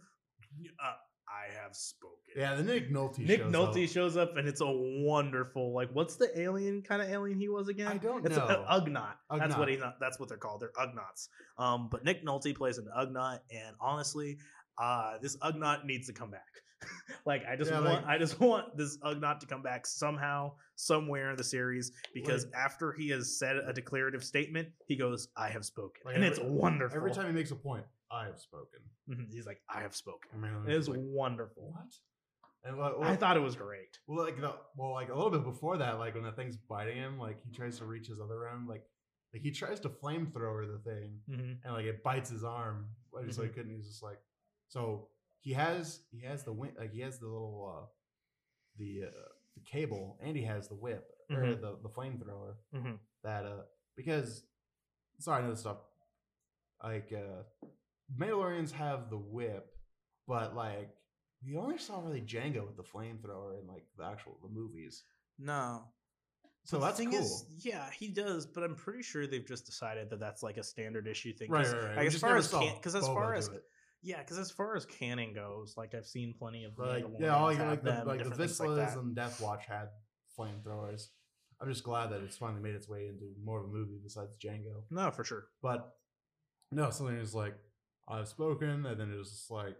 [SPEAKER 8] uh, I have spoken.
[SPEAKER 7] Yeah, the Nick Nolte.
[SPEAKER 8] Nick
[SPEAKER 7] shows
[SPEAKER 8] Nolte
[SPEAKER 7] up.
[SPEAKER 8] shows up and it's a wonderful like what's the alien kind of alien he was again?
[SPEAKER 7] I don't
[SPEAKER 8] it's
[SPEAKER 7] know.
[SPEAKER 8] A, Ugnaught. That's what
[SPEAKER 7] Ugnaught.
[SPEAKER 8] he's. That's what they're called. They're Ugnaughts. Um, but Nick Nolte plays an Ugnaught, and honestly, uh, this Ugnaught needs to come back. like I just
[SPEAKER 7] Yeah,
[SPEAKER 8] want,
[SPEAKER 7] like-
[SPEAKER 8] I just want this Ugnaught to come back somehow, somewhere in the series, because
[SPEAKER 7] Like-
[SPEAKER 8] after he has said a declarative statement, he goes, "I have spoken,"
[SPEAKER 7] Like,
[SPEAKER 8] and
[SPEAKER 7] every-
[SPEAKER 8] it's wonderful.
[SPEAKER 7] Every time he makes a point, I have spoken.
[SPEAKER 8] Mhm, he's like, "I have spoken."
[SPEAKER 7] I mean,
[SPEAKER 8] It is
[SPEAKER 7] like,
[SPEAKER 8] wonderful.
[SPEAKER 7] what? And like,
[SPEAKER 8] I thought it was great.
[SPEAKER 7] Well, like the well, like a little bit before that, like when the thing's biting him, like he tries to reach his other arm, like like he tries to flamethrower the thing,
[SPEAKER 8] hmm
[SPEAKER 7] and like it bites his arm. Like, So he
[SPEAKER 8] Mm-hmm.
[SPEAKER 7] couldn't. He's just like, so he has he has the win, like he has the little uh the uh, the cable, and he has the whip or
[SPEAKER 8] Mhm.
[SPEAKER 7] the the flamethrower
[SPEAKER 8] hmm
[SPEAKER 7] that uh because sorry I know this stuff like uh Mandalorians have the whip, but like we only saw really Jango with the flamethrower in like the actual the movies.
[SPEAKER 8] No,
[SPEAKER 7] So
[SPEAKER 8] The
[SPEAKER 7] that's
[SPEAKER 8] thing
[SPEAKER 7] cool.
[SPEAKER 8] is, yeah, he does, but I'm pretty sure they've just decided that that's like a standard issue thing.
[SPEAKER 7] right, right, right.
[SPEAKER 8] like, as far as because as
[SPEAKER 7] Boba
[SPEAKER 8] far as
[SPEAKER 7] it.
[SPEAKER 8] yeah, because as far as canon goes, like I've seen plenty of
[SPEAKER 7] like yeah, all like,
[SPEAKER 8] have
[SPEAKER 7] like the like the
[SPEAKER 8] like
[SPEAKER 7] Vizslas
[SPEAKER 8] that.
[SPEAKER 7] and Death Watch had flamethrowers. I'm just glad that it's finally made its way into more of a movie besides Jango.
[SPEAKER 8] No, for sure.
[SPEAKER 7] But no, something is like, I've spoken, and then it was just like,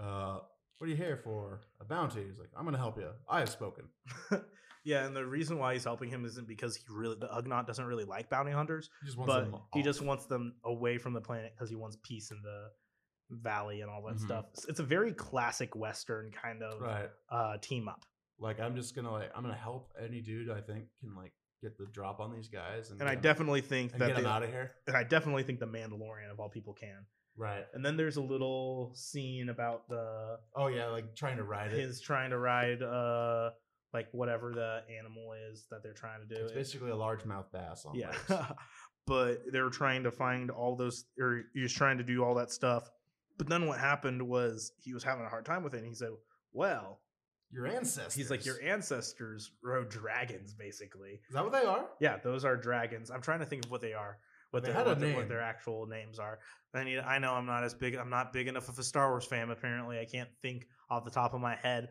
[SPEAKER 7] uh, what are you here for? A bounty. He's like, I'm gonna help you. I have spoken.
[SPEAKER 8] yeah, and the reason why he's helping him isn't because he really the Ugnaught doesn't really like bounty hunters,
[SPEAKER 7] He just wants
[SPEAKER 8] but
[SPEAKER 7] them
[SPEAKER 8] he just wants them away from the planet because he wants peace in the valley and all that
[SPEAKER 7] Mhm.
[SPEAKER 8] stuff. It's- a very classic Western kind of
[SPEAKER 7] right.
[SPEAKER 8] uh, team up.
[SPEAKER 7] Like I'm just gonna like I'm gonna help any dude I think can like get the drop on these guys and,
[SPEAKER 8] And I
[SPEAKER 7] get 'em-
[SPEAKER 8] definitely think that
[SPEAKER 7] get them out of here.
[SPEAKER 8] and I definitely think the Mandalorian of all people can.
[SPEAKER 7] Right.
[SPEAKER 8] And then there's a little scene about the
[SPEAKER 7] Oh yeah, like trying to ride it.
[SPEAKER 8] his trying to ride uh like whatever the animal is that they're trying to do.
[SPEAKER 7] It's
[SPEAKER 8] It-
[SPEAKER 7] basically a largemouth bass on
[SPEAKER 8] yeah. but they were trying to find all those or he was trying to do all that stuff. But then what happened was he was having a hard time with it and he said, Well,
[SPEAKER 7] Your ancestors.
[SPEAKER 8] he's like, Your ancestors rode dragons, basically.
[SPEAKER 7] Is that what they are?
[SPEAKER 8] Yeah, those are dragons. I'm trying to think of what they are, what,
[SPEAKER 7] They
[SPEAKER 8] their, what, their, what their actual names are. I need. I know I'm not as big. I'm not big enough of a Star Wars fan. Apparently, I can't think off the top of my head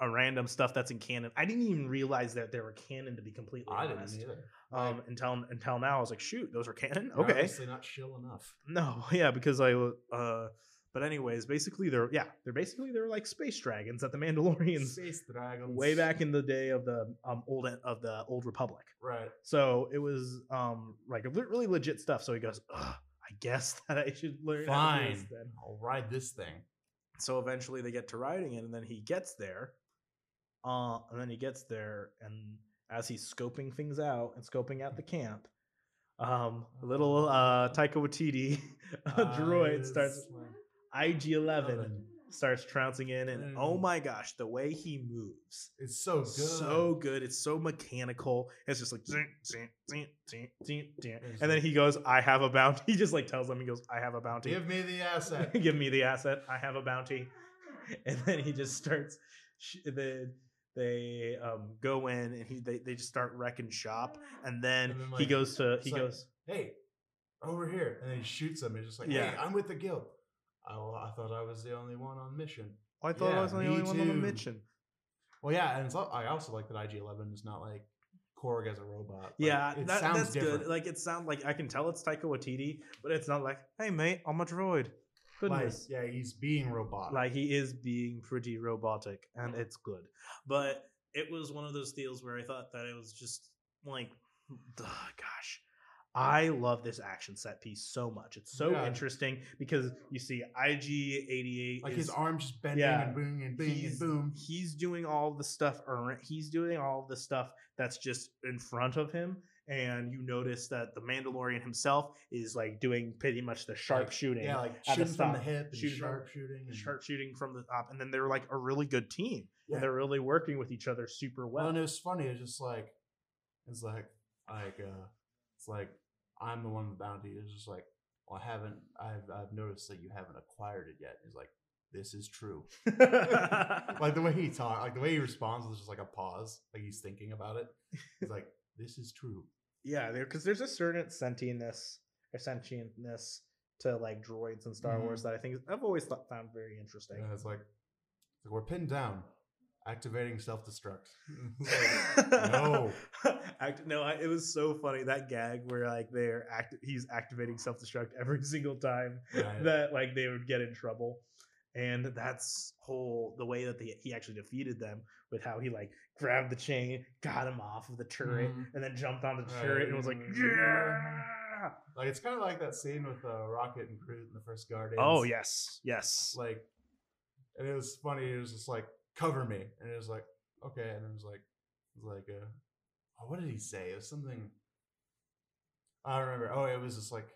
[SPEAKER 8] a random stuff that's in canon. I didn't even realize that they were canon. To be completely
[SPEAKER 7] I didn't
[SPEAKER 8] honest,
[SPEAKER 7] either.
[SPEAKER 8] um, until until now, I was like, shoot, those are canon.
[SPEAKER 7] They're
[SPEAKER 8] Okay,
[SPEAKER 7] obviously not chill enough.
[SPEAKER 8] no, yeah, because I uh. But anyways, basically they're yeah they're basically they're like space dragons that the Mandalorians
[SPEAKER 7] Space dragons.
[SPEAKER 8] way back in the day of the um old of the old Republic.
[SPEAKER 7] Right.
[SPEAKER 8] So it was um like really legit stuff. So he goes, Ugh, I guess that I should learn how to this
[SPEAKER 7] Fine. I'll ride this thing.
[SPEAKER 8] So eventually they get to riding it, and then he gets there. Uh, and then he gets there, and as he's scoping things out and scoping out the camp, um, little uh Taika Waititi a droid starts IG Eleven starts trouncing in, and oh
[SPEAKER 7] Mm.
[SPEAKER 8] my gosh, the way he moves.
[SPEAKER 7] It's so good.
[SPEAKER 8] so good. It's so mechanical. It's just like, zing, zing, zing, zing, zing, zing. And then he goes, "I have a bounty." He just like tells them, he goes, "I have a bounty.
[SPEAKER 7] Give me the asset.
[SPEAKER 8] Give me the asset. I have a bounty." And then he just starts. Then they um, go in and he they, they just start wrecking shop. And then,
[SPEAKER 7] And then,
[SPEAKER 8] he goes to he
[SPEAKER 7] like,
[SPEAKER 8] goes.
[SPEAKER 7] hey, over here. And then he shoots him. He's just like,
[SPEAKER 8] Yeah.
[SPEAKER 7] hey, I'm with the guild. Oh, I thought I was the only one on mission.
[SPEAKER 8] I thought I was the only one on the mission.
[SPEAKER 7] Well, yeah, and it's, I also like that IG Eleven is not like Korg as a robot. Like,
[SPEAKER 8] Yeah,
[SPEAKER 7] it
[SPEAKER 8] that,
[SPEAKER 7] sounds
[SPEAKER 8] that's
[SPEAKER 7] different.
[SPEAKER 8] good. Like it sounds like I can tell it's Taika Waititi, but it's not like, "Hey mate, I'm a droid."
[SPEAKER 7] Like,
[SPEAKER 8] Goodness.
[SPEAKER 7] yeah, he's being robotic.
[SPEAKER 8] like he is being pretty robotic and it's good but it was one of those deals where i thought that it was just like gosh i love this action set piece so much it's so
[SPEAKER 7] Yeah.
[SPEAKER 8] interesting because you see ig88
[SPEAKER 7] like
[SPEAKER 8] is,
[SPEAKER 7] his arms just bending
[SPEAKER 8] yeah,
[SPEAKER 7] and boom and boom
[SPEAKER 8] he's,
[SPEAKER 7] and boom.
[SPEAKER 8] he's doing all the stuff he's doing all the stuff that's just in front of him and you notice that the mandalorian himself is like doing pretty much the sharpshooting
[SPEAKER 7] Yeah, like
[SPEAKER 8] at the
[SPEAKER 7] shooting from the hip
[SPEAKER 8] shooting from-
[SPEAKER 7] sharp shooting. And,
[SPEAKER 8] sharpshooting from the top, and then they're like a really good team.
[SPEAKER 7] Yeah.
[SPEAKER 8] And they're really working with each other super
[SPEAKER 7] well,
[SPEAKER 8] well.
[SPEAKER 7] and it was funny. It's just like, it's like, like, uh, it's like I'm the one with the bounty. It's just like, well, I haven't. I've I've noticed that you haven't acquired it yet. He's like, this is true. like the way he talks, like the way he responds is just like a pause, like he's thinking about it. He's like, "This is true."
[SPEAKER 8] yeah, because there's a certain sentientness or sentientness to like droids in Star
[SPEAKER 7] Mhm.
[SPEAKER 8] Wars that I think I've always thought, found very interesting.
[SPEAKER 7] And it's like, Like, we're pinned down. Activating self destruct. no.
[SPEAKER 8] Act, no, I, it was so funny that gag where like they're act, he's activating self destruct every single time
[SPEAKER 7] Right.
[SPEAKER 8] that like they would get in trouble, and that's whole the way that they, he actually defeated them with how he like grabbed the chain, got him off of the turret,
[SPEAKER 7] Mhm.
[SPEAKER 8] and then jumped on the
[SPEAKER 7] Right.
[SPEAKER 8] turret and was like, yeah.
[SPEAKER 7] Like it's kind of like that scene with uh, Rocket and Groot in the first Guardians.
[SPEAKER 8] Oh yes, yes.
[SPEAKER 7] Like, and it was funny. It was just like, cover me, and it was like, okay, and it was like, it was like, uh, oh, what did he say? It was something. I don't remember. Oh, it was just like,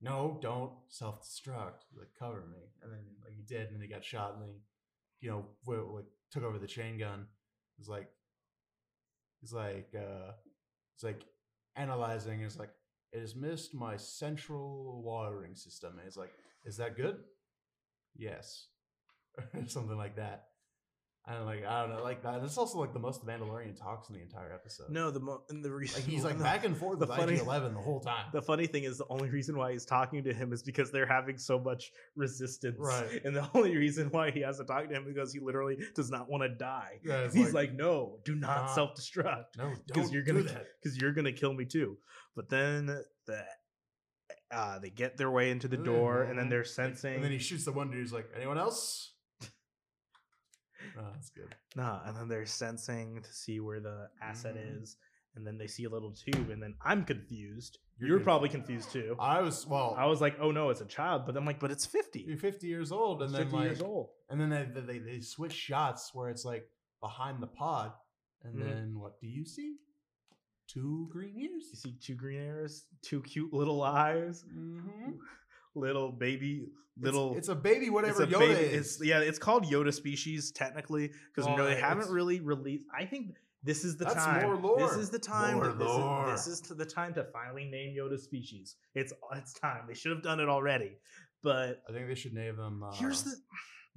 [SPEAKER 7] no, don't self destruct. Like, cover me, and then like he did, and then he got shot, and then he, you know, w- like took over the chain gun. It was like, he's like, uh, it's like analyzing. It's like, it has missed my central wiring system. And it's like, is that good? Yes. Something like that. And like, I don't know, like that. It's also like the most Mandalorian talks in the entire episode.
[SPEAKER 8] No, the mo- and the reason
[SPEAKER 7] Like he's like
[SPEAKER 8] the-
[SPEAKER 7] back and forth
[SPEAKER 8] the
[SPEAKER 7] with
[SPEAKER 8] funny-
[SPEAKER 7] IG Eleven the whole time.
[SPEAKER 8] The funny thing is, the only reason why he's talking to him is because they're having so much resistance.
[SPEAKER 7] Right.
[SPEAKER 8] And the only reason why he has to talk to him is because he literally does not want to die.
[SPEAKER 7] Yeah,
[SPEAKER 8] He's like, no, do not
[SPEAKER 7] "Nah,
[SPEAKER 8] self destruct
[SPEAKER 7] no,
[SPEAKER 8] because
[SPEAKER 7] don't
[SPEAKER 8] you're
[SPEAKER 7] do
[SPEAKER 8] gonna
[SPEAKER 7] that.
[SPEAKER 8] because you're gonna kill me too. But then the uh, they get their way into the door, and then they're sensing.
[SPEAKER 7] And then he shoots the one dude. He's like, anyone else? Oh, that's good.
[SPEAKER 8] Nah, and then they're sensing to see where the asset
[SPEAKER 7] Mhm.
[SPEAKER 8] is, and then they see a little tube, and then I'm confused.
[SPEAKER 7] You're
[SPEAKER 8] You're, probably confused too.
[SPEAKER 7] I was well.
[SPEAKER 8] I was like, oh no, it's a child, but I'm like, but it's 50.
[SPEAKER 7] you're 50 years old, and then
[SPEAKER 8] 50
[SPEAKER 7] like,
[SPEAKER 8] years old.
[SPEAKER 7] and then they, they they switch shots where it's like behind the pod, and
[SPEAKER 8] Mhm.
[SPEAKER 7] then what do you see? Two green ears.
[SPEAKER 8] You see two green ears, two cute little eyes,
[SPEAKER 7] Mhm.
[SPEAKER 8] Little baby, little.
[SPEAKER 7] It's, a baby,
[SPEAKER 8] it's
[SPEAKER 7] whatever
[SPEAKER 8] a
[SPEAKER 7] Yoda
[SPEAKER 8] baby-
[SPEAKER 7] is.
[SPEAKER 8] It's, yeah, it's called Yoda species technically because
[SPEAKER 7] Oh,
[SPEAKER 8] no, they haven't really released. I think this is the
[SPEAKER 7] That's
[SPEAKER 8] time.
[SPEAKER 7] more lore.
[SPEAKER 8] This is the time.
[SPEAKER 7] More
[SPEAKER 8] to, this,
[SPEAKER 7] lore.
[SPEAKER 8] Is, this is to the time to finally name Yoda species. It's it's time. They should have done it already, but
[SPEAKER 7] I think they should name them. Uh,
[SPEAKER 8] here's the.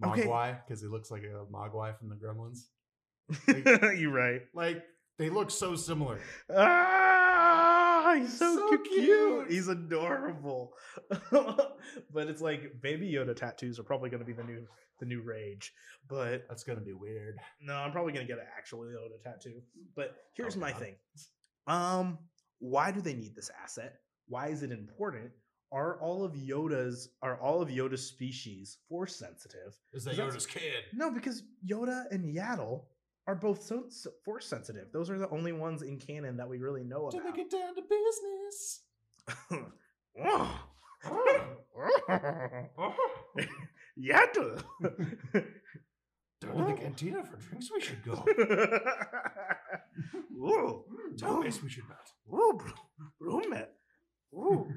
[SPEAKER 7] Mogwai because he looks like a Mogwai from the Gremlins.
[SPEAKER 8] You're right.
[SPEAKER 7] Like they look so similar.
[SPEAKER 8] Ah, he's so,
[SPEAKER 7] So
[SPEAKER 8] cute.
[SPEAKER 7] cute.
[SPEAKER 8] He's adorable. but it's like baby Yoda tattoos are probably going to be the new the new rage. But
[SPEAKER 7] That's gonna be weird.
[SPEAKER 8] no, I'm probably going to get an actual Yoda tattoo. But here's
[SPEAKER 7] Oh,
[SPEAKER 8] my
[SPEAKER 7] God.
[SPEAKER 8] thing. Um, why do they need this asset? Why is it important? Are all of Yoda's are all of Yoda's species force sensitive?
[SPEAKER 7] Is that Yoda's kid?
[SPEAKER 8] No, because Yoda and Yaddle are both so, so force sensitive. Those are the only ones in canon that we really know
[SPEAKER 7] To
[SPEAKER 8] about.
[SPEAKER 7] make get down to business.
[SPEAKER 8] Yaddle.
[SPEAKER 7] Down to the cantina for drinks. We should go.
[SPEAKER 8] Ooh,
[SPEAKER 7] me we should not.
[SPEAKER 8] ooh, blue milk. Ooh,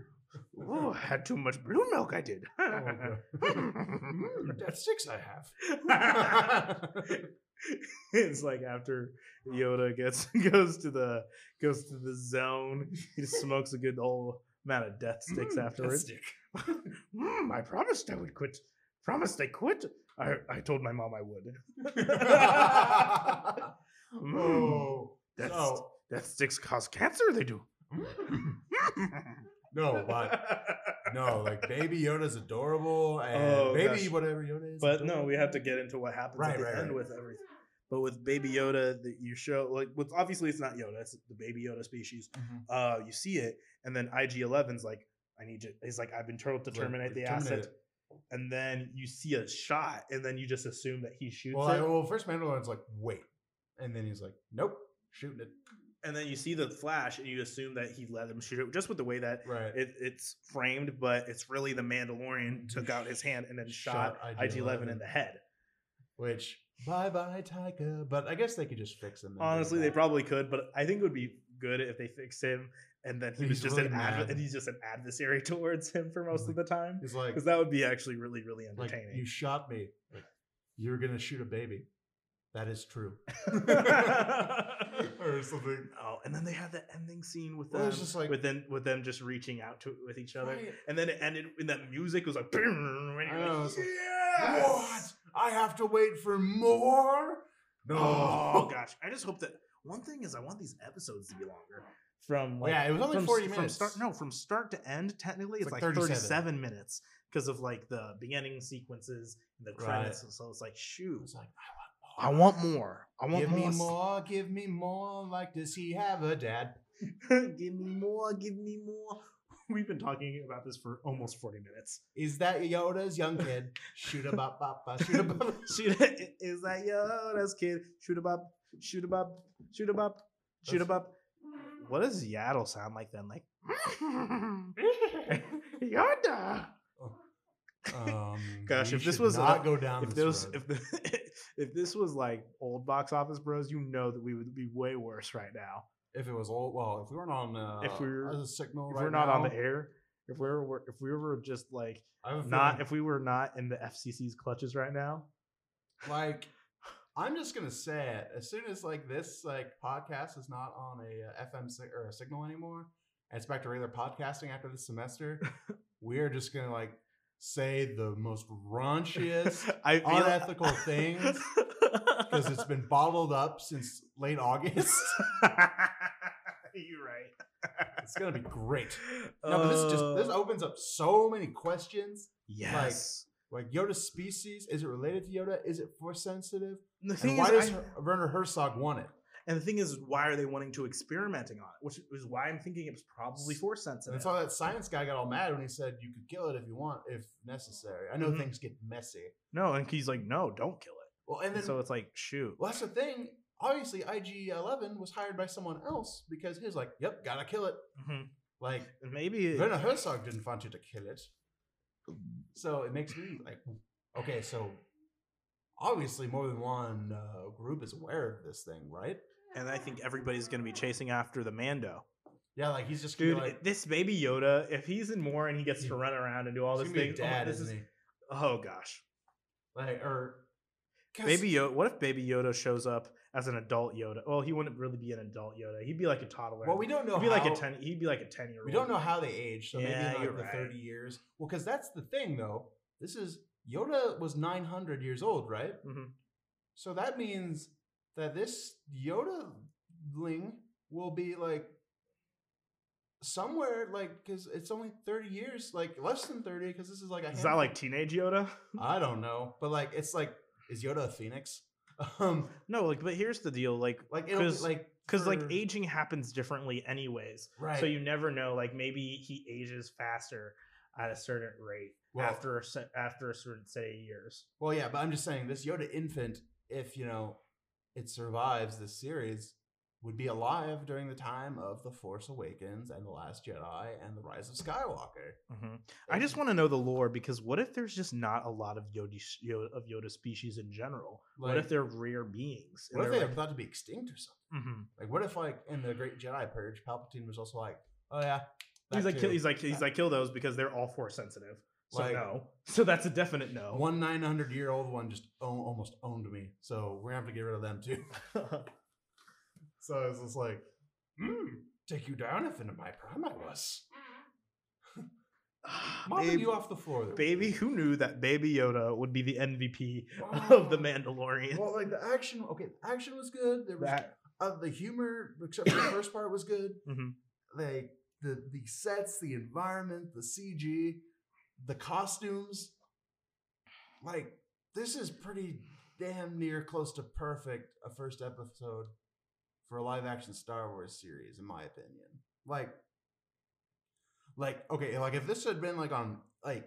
[SPEAKER 8] ooh, had too much blue milk. I did.
[SPEAKER 7] Mm, That's six I have.
[SPEAKER 8] it's like after Yoda gets goes to the goes to the zone, he just smokes a good old amount of death sticks
[SPEAKER 7] Mm,
[SPEAKER 8] afterwards.
[SPEAKER 7] Stick.
[SPEAKER 8] Mm, I promised I would quit. Promised I quit. I I told my mom I would. Mm,
[SPEAKER 7] oh,
[SPEAKER 8] death,
[SPEAKER 7] so
[SPEAKER 8] death sticks cause cancer. They do.
[SPEAKER 7] No, but no, like Baby Yoda's adorable, and
[SPEAKER 8] Oh,
[SPEAKER 7] Baby
[SPEAKER 8] gosh.
[SPEAKER 7] whatever Yoda is.
[SPEAKER 8] But no, we have to get into what happens
[SPEAKER 7] Right,
[SPEAKER 8] at the
[SPEAKER 7] right,
[SPEAKER 8] end
[SPEAKER 7] right.
[SPEAKER 8] with everything. But with Baby Yoda, that you show like with obviously it's not Yoda, it's the Baby Yoda species.
[SPEAKER 7] Mhm.
[SPEAKER 8] Uh, you see it, and then IG 11's like, I need you. He's like, I've been told to terminate the
[SPEAKER 7] terminate
[SPEAKER 8] asset.
[SPEAKER 7] it.
[SPEAKER 8] And then you see a shot, and then you just assume that he shoots
[SPEAKER 7] Well,
[SPEAKER 8] it.
[SPEAKER 7] I, well, first Mandalorian's like, wait, and then he's like, nope, shooting it.
[SPEAKER 8] And then you see the flash, and you assume that he let him shoot it, just with the way that
[SPEAKER 7] Right.
[SPEAKER 8] it, it's framed. But it's really the Mandalorian took out his hand and then shot,
[SPEAKER 7] Shot
[SPEAKER 8] IG 11
[SPEAKER 7] IG-11.
[SPEAKER 8] in the head.
[SPEAKER 7] Which bye bye Taika, but I guess they could just fix him. and bring it
[SPEAKER 8] Honestly, they probably could, but I think it would be good if they fixed him and then he was just
[SPEAKER 7] really
[SPEAKER 8] an and he's just an adversary towards him for most of the time.
[SPEAKER 7] He's like,
[SPEAKER 8] Because that would be actually really, really
[SPEAKER 7] like
[SPEAKER 8] entertaining.
[SPEAKER 7] you shot me. Like, you're gonna shoot a baby. That is true. or something.
[SPEAKER 8] oh, and then they had that ending scene with
[SPEAKER 7] Well,
[SPEAKER 8] them,
[SPEAKER 7] just like-
[SPEAKER 8] with them, with them just reaching out to with each other,
[SPEAKER 7] Right.
[SPEAKER 8] and then it ended in that music it was like,
[SPEAKER 7] I know, it's
[SPEAKER 8] "Yes!"
[SPEAKER 7] What? I have to wait for more? No.
[SPEAKER 8] Oh gosh, I just hope that one thing is I want these episodes to be longer. From like,
[SPEAKER 7] yeah, it was only
[SPEAKER 8] from,
[SPEAKER 7] 40
[SPEAKER 8] From
[SPEAKER 7] minutes.
[SPEAKER 8] start, no, from start to end, technically, it's,
[SPEAKER 7] It's
[SPEAKER 8] like,
[SPEAKER 7] like
[SPEAKER 8] 37.
[SPEAKER 7] 37.
[SPEAKER 8] minutes because of like the beginning sequences and the
[SPEAKER 7] Right.
[SPEAKER 8] credits. So it's like, shoot,
[SPEAKER 7] It's like
[SPEAKER 8] I want more. I want
[SPEAKER 7] give
[SPEAKER 8] more.
[SPEAKER 7] me more, give me more. Like, does he have a dad?
[SPEAKER 8] give me more. Give me more. We've been talking about this for almost forty minutes.
[SPEAKER 7] Is that Yoda's young kid? Shoot a bop bop bop, shoot a bop.
[SPEAKER 8] Shoot is that Yoda's kid? Shoot 'em up, Shoot up, shoot 'em up, shoot 'em up. What does Yaddle sound like then? Like Yoda.
[SPEAKER 7] Um,
[SPEAKER 8] Gosh, if this was,
[SPEAKER 7] not
[SPEAKER 8] uh,
[SPEAKER 7] go down
[SPEAKER 8] if
[SPEAKER 7] this
[SPEAKER 8] this if the, if this was like old box office bros, you know that we would be way worse right now.
[SPEAKER 7] if it was old, well, if we weren't on, uh,
[SPEAKER 8] If we were-
[SPEAKER 7] a signal,
[SPEAKER 8] If
[SPEAKER 7] right
[SPEAKER 8] we're not on
[SPEAKER 7] now,
[SPEAKER 8] the air, if we were if we were just like
[SPEAKER 7] a
[SPEAKER 8] not if we were not in the FCC's clutches right now,
[SPEAKER 7] like i'm just gonna say it. As soon as like this like podcast is not on a uh, fm si- or a signal anymore and it's back to regular podcasting after this semester we're just gonna like say the most raunchiest
[SPEAKER 8] I feel
[SPEAKER 7] unethical things because it's been bottled up since late august.
[SPEAKER 8] You're right.
[SPEAKER 7] it's gonna be great. No but this just this
[SPEAKER 8] Uh,
[SPEAKER 7] opens up so many questions.
[SPEAKER 8] Yes.
[SPEAKER 7] like yoda's species is it related to yoda? Is it force sensitive?
[SPEAKER 8] The
[SPEAKER 7] and
[SPEAKER 8] thing
[SPEAKER 7] why
[SPEAKER 8] is,
[SPEAKER 7] does
[SPEAKER 8] I-
[SPEAKER 7] werner herzog want it
[SPEAKER 8] and the thing is, why are they wanting to experimenting on it? Which is why I'm thinking it was probably force
[SPEAKER 7] And
[SPEAKER 8] sensitive.
[SPEAKER 7] that's why that science guy got all mad when he said you could kill it if you want, if necessary. I know
[SPEAKER 8] Mhm.
[SPEAKER 7] things get messy.
[SPEAKER 8] No, and he's like, no, don't kill it.
[SPEAKER 7] Well, and then
[SPEAKER 8] so it's like, shoot.
[SPEAKER 7] well, that's the thing. Obviously, IG Eleven was hired by someone else because he's like, "Yep, gotta kill it."
[SPEAKER 8] Mhm.
[SPEAKER 7] Like
[SPEAKER 8] Maybe
[SPEAKER 7] Werner Herzog didn't want you to kill it, so it makes me like, okay, so obviously more than one uh, group is aware of this thing, right?
[SPEAKER 8] And I think everybody's gonna be chasing after the Mando.
[SPEAKER 7] Yeah, like he's just
[SPEAKER 8] Dude,
[SPEAKER 7] like,
[SPEAKER 8] this baby Yoda, if he's in more and he gets to run around and do all this
[SPEAKER 7] be
[SPEAKER 8] oh,
[SPEAKER 7] dad,
[SPEAKER 8] this
[SPEAKER 7] isn't
[SPEAKER 8] is,
[SPEAKER 7] he?
[SPEAKER 8] oh gosh,
[SPEAKER 7] Like or
[SPEAKER 8] baby Yoda. What if baby Yoda shows up as an adult Yoda? Well, he wouldn't really be an adult Yoda. He'd be like a toddler.
[SPEAKER 7] Well, we don't know.
[SPEAKER 8] He'd be like a ten. He'd be like a ten year old.
[SPEAKER 7] We don't know how they age, so
[SPEAKER 8] Yeah,
[SPEAKER 7] maybe like the
[SPEAKER 8] right.
[SPEAKER 7] 30 years. Well, because that's the thing, though. This is Yoda was 900 years old, right?
[SPEAKER 8] Mhm.
[SPEAKER 7] So that means that this Yoda ling will be like somewhere like because it's only 30 years, like less than 30, because this is like a.
[SPEAKER 8] Is that like teenage Yoda?
[SPEAKER 7] I don't know, but like it's like is Yoda a phoenix? Um,
[SPEAKER 8] No, like, but here's the deal, like,
[SPEAKER 7] like it'll be, like
[SPEAKER 8] because like aging happens differently, anyways.
[SPEAKER 7] right.
[SPEAKER 8] So you never know. Like maybe he ages faster at a certain rate
[SPEAKER 7] Well-
[SPEAKER 8] after a after a certain set of years.
[SPEAKER 7] Well, yeah, but I'm just saying this Yoda infant, if you know it survives this series, would be alive during the time of the Force Awakens and the Last Jedi and the Rise of Skywalker.
[SPEAKER 8] Mm-hmm. I just want to know the lore because what if there's just not a lot of Yoda, Yoda of Yoda species in general? what if they're rare beings?
[SPEAKER 7] what if
[SPEAKER 8] they're like,
[SPEAKER 7] to be extinct or something?
[SPEAKER 8] Mhm.
[SPEAKER 7] Like, what if like in the Great Jedi Purge, Palpatine was also like, "Oh yeah,
[SPEAKER 8] He's like, kill,
[SPEAKER 7] too."
[SPEAKER 8] he's like, he's like, kill those because they're all force sensitive. So
[SPEAKER 7] Like-
[SPEAKER 8] no. So that's a definite no.
[SPEAKER 7] one 900 year old one just own, almost owned me, so we're gonna have to get rid of them too." so it's just like, hmm, take you down if into my prime I was. Mopping
[SPEAKER 8] baby,
[SPEAKER 7] you off the floor, there,
[SPEAKER 8] baby, who knew that Baby Yoda would be the MVP
[SPEAKER 7] Oh.
[SPEAKER 8] of the Mandalorian?
[SPEAKER 7] Well, like the action, okay, the action was good. There was
[SPEAKER 8] that
[SPEAKER 7] uh, the humor, except for the first part, was good.
[SPEAKER 8] Mhm.
[SPEAKER 7] Like the the sets, the environment, the CG, the costumes. Like this is pretty damn near close to perfect a first episode for a live action Star Wars series, in my opinion. Like, like okay, like if this had been like on like,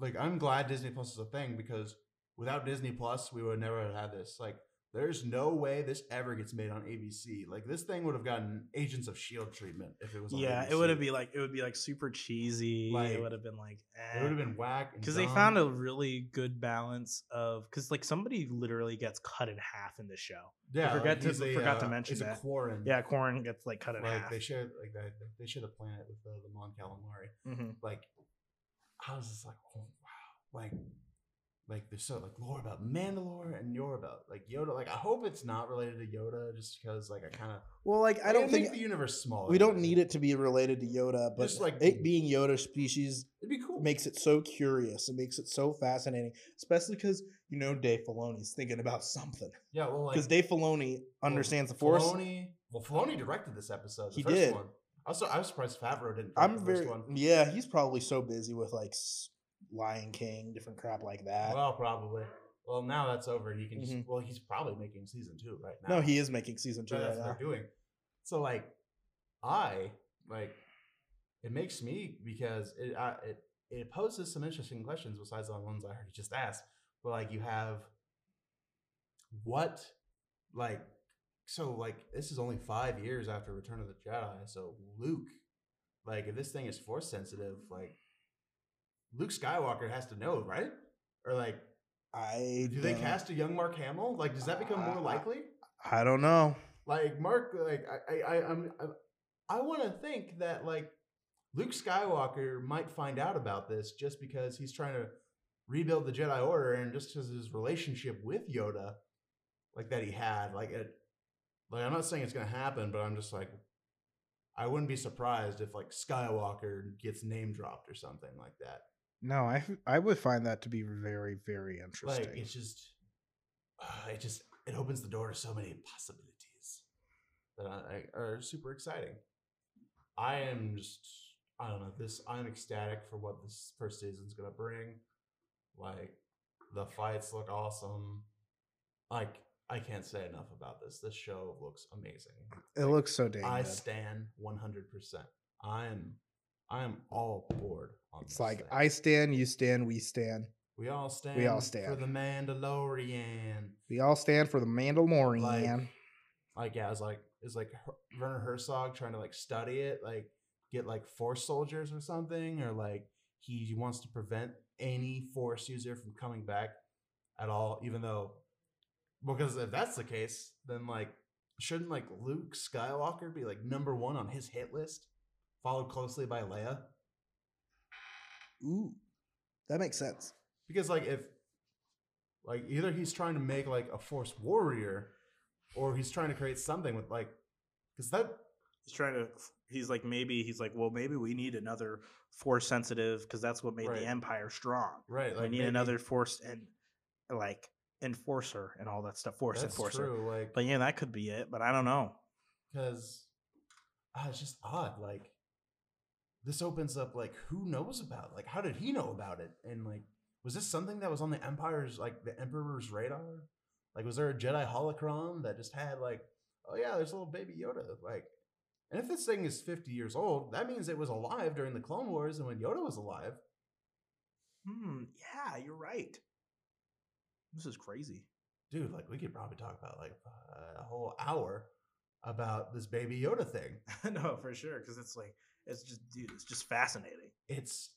[SPEAKER 7] like I'm glad Disney Plus is a thing because without Disney Plus, we would never have had this. Like, there's no way this ever gets made on ABC. Like, this thing would have gotten Agents of Shield treatment if it was. on
[SPEAKER 8] yeah, it would have been like it would be like super cheesy.
[SPEAKER 7] Like,
[SPEAKER 8] it would have been like
[SPEAKER 7] It would have been whack
[SPEAKER 8] because they found a really good balance of because like somebody literally gets cut in half in this show.
[SPEAKER 7] yeah.
[SPEAKER 8] forgot
[SPEAKER 7] like,
[SPEAKER 8] to-
[SPEAKER 7] a,
[SPEAKER 8] forgot to
[SPEAKER 7] uh,
[SPEAKER 8] mention
[SPEAKER 7] he's
[SPEAKER 8] that.
[SPEAKER 7] A Quarren.
[SPEAKER 8] Yeah, Quarren gets like cut in
[SPEAKER 7] like
[SPEAKER 8] half.
[SPEAKER 7] they share like they, they share the planet with uh, the Mon Calamari.
[SPEAKER 8] Mhm.
[SPEAKER 7] Like, I was just like, oh wow, like. Like there's so like lore about Mandalore and lore about like Yoda. Like I hope it's not related to Yoda, just because like I kind of
[SPEAKER 2] Well, like I don't think
[SPEAKER 7] the universe smaller.
[SPEAKER 2] we don't need it to be related to Yoda, but
[SPEAKER 7] Just, like-
[SPEAKER 2] it being Yoda species
[SPEAKER 7] It'd be cool.
[SPEAKER 2] makes it so curious. It makes it so fascinating, especially because you know Dave Filoni's thinking about something.
[SPEAKER 7] yeah, well, like
[SPEAKER 2] Because Dave Filoni understands the Force.
[SPEAKER 7] Filoni, well, Filoni directed this episode. The
[SPEAKER 2] He
[SPEAKER 7] first
[SPEAKER 2] did.
[SPEAKER 7] One. Also, I was surprised Favreau didn't.
[SPEAKER 2] I'm
[SPEAKER 7] the
[SPEAKER 2] very
[SPEAKER 7] first one.
[SPEAKER 2] yeah. He's probably so busy with like Lion King, different crap like that.
[SPEAKER 7] Well, probably. Well, now that's over. He can just.
[SPEAKER 2] Mhm.
[SPEAKER 7] Well, he's probably making season two right now.
[SPEAKER 2] no, he is making season two
[SPEAKER 7] So that's
[SPEAKER 2] right
[SPEAKER 7] what they're doing. So like, I like, it makes me because it I, it it poses some interesting questions besides the ones I already just asked. But like, you have what, like, so like this is only five years after Return of the Jedi. So Luke, like, if this thing is force sensitive, like, Luke Skywalker has to know, right? Or like,
[SPEAKER 2] I
[SPEAKER 7] do they cast a young Mark Hamill? Like, does that become more
[SPEAKER 2] Uh,
[SPEAKER 7] likely?
[SPEAKER 2] I don't know.
[SPEAKER 7] like Mark, like I, I, I I'm, I, I want to think that like Luke Skywalker might find out about this just because he's trying to rebuild the Jedi Order, and just because his relationship with Yoda, like that he had, like it, like I'm not saying it's gonna happen, but I'm just like, I wouldn't be surprised if like Skywalker gets name dropped or something like that.
[SPEAKER 2] No, I I would find that to be very very interesting.
[SPEAKER 7] Like it's just, uh, it just it opens the door to so many possibilities that I, I, are super exciting. I am just I don't know this. I'm ecstatic for what this first season's gonna bring. Like the fights look awesome. Like I can't say enough about this. This show looks amazing.
[SPEAKER 2] it looks so dang
[SPEAKER 7] I
[SPEAKER 2] good.
[SPEAKER 7] stand 100. percent I'm I'm all aboard on
[SPEAKER 2] It's like
[SPEAKER 7] thing.
[SPEAKER 2] I stand, you stand, we stand.
[SPEAKER 7] we all stand.
[SPEAKER 2] We
[SPEAKER 7] all
[SPEAKER 2] stand for
[SPEAKER 7] the Mandalorian.
[SPEAKER 2] We all stand for the Mandalorian.
[SPEAKER 7] Like, like yeah, it's like it's like Werner Herzog trying to like study it, like get like force soldiers or something, or like he wants to prevent any force user from coming back at all, even though because if that's the case, then like shouldn't like Luke Skywalker be like number one on his hit list, followed closely by Leia?
[SPEAKER 2] Ooh, that makes sense.
[SPEAKER 7] because like if like either he's trying to make like a force warrior or he's trying to create something with like because that
[SPEAKER 8] He's trying to. He's like maybe he's like well maybe we need another force sensitive because that's what made
[SPEAKER 7] Right.
[SPEAKER 8] the empire strong.
[SPEAKER 7] right
[SPEAKER 8] we need
[SPEAKER 7] maybe
[SPEAKER 8] another force and like enforcer and all that stuff. Force
[SPEAKER 7] that's
[SPEAKER 8] enforcer.
[SPEAKER 7] true like
[SPEAKER 8] But yeah, that could be it. But I don't know.
[SPEAKER 7] because ah, it's just odd like this opens up like who knows about like how did he know about it and like was this something that was on the empire's like the emperor's radar like was there a jedi holocron that just had like oh yeah there's a little baby yoda like and if this thing is 50 years old that means it was alive during the clone wars and when yoda was alive
[SPEAKER 8] Hmm. Yeah, you're right. This is crazy.
[SPEAKER 7] dude like we could probably talk about like a whole hour about this baby yoda thing
[SPEAKER 8] no, for sure. Because it's like it's just dude, it's just fascinating.
[SPEAKER 7] it's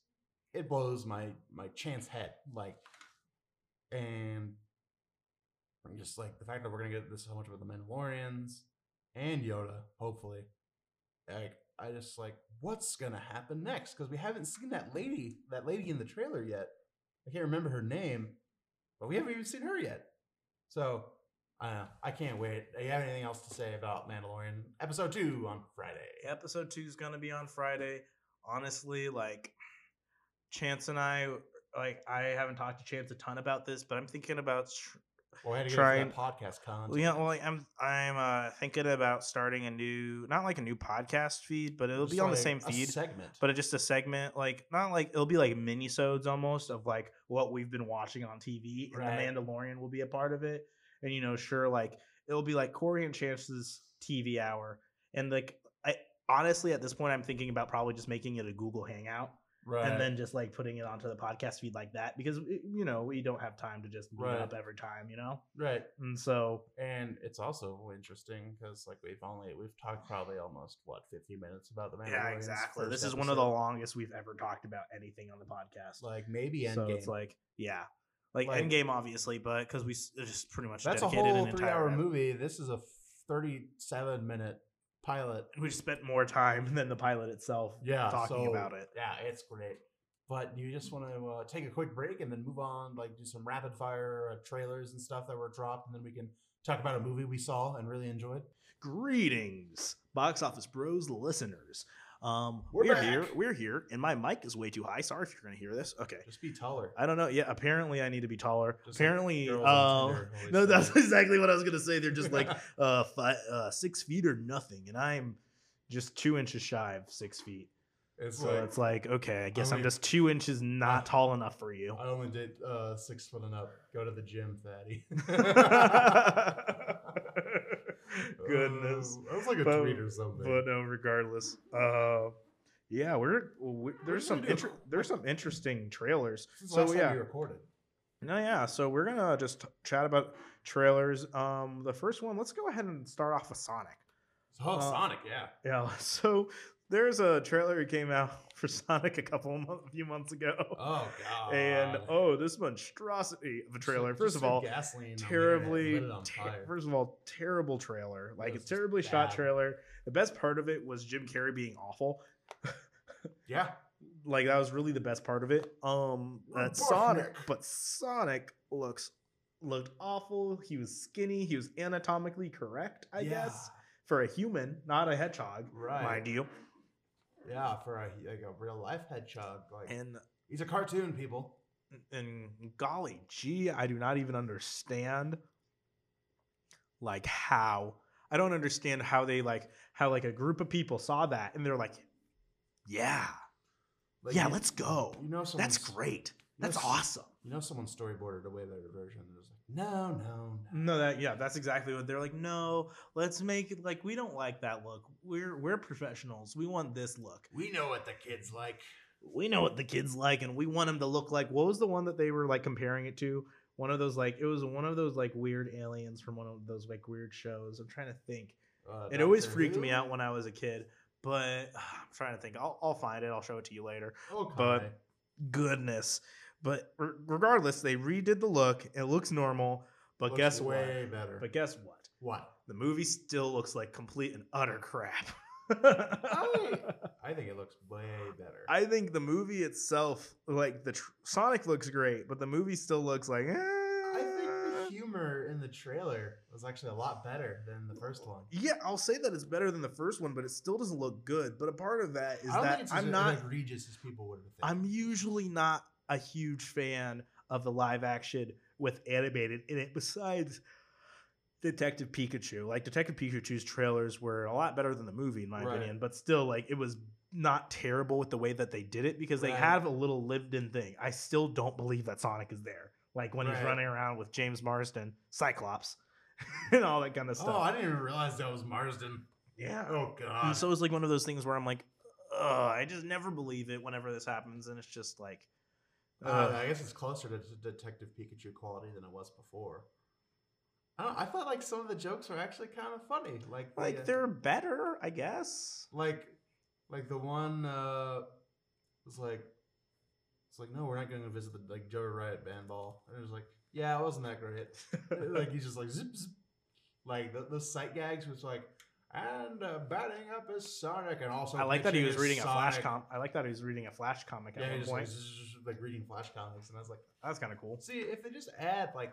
[SPEAKER 7] it blows my my chance head like and I'm just like the fact that we're gonna get this so much with the Mandalorians and Yoda, hopefully. Like I just like what's gonna happen next because we haven't seen that lady that lady in the trailer yet. I can't remember her name, but we haven't even seen her yet. So I don't know. I can't wait. Do you have anything else to say about Mandalorian episode two on Friday?
[SPEAKER 8] Episode two is gonna be on Friday. Honestly, like Chance and I, like I haven't talked to Chance a ton about this, but I'm thinking about tr-
[SPEAKER 7] Well, had to
[SPEAKER 8] Trying-
[SPEAKER 7] podcast content.
[SPEAKER 8] Well, yeah, well, like, I'm I'm uh, thinking about starting a new, not like a new podcast feed, but it'll
[SPEAKER 7] Just
[SPEAKER 8] be on the same
[SPEAKER 7] a
[SPEAKER 8] feed.
[SPEAKER 7] segment.
[SPEAKER 8] But it's just a segment, like not like it'll be like mini-sodes almost of like what we've been watching on TV, and
[SPEAKER 7] Right.
[SPEAKER 8] the Mandalorian will be a part of it. And you know, sure, like it'll be like Corey and Chance's TV hour, and like I honestly at this point I'm thinking about probably just making it a Google Hangout,
[SPEAKER 7] right.
[SPEAKER 8] and then just like putting it onto the podcast feed like that because you know we don't have time to just meet
[SPEAKER 7] Right.
[SPEAKER 8] up every time, you know.
[SPEAKER 7] right.
[SPEAKER 8] And so
[SPEAKER 7] And it's also interesting because like we've only we've talked probably almost what 50 minutes about the Mandalorian.
[SPEAKER 8] yeah, exactly. This is one of the longest we've ever talked about anything on the podcast.
[SPEAKER 7] like maybe Endgame.
[SPEAKER 8] so it's like yeah like,
[SPEAKER 7] Like-
[SPEAKER 8] endgame obviously but because we s- just pretty much
[SPEAKER 7] that's a
[SPEAKER 8] dedicated
[SPEAKER 7] whole
[SPEAKER 8] an
[SPEAKER 7] three
[SPEAKER 8] entire
[SPEAKER 7] hour movie. This is a 37 minute pilot.
[SPEAKER 8] we just spent more time than the pilot itself
[SPEAKER 7] Yeah,
[SPEAKER 8] talking
[SPEAKER 7] so,
[SPEAKER 8] about it
[SPEAKER 7] Yeah, it's great. But you just want to uh, take a quick break and then move on, like do some rapid fire uh, trailers and stuff that were dropped, and then we can talk about a movie we saw and really enjoyed.
[SPEAKER 8] greetings box office bros listeners um
[SPEAKER 7] We're
[SPEAKER 8] we're,
[SPEAKER 7] back.
[SPEAKER 8] here we're here and my mic is way too high sorry if you're gonna hear this okay
[SPEAKER 7] Just be taller.
[SPEAKER 8] I don't know. Yeah, apparently I need to be taller.
[SPEAKER 7] Just
[SPEAKER 8] apparently,
[SPEAKER 7] girls
[SPEAKER 8] uh,
[SPEAKER 7] on Tinder always
[SPEAKER 8] no, that's exactly what I was gonna say. They're just like uh, five, uh, six feet or nothing, and I'm just two inches shy of six feet.
[SPEAKER 7] It's
[SPEAKER 8] So
[SPEAKER 7] like
[SPEAKER 8] it's like, okay, I guess I'm just two inches not
[SPEAKER 7] Uh,
[SPEAKER 8] tall enough for you.
[SPEAKER 7] I only did uh, six foot and up. Go to the gym, fatty.
[SPEAKER 8] Goodness.
[SPEAKER 7] Uh, that was like a
[SPEAKER 8] But-
[SPEAKER 7] tweet or something.
[SPEAKER 8] But no, regardless, uh, yeah, we're, we, there's some
[SPEAKER 7] we gonna do?
[SPEAKER 8] inter- there's some interesting trailers. So yeah,
[SPEAKER 7] we recorded.
[SPEAKER 8] no, yeah. So we're gonna just chat about trailers. Um, the first one, let's go ahead and start off with Sonic.
[SPEAKER 7] Oh,
[SPEAKER 8] Uh,
[SPEAKER 7] Sonic, yeah.
[SPEAKER 8] Yeah. So there's a trailer that came out for Sonic a couple of months, a few months ago.
[SPEAKER 7] Oh god.
[SPEAKER 8] And oh, this monstrosity of a trailer. First of all,
[SPEAKER 7] gasoline on the internet
[SPEAKER 8] terribly.
[SPEAKER 7] lit it on
[SPEAKER 8] ter- first of all, terrible trailer. Like it's terribly shot trailer. The best part of it was Jim Carrey being awful.
[SPEAKER 7] yeah.
[SPEAKER 8] Like that was really the best part of it. Um,
[SPEAKER 7] Well,
[SPEAKER 8] uh, Sonic, but Sonic looks looked awful. He was skinny. He was anatomically correct, I guess, for a human, not a hedgehog,
[SPEAKER 7] Right.
[SPEAKER 8] mind you.
[SPEAKER 7] Yeah, for a like a real life hedgehog. Like
[SPEAKER 8] And
[SPEAKER 7] he's a cartoon, people.
[SPEAKER 8] and golly gee i do not even understand like how i don't understand how they like how like a group of people saw that and they're like yeah
[SPEAKER 7] Like,
[SPEAKER 8] yeah
[SPEAKER 7] you-
[SPEAKER 8] let's go
[SPEAKER 7] You know,
[SPEAKER 8] that's
[SPEAKER 7] someone's-
[SPEAKER 8] great
[SPEAKER 7] you know
[SPEAKER 8] that's awesome
[SPEAKER 7] You know, someone storyboarded a way better version. It was like, no, no, no.
[SPEAKER 8] no that yeah that's exactly what they're like no let's make it like we don't like that look we're we're professionals we want this look
[SPEAKER 7] We know what the kids like.
[SPEAKER 8] we know what the kids like and we want them to look like what was the one that they were like comparing it to one of those like it was one of those like weird aliens from one of those like weird shows i'm trying to think
[SPEAKER 7] Uh,
[SPEAKER 8] it always freaked
[SPEAKER 7] Who?
[SPEAKER 8] me out when i was a kid but i'm trying to think i'll, I'll find it i'll show it to you later
[SPEAKER 7] Okay.
[SPEAKER 8] but- goodness but re- regardless they redid the look it looks normal but
[SPEAKER 7] Looks
[SPEAKER 8] guess
[SPEAKER 7] way
[SPEAKER 8] what
[SPEAKER 7] better.
[SPEAKER 8] but guess what
[SPEAKER 7] what?
[SPEAKER 8] the movie still looks like complete and utter crap
[SPEAKER 7] I, I think it looks way better.
[SPEAKER 8] I think the movie itself, like the tr- Sonic looks great, but the movie still looks like. Eh.
[SPEAKER 7] I think the humor in the trailer was actually a lot better than the first one.
[SPEAKER 8] Yeah, I'll say that it's better than the first one, but it still doesn't look good. But a part of that is that I'm not.
[SPEAKER 7] As egregious as people would have think.
[SPEAKER 8] I'm usually not a huge fan of the live action with animated in it. Besides Detective Pikachu, like Detective Pikachu's trailers were a lot better than the movie in my
[SPEAKER 7] Right.
[SPEAKER 8] opinion, but still, like it was not terrible with the way that they did it because they
[SPEAKER 7] Right.
[SPEAKER 8] have a little lived-in thing. I still don't believe that Sonic is there, like when he's running around with James Marsden, Cyclops, and all that kind of
[SPEAKER 7] oh,
[SPEAKER 8] stuff. oh.
[SPEAKER 7] I didn't even realize that was Marsden.
[SPEAKER 8] yeah.
[SPEAKER 7] Oh god.
[SPEAKER 8] And so it's like one of those things where I'm like, Ugh, I just never believe it whenever this happens, and it's just like,
[SPEAKER 7] Uh,
[SPEAKER 8] ugh.
[SPEAKER 7] I guess it's closer to Detective Pikachu quality than it was before. I don't. I thought like some of the jokes were actually kind of funny. Like
[SPEAKER 8] like
[SPEAKER 7] uh,
[SPEAKER 8] they're better, I guess.
[SPEAKER 7] like like the one uh was like it's like no, we're not going to visit the like Joe Riot band ball, and it was like yeah, it wasn't that great. like he's just like zip zip. Like the, the sight gags was like and uh, batting up is Sonic, and also
[SPEAKER 8] I like that he was reading a flash
[SPEAKER 7] Sonic.
[SPEAKER 8] com. I like that he was reading a flash comic at
[SPEAKER 7] Yeah, he
[SPEAKER 8] one
[SPEAKER 7] just like,
[SPEAKER 8] point.
[SPEAKER 7] zzz, like reading flash comics, and I was like.
[SPEAKER 8] That's kind of cool.
[SPEAKER 7] See, if they just add like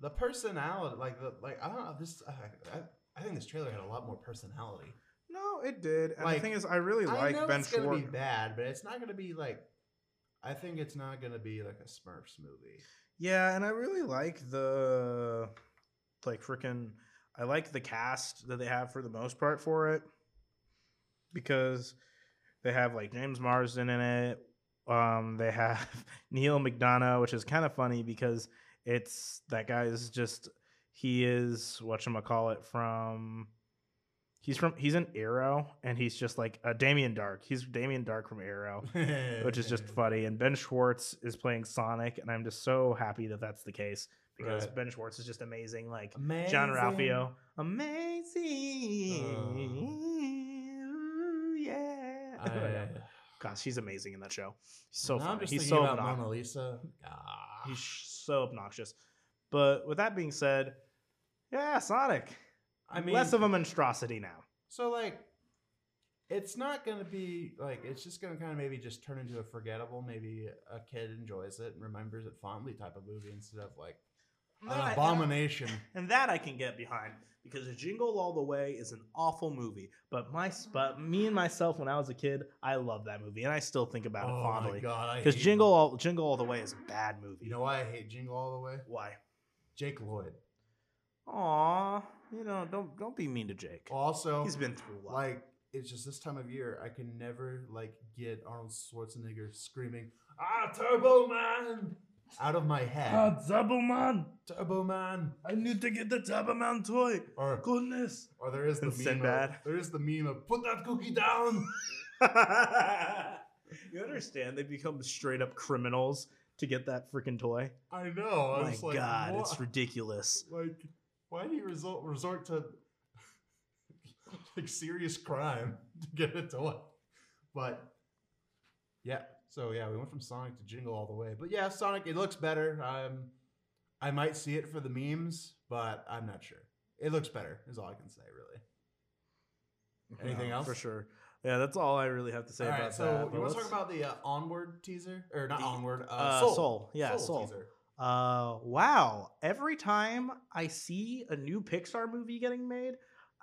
[SPEAKER 7] the personality, like the like I don't know this. I, I, I think this trailer had a lot more personality.
[SPEAKER 8] No, it did. And
[SPEAKER 7] Like,
[SPEAKER 8] the thing is, I really like I
[SPEAKER 7] know
[SPEAKER 8] Ben
[SPEAKER 7] it's gonna be bad, but it's not gonna be like. I think it's not gonna be like a Smurfs movie.
[SPEAKER 8] Yeah, and I really like the like freaking. I like the cast that they have for the most part for it because they have like James Marsden in it. Um, they have Neal McDonough, which is kind of funny because it's that guy's just he is what call it from. He's from he's an Arrow, and he's just like uh, Damien Darhk. He's Damien Darhk from Arrow which is just funny. And Ben Schwartz is playing Sonic, and I'm just so happy that that's the case because
[SPEAKER 7] Right.
[SPEAKER 8] Ben Schwartz is just amazing. Like
[SPEAKER 7] Amazing.
[SPEAKER 8] Jean-Ralphio, amazing. Ooh, yeah.
[SPEAKER 7] I,
[SPEAKER 8] Gosh, he's amazing in that show. He's so
[SPEAKER 7] now
[SPEAKER 8] funny. He's so
[SPEAKER 7] about
[SPEAKER 8] obnoxious.
[SPEAKER 7] Mona Lisa. Ah.
[SPEAKER 8] He's so obnoxious. But with that being said, yeah, Sonic.
[SPEAKER 7] I mean,
[SPEAKER 8] less of a monstrosity now.
[SPEAKER 7] So like, it's not gonna be like it's just gonna kind of maybe just turn into a forgettable. Maybe a kid enjoys it and remembers it fondly type of movie instead of like an abomination.
[SPEAKER 8] And that I can get behind because Jingle All the Way is an awful movie. But my but me and myself when I was a kid, I love that movie and I still think about
[SPEAKER 7] oh
[SPEAKER 8] it
[SPEAKER 7] my
[SPEAKER 8] fondly.
[SPEAKER 7] god! I
[SPEAKER 8] Because Jingle All Jingle All the Way is a bad movie.
[SPEAKER 7] You know why I hate Jingle All the Way?
[SPEAKER 8] why?
[SPEAKER 7] Jake Lloyd.
[SPEAKER 8] Aw, you know, don't don't be mean to Jake.
[SPEAKER 7] Also,
[SPEAKER 8] He's been through a lot.
[SPEAKER 7] like it's just this time of year I can never like get Arnold Schwarzenegger screaming "Ah, Turbo Man!" Out of my head.
[SPEAKER 8] Ah, Turbo Man!
[SPEAKER 7] Turbo Man,
[SPEAKER 8] I need to get the Turbo Man toy.
[SPEAKER 7] or
[SPEAKER 8] Goodness.
[SPEAKER 7] or there is the
[SPEAKER 8] And
[SPEAKER 7] meme.
[SPEAKER 8] Sinbad.
[SPEAKER 7] Of, there is the meme of "Put that cookie down."
[SPEAKER 8] you understand? They become straight up criminals to get that freaking toy.
[SPEAKER 7] I know. I
[SPEAKER 8] My
[SPEAKER 7] was like,
[SPEAKER 8] God,
[SPEAKER 7] what?
[SPEAKER 8] it's ridiculous.
[SPEAKER 7] like why do you resort resort to like serious crime to get a toy but yeah so yeah we went from sonic to jingle all the way but yeah sonic it looks better um i might see it for the memes but i'm not sure it looks better is all i can say really anything
[SPEAKER 8] No,
[SPEAKER 7] else
[SPEAKER 8] For sure. Yeah, that's all I really have to say
[SPEAKER 7] all
[SPEAKER 8] about
[SPEAKER 7] right so
[SPEAKER 8] that.
[SPEAKER 7] you want to talk about the uh, onward teaser or not
[SPEAKER 8] The-
[SPEAKER 7] onward uh,
[SPEAKER 8] uh,
[SPEAKER 7] soul.
[SPEAKER 8] Soul. Yeah, Soul.
[SPEAKER 7] teaser
[SPEAKER 8] Uh, wow. Every time I see a new Pixar movie getting made,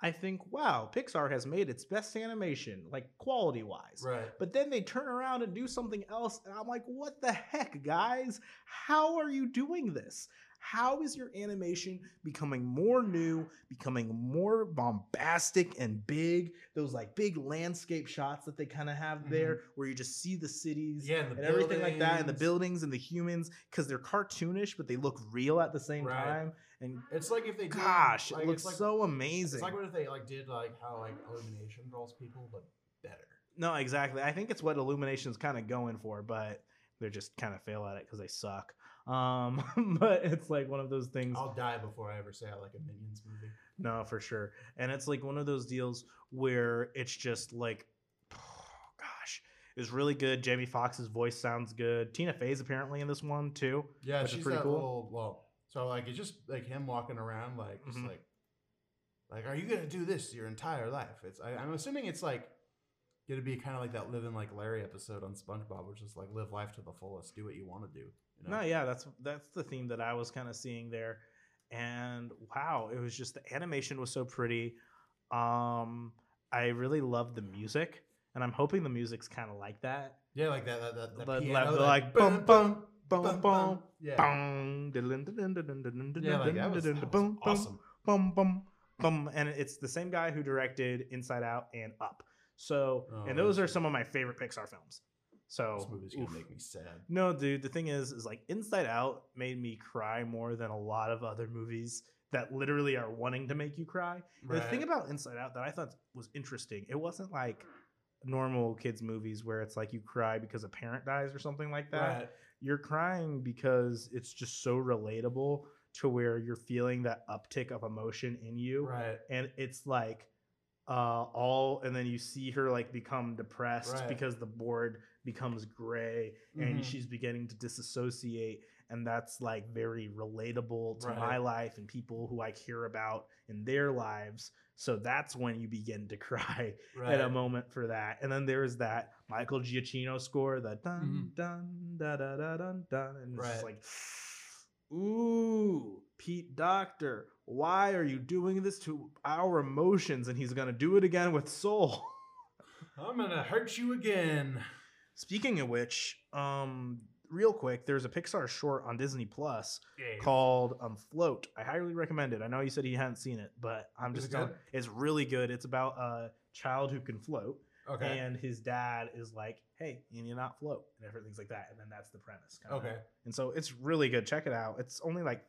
[SPEAKER 8] I think, wow, Pixar has made its best animation, like quality wise.
[SPEAKER 7] right
[SPEAKER 8] But then they turn around and do something else, and I'm like, what the heck, guys? How are you doing this? How is your animation becoming more new, becoming more bombastic and big? Those like big landscape shots that they kind of have mm-hmm. there, where you just see the cities
[SPEAKER 7] yeah and, the
[SPEAKER 8] and everything like that, and the
[SPEAKER 7] buildings.
[SPEAKER 8] buildings and the humans, because they're cartoonish, but they look real at the same
[SPEAKER 7] Right.
[SPEAKER 8] time. And
[SPEAKER 7] it's like if they did,
[SPEAKER 8] gosh,
[SPEAKER 7] like,
[SPEAKER 8] it looks
[SPEAKER 7] like,
[SPEAKER 8] so amazing.
[SPEAKER 7] It's like what if they like did like how like Illumination draws people, but better.
[SPEAKER 8] No, exactly. I think it's what Illumination's kind of going for, but they're just kind of fail at it because they suck. Um, but it's like one of those things.
[SPEAKER 7] I'll die before I ever say I like a Minions movie.
[SPEAKER 8] No, for sure. And it's like one of those deals where it's just like, gosh, it was really good. Jamie Foxx's voice sounds good. Tina Fey's apparently in this one too.
[SPEAKER 7] Yeah,
[SPEAKER 8] Which is
[SPEAKER 7] she's
[SPEAKER 8] pretty cool.
[SPEAKER 7] little well. So like it's just like him walking around like just
[SPEAKER 8] Mhm.
[SPEAKER 7] like like are you gonna do this your entire life? It's I, I'm assuming it's like gonna be kind of like that living like Larry episode on SpongeBob, which is like live life to the fullest, do what you want to do. You know?
[SPEAKER 8] No, yeah, that's that's the theme that I was kind of seeing there. And wow, it was just the animation was so pretty. Um I really loved the music, and I'm hoping the music's kind of like that.
[SPEAKER 7] Yeah, like that that that, that
[SPEAKER 8] The-
[SPEAKER 7] piano,
[SPEAKER 8] like,
[SPEAKER 7] bum,
[SPEAKER 8] bum,
[SPEAKER 7] bum,
[SPEAKER 8] Boom,
[SPEAKER 7] bum,
[SPEAKER 8] boom,
[SPEAKER 7] Yeah, like that was, that was
[SPEAKER 8] boom, boom,
[SPEAKER 7] awesome.
[SPEAKER 8] boom, boom, boom, and it's the same guy who directed Inside Out and Up. So,
[SPEAKER 7] Oh,
[SPEAKER 8] and those are some of my favorite Pixar films. So,
[SPEAKER 7] This movie's gonna
[SPEAKER 8] oof.
[SPEAKER 7] make me sad.
[SPEAKER 8] No, dude. The thing is, is like Inside Out made me cry more than a lot of other movies that literally are wanting to make you cry. And The thing about Inside Out that I thought was interesting, it wasn't like normal kids movies where it's like you cry because a parent dies or something like that.
[SPEAKER 7] Right.
[SPEAKER 8] You're crying because it's just so relatable to where you're feeling that uptick of emotion in you
[SPEAKER 7] Right.
[SPEAKER 8] and it's like uh all and then you see her like become depressed
[SPEAKER 7] Right.
[SPEAKER 8] because the board becomes gray and
[SPEAKER 7] Mhm.
[SPEAKER 8] she's beginning to disassociate and that's like very relatable to
[SPEAKER 7] Right.
[SPEAKER 8] my life and people who I care about in their lives so that's when you begin to cry
[SPEAKER 7] Right.
[SPEAKER 8] at a moment for that and then there's that Michael Giacchino score the dun
[SPEAKER 7] Mhm.
[SPEAKER 8] dun da da da dun dun and it's just like ooh Pete Docter why are you doing this to our emotions and he's gonna do it again with soul
[SPEAKER 7] I'm gonna hurt you again.
[SPEAKER 8] speaking of which um real quick there's a pixar short on disney plus
[SPEAKER 7] Yeah.
[SPEAKER 8] called um float i highly recommend it i know you said you hadn't seen it but i'm just
[SPEAKER 7] it
[SPEAKER 8] telling it's really good it's about a child who can float
[SPEAKER 7] Okay.
[SPEAKER 8] and his dad is like hey you need not float and everything's like that and then that's the premise kinda.
[SPEAKER 7] okay.
[SPEAKER 8] and so it's really good check it out it's only like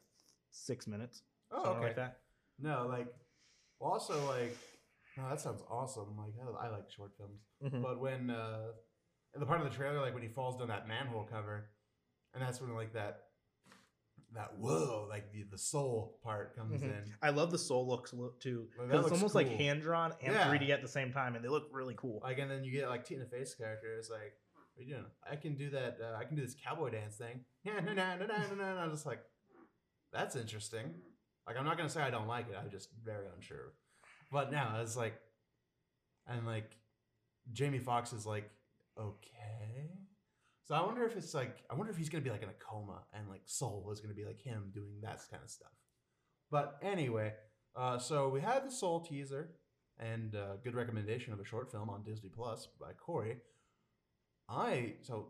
[SPEAKER 8] six minutes
[SPEAKER 7] Oh, okay.
[SPEAKER 8] like that
[SPEAKER 7] No, like, also like, no, that sounds awesome. Like, I, I like short films.
[SPEAKER 8] Mhm.
[SPEAKER 7] But when uh, in the part of the trailer, like when he falls down that manhole cover, and that's when like that, that whoa, like the the soul part comes
[SPEAKER 8] Mhm.
[SPEAKER 7] in.
[SPEAKER 8] I love the soul looks look too. 'cause it's almost like hand drawn and
[SPEAKER 7] Yeah.
[SPEAKER 8] 3D at the same time, and they look really cool.
[SPEAKER 7] Like, and then you get like Tina Fey's character is like, "What are you doing? I can do that. Uh, I can do this cowboy dance thing." Yeah, no, no, no, no, no, no. I'm just like, that's interesting. Like, I'm not gonna say I don't like it. I'm just very unsure. But now it's like, and like, Jamie Foxx is like, okay. So I wonder if it's like, I wonder if he's gonna be like in a coma, and like Soul is gonna be like him doing that kind of stuff. But anyway, uh, so we had the Soul teaser and uh, good recommendation of a short film on Disney Plus by Corey. I so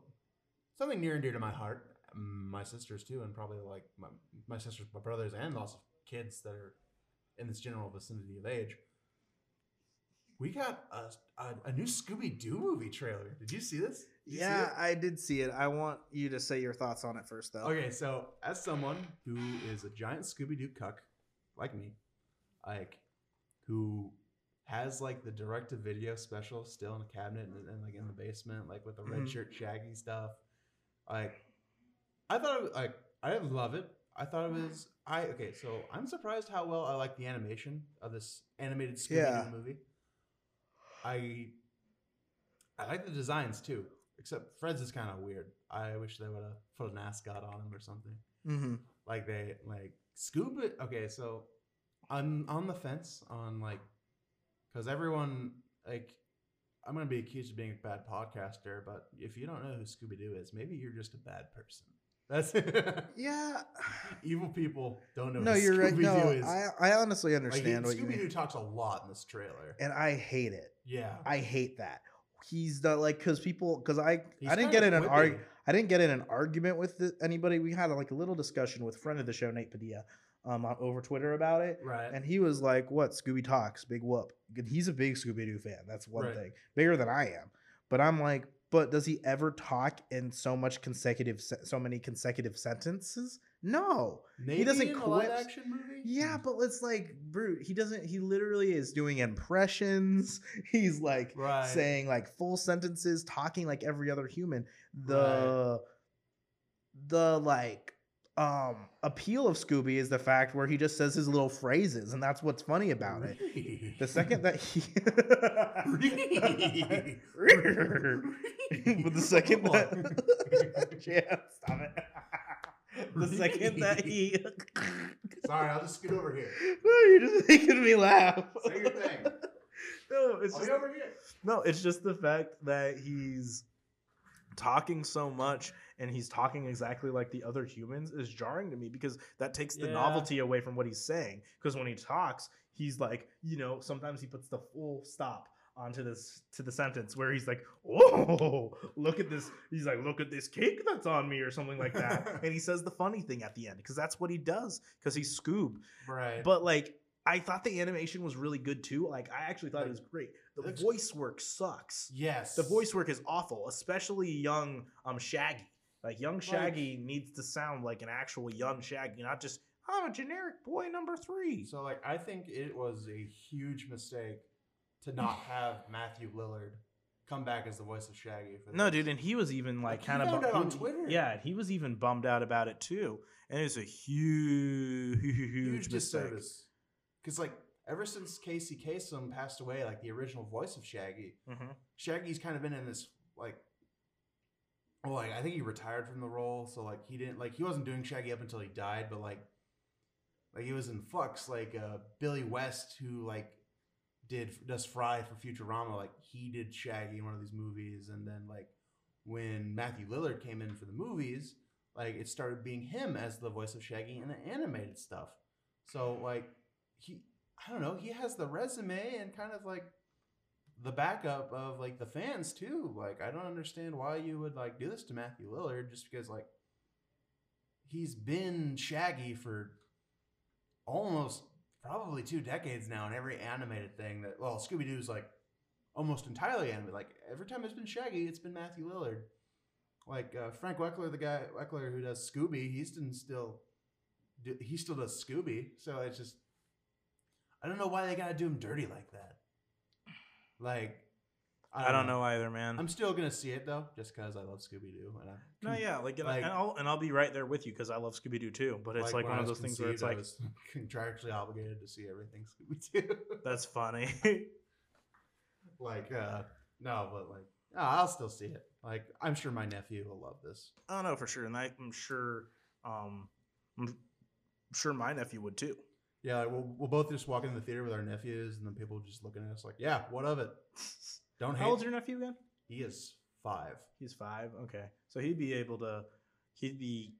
[SPEAKER 7] something near and dear to my heart, my sisters too, and probably like my my sisters, my brothers, and lots of kids that are in this general vicinity of age. We got a, a, a new Scooby Doo movie trailer. Did you see this? You see
[SPEAKER 8] Yeah,
[SPEAKER 7] it?
[SPEAKER 8] I did see it. I want you to say your thoughts on it first, though.
[SPEAKER 7] Okay, so as someone who is a giant Scooby Doo cuck, like me, like who has like the direct to video special still in a cabinet and, and, like in the basement, like with the red
[SPEAKER 8] Mhm.
[SPEAKER 7] shirt Shaggy stuff, like I thought it was, like I didn't love it. I thought it was I okay. So I'm surprised how well I like the animation of this animated Scooby Doo
[SPEAKER 8] Yeah.
[SPEAKER 7] movie. I I like the designs too, except Fred's is kind of weird. I wish they would have put a mascot on him or something.
[SPEAKER 8] Mm-hmm.
[SPEAKER 7] Like they like Scuba. Okay, so I'm on the fence on like because everyone like I'm gonna be accused of being a bad podcaster, but if you don't know who Scooby Doo is, maybe you're just a bad person. That's
[SPEAKER 8] Yeah.
[SPEAKER 7] evil people don't know.
[SPEAKER 8] No, you're right.
[SPEAKER 7] Scooby-Doo
[SPEAKER 8] No,
[SPEAKER 7] is.
[SPEAKER 8] I, I honestly
[SPEAKER 7] like,
[SPEAKER 8] understand what you
[SPEAKER 7] Scooby Doo talks a lot in this trailer.
[SPEAKER 8] And I hate it.
[SPEAKER 7] Yeah,
[SPEAKER 8] I hate that. He's the like because people because I
[SPEAKER 7] He's
[SPEAKER 8] I didn't get in an arg I didn't get in an argument with the, anybody. We had like a little discussion with friend of the show Nate Padilla um over Twitter about it.
[SPEAKER 7] right?
[SPEAKER 8] And he was like, "What Scooby talks? Big whoop." He's a big Scooby Doo fan. That's one
[SPEAKER 7] Right.
[SPEAKER 8] thing, bigger than I am. But I'm like, but does he ever talk in so much consecutive, so many consecutive sentences? No.
[SPEAKER 7] Maybe
[SPEAKER 8] doesn't
[SPEAKER 7] in a live action movie.
[SPEAKER 8] Yeah, hmm. but it's like, brute. He doesn't. He literally is doing impressions. He's like
[SPEAKER 7] Right.
[SPEAKER 8] saying like full sentences, talking like every other human. The the like um appeal of Scooby is the fact where he just says his little phrases, and that's what's funny about it. The second that he, but the second that, yeah, stop it. The second that he,
[SPEAKER 7] Sorry, I'll just scoot over here.
[SPEAKER 8] no, you're just making me laugh.
[SPEAKER 7] Say your thing.
[SPEAKER 8] No, it's
[SPEAKER 7] I'll
[SPEAKER 8] just
[SPEAKER 7] over here.
[SPEAKER 8] no, it's just the fact that he's talking so much and he's talking exactly like the other humans is jarring to me because that takes the
[SPEAKER 7] Yeah.
[SPEAKER 8] novelty away from what he's saying. Because when he talks, he's like, you know, sometimes he puts the full stop onto this to the sentence where he's like, "Oh, look at this." He's like, "Look at this cake that's on me," or something like that. and he says the funny thing at the end because that's what he does because he's Scoob.
[SPEAKER 7] Right.
[SPEAKER 8] But like, I thought the animation was really good too. Like, I actually thought it was great. The voice work sucks.
[SPEAKER 7] yes,
[SPEAKER 8] The voice work is awful, especially young um Shaggy. Like young Shaggy needs to sound like an actual young Shaggy, not just I'm a generic boy number three.
[SPEAKER 7] So like, I think it was a huge mistake to not have Matthew Lillard come back as the voice of Shaggy. For
[SPEAKER 8] No, dude, and he was even like
[SPEAKER 7] Like,
[SPEAKER 8] kind of
[SPEAKER 7] out on Twitter.
[SPEAKER 8] Yeah, he was even bummed out about it too, and it was a huge, huge,
[SPEAKER 7] huge
[SPEAKER 8] mistake.
[SPEAKER 7] disservice. Because like, ever since Casey Kasem passed away, like the original voice of Shaggy,
[SPEAKER 8] Mhm.
[SPEAKER 7] Shaggy's kind of been in this like. Well, like I think he retired from the role, so like he didn't like he wasn't doing Shaggy up until he died, but like, like he was in Flux, like uh, Billy West, who like did does Fry for Futurama, like he did Shaggy in one of these movies, and then like when Matthew Lillard came in for the movies, like it started being him as the voice of Shaggy in the animated stuff. So like he, I don't know, he has the resume and kind of like the backup of like the fans too. Like I don't understand why you would like do this to Matthew Lillard just because like he's been Shaggy for almost probably two decades now in every animated thing that well Scooby Doo's like almost entirely animated. Like every time it's been Shaggy, it's been Matthew Lillard. Like uh, Frank Welker, the guy Weckler who does Scooby, he's still he still does Scooby. So it's just I don't know why they gotta do him dirty like that. Like
[SPEAKER 8] I don't know either, man.
[SPEAKER 7] I'm still gonna see it though, just because I love Scooby Doo. And I,
[SPEAKER 8] no, yeah, like, and,
[SPEAKER 7] Like-
[SPEAKER 8] and I'll and I'll be right there with you because I love Scooby Doo too. But it's like,
[SPEAKER 7] when
[SPEAKER 8] one of those things where it's like,
[SPEAKER 7] contractually obligated to see everything Scooby Doo.
[SPEAKER 8] that's funny.
[SPEAKER 7] like, uh, no, but like, no, I'll still see it. Like, I'm sure my nephew will love this.
[SPEAKER 8] I don't know for sure, and I, I'm sure, um, I'm sure my nephew would too.
[SPEAKER 7] Yeah, like we'll, we'll both just walk into the theater with our nephews, and then people just looking at us like, "Yeah, what of it? Don't hate."
[SPEAKER 8] How old's your nephew again?
[SPEAKER 7] He is five.
[SPEAKER 8] He's five. Okay, so he'd be able to, he'd be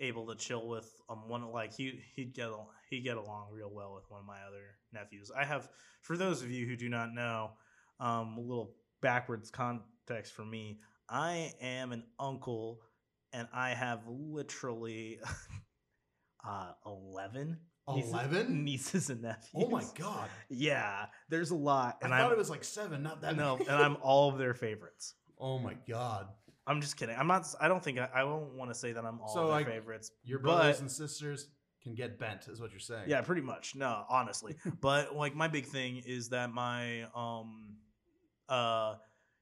[SPEAKER 8] able to chill with um one like he he'd get he'd get along real well with one of my other nephews. I have for those of you who do not know, um, a little backwards context for me. I am an uncle, and I have literally uh eleven
[SPEAKER 7] Eleven?
[SPEAKER 8] nieces and nephews.
[SPEAKER 7] Oh my god!
[SPEAKER 8] Yeah, there's a lot, and
[SPEAKER 7] I thought
[SPEAKER 8] I'm
[SPEAKER 7] it was like seven, not that.
[SPEAKER 8] no,
[SPEAKER 7] many.
[SPEAKER 8] and I'm all of their favorites.
[SPEAKER 7] oh my god!
[SPEAKER 8] I'm just kidding. I'm not. I don't think I, I won't want to say that I'm all
[SPEAKER 7] So,
[SPEAKER 8] of their
[SPEAKER 7] like,
[SPEAKER 8] favorites.
[SPEAKER 7] Your brothers
[SPEAKER 8] but-
[SPEAKER 7] and sisters can get bent, is what you're saying.
[SPEAKER 8] Yeah, pretty much. No, honestly. but like my big thing is that my um uh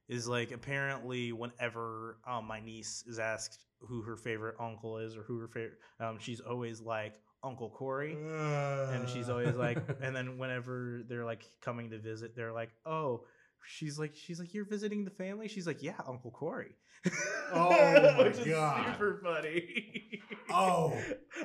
[SPEAKER 8] is like apparently whenever um my niece is asked who her favorite uncle is or who her favorite um she's always like Uncle Corey. And she's always uh. like and then whenever they're like coming to visit, they're like, Oh, she's like she's like, You're visiting the family? She's like, Yeah, Uncle Corey.
[SPEAKER 7] Oh my
[SPEAKER 8] Which
[SPEAKER 7] God.
[SPEAKER 8] Super funny.
[SPEAKER 7] Oh.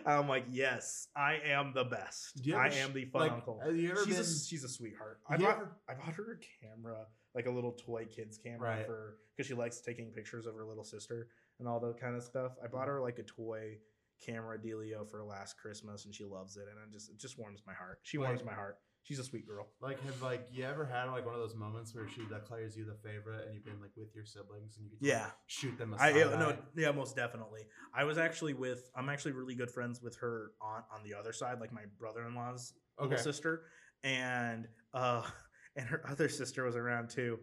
[SPEAKER 8] I'm like, yes, I am the best. I am the fun
[SPEAKER 7] like,
[SPEAKER 8] uncle.
[SPEAKER 7] have you ever
[SPEAKER 8] she's a she's a sweetheart. I bought
[SPEAKER 7] ever-
[SPEAKER 8] I bought her a camera, like a little toy kids camera
[SPEAKER 7] Right.
[SPEAKER 8] for because she likes taking pictures of her little sister and all that kind of stuff. I bought mm. her like a toy camera dealio for last Christmas and she loves it and it just it just warms my heart. She warms
[SPEAKER 7] Like-
[SPEAKER 8] my heart. She's a sweet girl.
[SPEAKER 7] Like, have like you ever had like one of those moments where she declares you the favorite, and you've been like with your siblings, and you can
[SPEAKER 8] Yeah.
[SPEAKER 7] shoot them
[SPEAKER 8] I yeah, no yeah most definitely. I was actually with I'm actually really good friends with her aunt on the other side, like my brother in law's
[SPEAKER 7] Okay.
[SPEAKER 8] sister, and uh and her other sister was around too,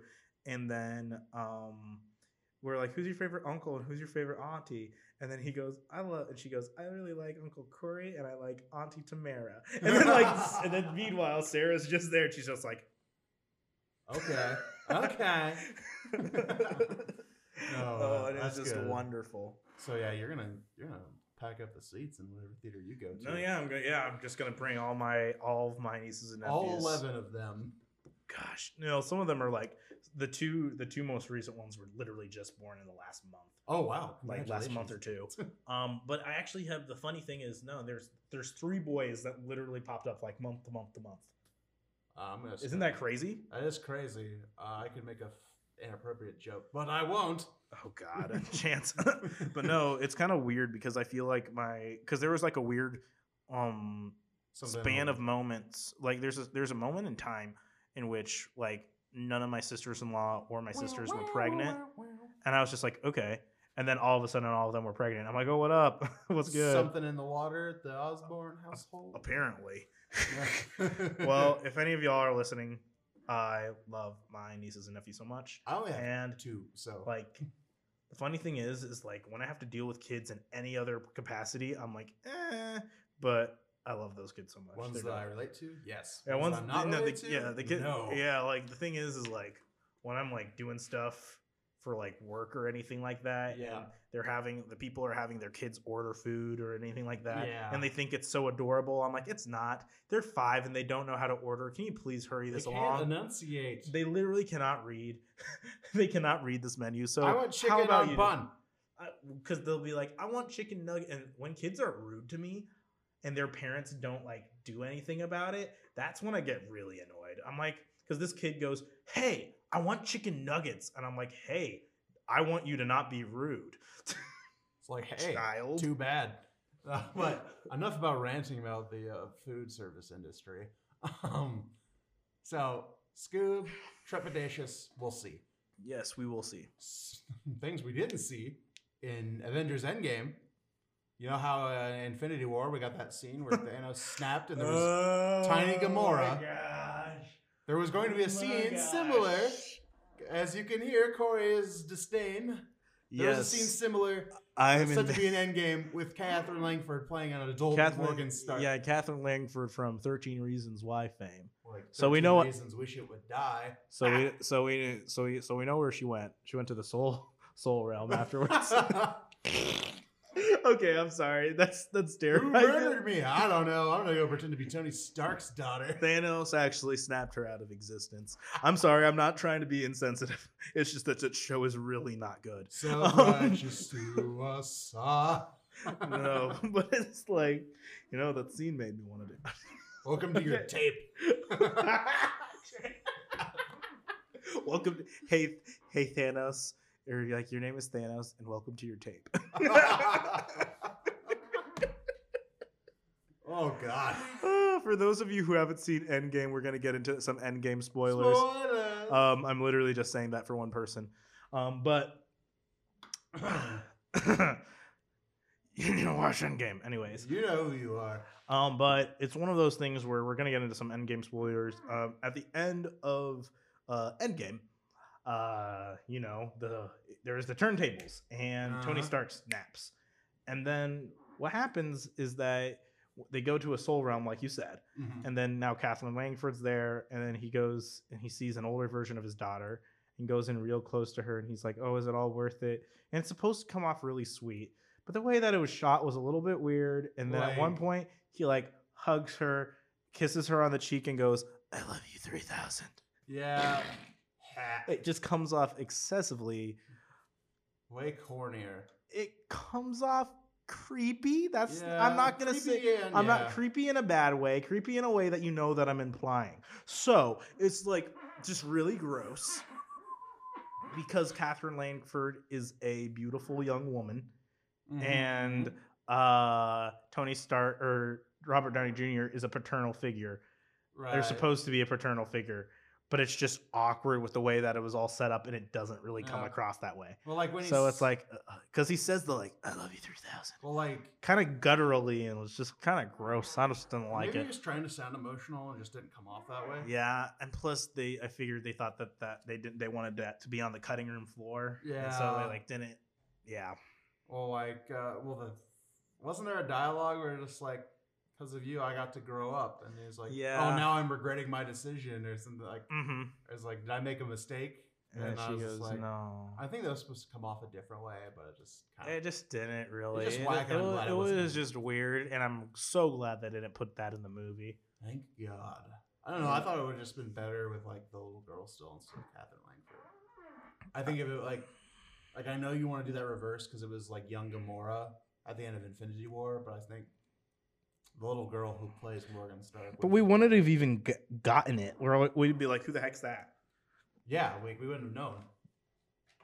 [SPEAKER 8] and then um we're like, who's your favorite uncle and who's your favorite auntie? And then he goes, I love, and she goes, I really like Uncle Corey and I like Auntie Tamara. And then like, and then meanwhile, Sarah's just there. And she's just like,
[SPEAKER 7] Okay. Okay.
[SPEAKER 8] oh, and it's
[SPEAKER 7] that's
[SPEAKER 8] just
[SPEAKER 7] good.
[SPEAKER 8] wonderful.
[SPEAKER 7] So yeah, you're gonna you're gonna pack up the seats in whatever theater you go to.
[SPEAKER 8] No, yeah, I'm gonna, yeah, I'm just gonna bring all my all of my nieces and nephews.
[SPEAKER 7] all eleven of them.
[SPEAKER 8] Gosh, no, some of them are like the two. The two most recent ones were literally just born in the last month,
[SPEAKER 7] Oh wow!
[SPEAKER 8] like last month or two. um, but I actually have the funny thing is no, there's there's three boys that literally popped up like month to month to month.
[SPEAKER 7] Gonna
[SPEAKER 8] Isn't that crazy?
[SPEAKER 7] That is crazy. Uh, I could make a f- inappropriate joke, but I won't.
[SPEAKER 8] Oh God, a chance. but no, it's kind of weird because I feel like my because there was like a weird um
[SPEAKER 7] Something
[SPEAKER 8] span of moments. Like there's a there's a moment in time in which like none of my sisters-in-law or my sisters were pregnant, and I was just like, okay. And then all of a sudden, all of them were pregnant. I'm like, oh, what up? What's good?
[SPEAKER 7] Something in the water at the Osborne household.
[SPEAKER 8] Apparently. Well, if any of y'all are listening, I love my nieces and nephews so much.
[SPEAKER 7] I only have
[SPEAKER 8] and
[SPEAKER 7] two, so
[SPEAKER 8] like the funny thing is is like when i have to deal with kids in any other capacity i'm like eh but i love those kids so much
[SPEAKER 7] ones
[SPEAKER 8] They're
[SPEAKER 7] that I relate to, yes.
[SPEAKER 8] yeah ones
[SPEAKER 7] I'm not
[SPEAKER 8] no, the,
[SPEAKER 7] to,
[SPEAKER 8] yeah the kid
[SPEAKER 7] no.
[SPEAKER 8] yeah like the thing is is like when i'm like doing stuff for like work or anything like that
[SPEAKER 7] Yeah.
[SPEAKER 8] and they're having the people are having their kids order food or anything like that
[SPEAKER 7] Yeah.
[SPEAKER 8] and they think it's so adorable i'm like it's not they're five and they don't know how to order can you please hurry
[SPEAKER 7] They
[SPEAKER 8] this
[SPEAKER 7] can't
[SPEAKER 8] along
[SPEAKER 7] enunciate.
[SPEAKER 8] they literally cannot read they cannot read this menu so
[SPEAKER 7] I want
[SPEAKER 8] how
[SPEAKER 7] chicken
[SPEAKER 8] about
[SPEAKER 7] on
[SPEAKER 8] you-
[SPEAKER 7] bun.
[SPEAKER 8] because they'll be like, I want chicken nugget. And when kids are rude to me and their parents don't like do anything about it, that's when I get really annoyed. I'm like, because this kid goes, Hey, I want chicken nuggets. And I'm like, Hey, I want you to not be rude.
[SPEAKER 7] It's like, hey,
[SPEAKER 8] Child.
[SPEAKER 7] too bad. Uh, but enough about ranting about the uh, food service industry. Um, so Scoob, trepidatious. We'll see.
[SPEAKER 8] yes, we will see.
[SPEAKER 7] S- Things we didn't see in Avengers Endgame. You know how uh, in Infinity War we got that scene where Thanos snapped and there was Tiny Gamora.
[SPEAKER 8] Oh gosh.
[SPEAKER 7] there was going to be a
[SPEAKER 8] Oh
[SPEAKER 7] scene
[SPEAKER 8] gosh.
[SPEAKER 7] similar. As you can hear, Corey's disdain. There was a scene similar
[SPEAKER 8] I'm
[SPEAKER 7] It's said to be an endgame with Katherine Langford playing an adult
[SPEAKER 8] Catherine,
[SPEAKER 7] Morgan Stark.
[SPEAKER 8] yeah, Katherine Langford from Thirteen Reasons Why fame.
[SPEAKER 7] Like
[SPEAKER 8] So we
[SPEAKER 7] 13
[SPEAKER 8] know what-
[SPEAKER 7] reasons wish it would die.
[SPEAKER 8] So we, so we, so we, so we know where she went. She went to the soul, soul realm afterwards. okay, I'm sorry. That's that's
[SPEAKER 7] Who
[SPEAKER 8] terrible.
[SPEAKER 7] murdered me? I don't know. I'm gonna go pretend to be Tony Stark's daughter.
[SPEAKER 8] Thanos actually snapped her out of existence. I'm sorry. I'm not trying to be insensitive. It's just that that show is really not good.
[SPEAKER 7] So
[SPEAKER 8] Um,
[SPEAKER 7] us. ah.
[SPEAKER 8] No, but it's like, you know, that scene made me want to do.
[SPEAKER 7] Welcome to your tape.
[SPEAKER 8] welcome, to, hey, hey Thanos, or like your name is Thanos, and welcome to your tape.
[SPEAKER 7] oh God.
[SPEAKER 8] Uh, for those of you who haven't seen Endgame, we're gonna get into some Endgame spoilers.
[SPEAKER 7] Spoilers.
[SPEAKER 8] Um, I'm literally just saying that for one person. Um, but you need to watch Endgame. Anyways,
[SPEAKER 7] You know who you are.
[SPEAKER 8] um, but it's one of those things where we're gonna get into some Endgame spoilers. Um, at the end of uh, Endgame, uh, you know the there's the turntables and Tony
[SPEAKER 7] Uh-huh.
[SPEAKER 8] Stark snaps, and then what happens is that they go to a soul realm, like you said,
[SPEAKER 7] Mhm.
[SPEAKER 8] and then now Kathleen Langford's there, and then he goes and he sees an older version of his daughter and goes in real close to her, and he's like, "Oh, is it all worth it?" And it's supposed to come off really sweet, but the way that it was shot was a little bit weird. And then at one point, he like hugs her, kisses her on the cheek, and goes, "I love you, 3000.
[SPEAKER 7] Yeah.
[SPEAKER 8] It just comes off excessively.
[SPEAKER 7] Way cornier.
[SPEAKER 8] It comes off creepy. That's
[SPEAKER 7] Yeah,
[SPEAKER 8] I'm not gonna say
[SPEAKER 7] and-
[SPEAKER 8] I'm
[SPEAKER 7] yeah.
[SPEAKER 8] not creepy in a bad way, creepy in a way that you know that I'm implying. So it's like just really gross because Katherine Langford is a beautiful young woman,
[SPEAKER 7] Mhm.
[SPEAKER 8] and uh, Tony Stark or Robert Downey Jr. is a paternal figure.
[SPEAKER 7] right.
[SPEAKER 8] They're supposed to be a paternal figure, but it's just awkward with the way that it was all set up, and it doesn't really come
[SPEAKER 7] Yeah.
[SPEAKER 8] across that way.
[SPEAKER 7] Well, like when
[SPEAKER 8] So it's like because he says the like "I love you 3000,"
[SPEAKER 7] Well, like
[SPEAKER 8] kind of gutturally, and it was just kind of gross. I just didn't like
[SPEAKER 7] maybe
[SPEAKER 8] it.
[SPEAKER 7] he was trying to sound emotional and just didn't come off that way.
[SPEAKER 8] Yeah, and plus they, I figured they thought that that they didn't, they wanted that to be on the cutting room floor. Yeah, and so they like didn't. Yeah,
[SPEAKER 7] Well, like, uh, well, the wasn't there a dialogue where just like, because of you, I got to grow up, and he's like,
[SPEAKER 8] Yeah.
[SPEAKER 7] oh, now I'm regretting my decision, or something like.
[SPEAKER 8] mm-hmm.
[SPEAKER 7] It's like, did I make a mistake?
[SPEAKER 8] And,
[SPEAKER 7] I
[SPEAKER 8] she
[SPEAKER 7] was
[SPEAKER 8] goes,
[SPEAKER 7] like,
[SPEAKER 8] "No."
[SPEAKER 7] I think that was supposed to come off a different way, but it just kind of It
[SPEAKER 8] just didn't really.
[SPEAKER 7] just
[SPEAKER 8] It,
[SPEAKER 7] whack,
[SPEAKER 8] it was, it
[SPEAKER 7] it wasn't
[SPEAKER 8] was just weird, and I'm so glad they didn't put that in the movie.
[SPEAKER 7] Thank God. I don't know. I thought it would have just been better with like the little girl still instead of Katherine Langford. I think if it like, like I know you want to do that reverse because it was like young Gamora at the end of Infinity War, but I think the little girl who plays Morgan Stark.
[SPEAKER 8] But we wouldn't have even g- gotten it. Where we'd be like, "Who the heck's that?"
[SPEAKER 7] Yeah, we, we wouldn't have known.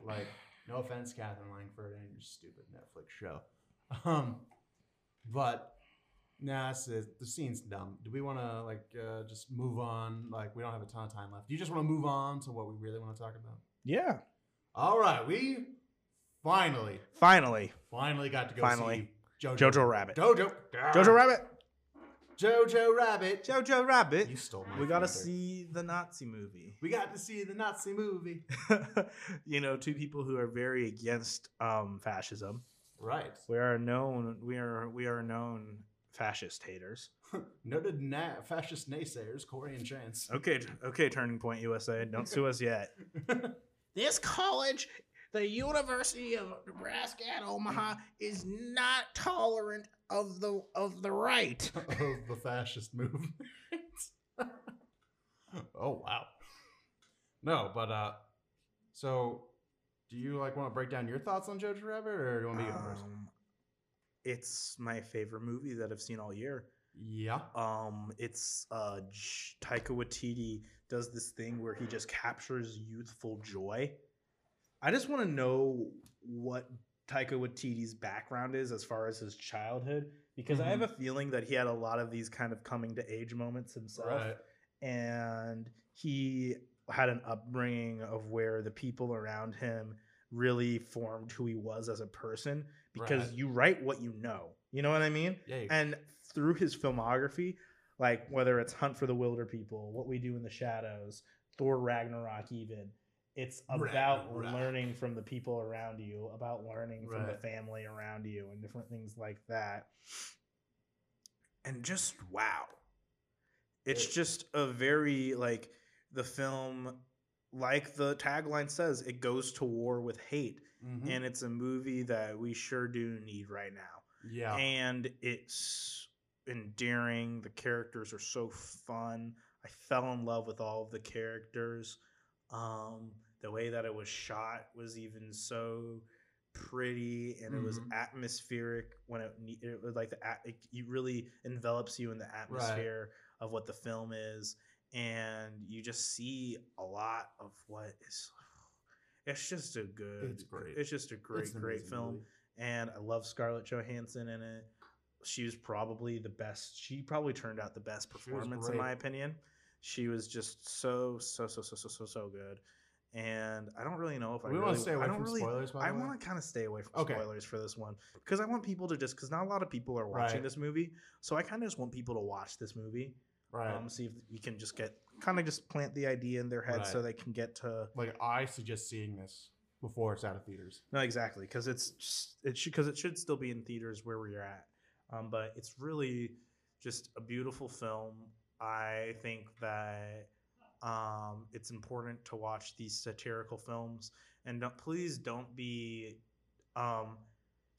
[SPEAKER 7] Like, no offense, Katherine Langford, and your stupid Netflix show. Um, but nah, it, the scene's dumb. Do we want to like uh, just move on? Like, we don't have a ton of time left. Do you just want to move on to what we really want to talk about?
[SPEAKER 8] Yeah,
[SPEAKER 7] All right, we finally,
[SPEAKER 8] finally,
[SPEAKER 7] finally got to go
[SPEAKER 8] Finally.
[SPEAKER 7] see Jojo,
[SPEAKER 8] Jojo Rabbit.
[SPEAKER 7] Jojo,
[SPEAKER 8] Jojo Rabbit,
[SPEAKER 7] Jojo Rabbit.
[SPEAKER 8] Jojo Rabbit.
[SPEAKER 7] You stole my
[SPEAKER 8] We gotta see the Nazi movie.
[SPEAKER 7] We got to see the Nazi movie.
[SPEAKER 8] you know, two people who are very against um, fascism.
[SPEAKER 7] Right.
[SPEAKER 8] We are known. We are we are known fascist haters.
[SPEAKER 7] Noted na- fascist naysayers, Corey and Chance.
[SPEAKER 8] Okay, okay. Turning Point USA. Don't sue us yet. This college, the University of Nebraska at Omaha, is not tolerant of the of the right.
[SPEAKER 7] of the fascist movement. oh wow. No, but uh so do you like want to break down your thoughts on Jojo Rabbit or do you want me to go first?
[SPEAKER 8] Um, it's my favorite movie that I've seen all year.
[SPEAKER 7] Yeah.
[SPEAKER 8] Um, it's uh, Taika Waititi does this thing where he just captures youthful joy. I just want to know what Taika Waititi's background is as far as his childhood, because I have mm-hmm. a feeling that he had a lot of these kind of coming to age moments himself,
[SPEAKER 7] Right.
[SPEAKER 8] and he had an upbringing of where the people around him really formed who he was as a person because
[SPEAKER 7] Right.
[SPEAKER 8] you write what you know. You know what I mean?
[SPEAKER 7] Yeah. you-
[SPEAKER 8] and through his filmography, like whether it's Hunt for the Wilderpeople, What We Do in the Shadows, Thor Ragnarok, even it's about
[SPEAKER 7] Ragnarok.
[SPEAKER 8] learning from the people around you, about learning from the family around you, and different things like that. And just wow, it's
[SPEAKER 7] It-
[SPEAKER 8] just a very like the film, like the tagline says, it goes to war with hate,
[SPEAKER 7] Mhm.
[SPEAKER 8] and it's a movie that we sure do need right now
[SPEAKER 7] yeah.
[SPEAKER 8] and it's endearing. The characters are so fun. I fell in love with all of the characters. Um, the way that it was shot was even so pretty, and it was
[SPEAKER 7] Mhm.
[SPEAKER 8] atmospheric. When it it was like the it, it really envelops you in the atmosphere of what the film is, and you just see a lot of what is. It's just a good.
[SPEAKER 7] It's great.
[SPEAKER 8] It's just a great, great film
[SPEAKER 7] movie.
[SPEAKER 8] and I love Scarlett Johansson in it. She was probably the best. She probably turned out the best performance in my opinion. She was just so so so so so so so good, and I don't really know if I
[SPEAKER 7] We
[SPEAKER 8] really,
[SPEAKER 7] wanna stay away
[SPEAKER 8] I don't
[SPEAKER 7] from
[SPEAKER 8] really,
[SPEAKER 7] spoilers, by
[SPEAKER 8] I want to kind of stay away from
[SPEAKER 7] Okay.
[SPEAKER 8] spoilers for this one because I want people to just because not a lot of people are watching
[SPEAKER 7] Right.
[SPEAKER 8] this movie, so I kind of just want people to watch this movie.
[SPEAKER 7] Right.
[SPEAKER 8] Um, see if you can just get kind of just plant the idea in their head so they can get to
[SPEAKER 7] like I suggest seeing this before it's out of theaters.
[SPEAKER 8] no exactly because it's just, it should because it should still be in theaters where we're at. Um, but it's really just a beautiful film. I think that um, it's important to watch these satirical films. And don't, please don't be um,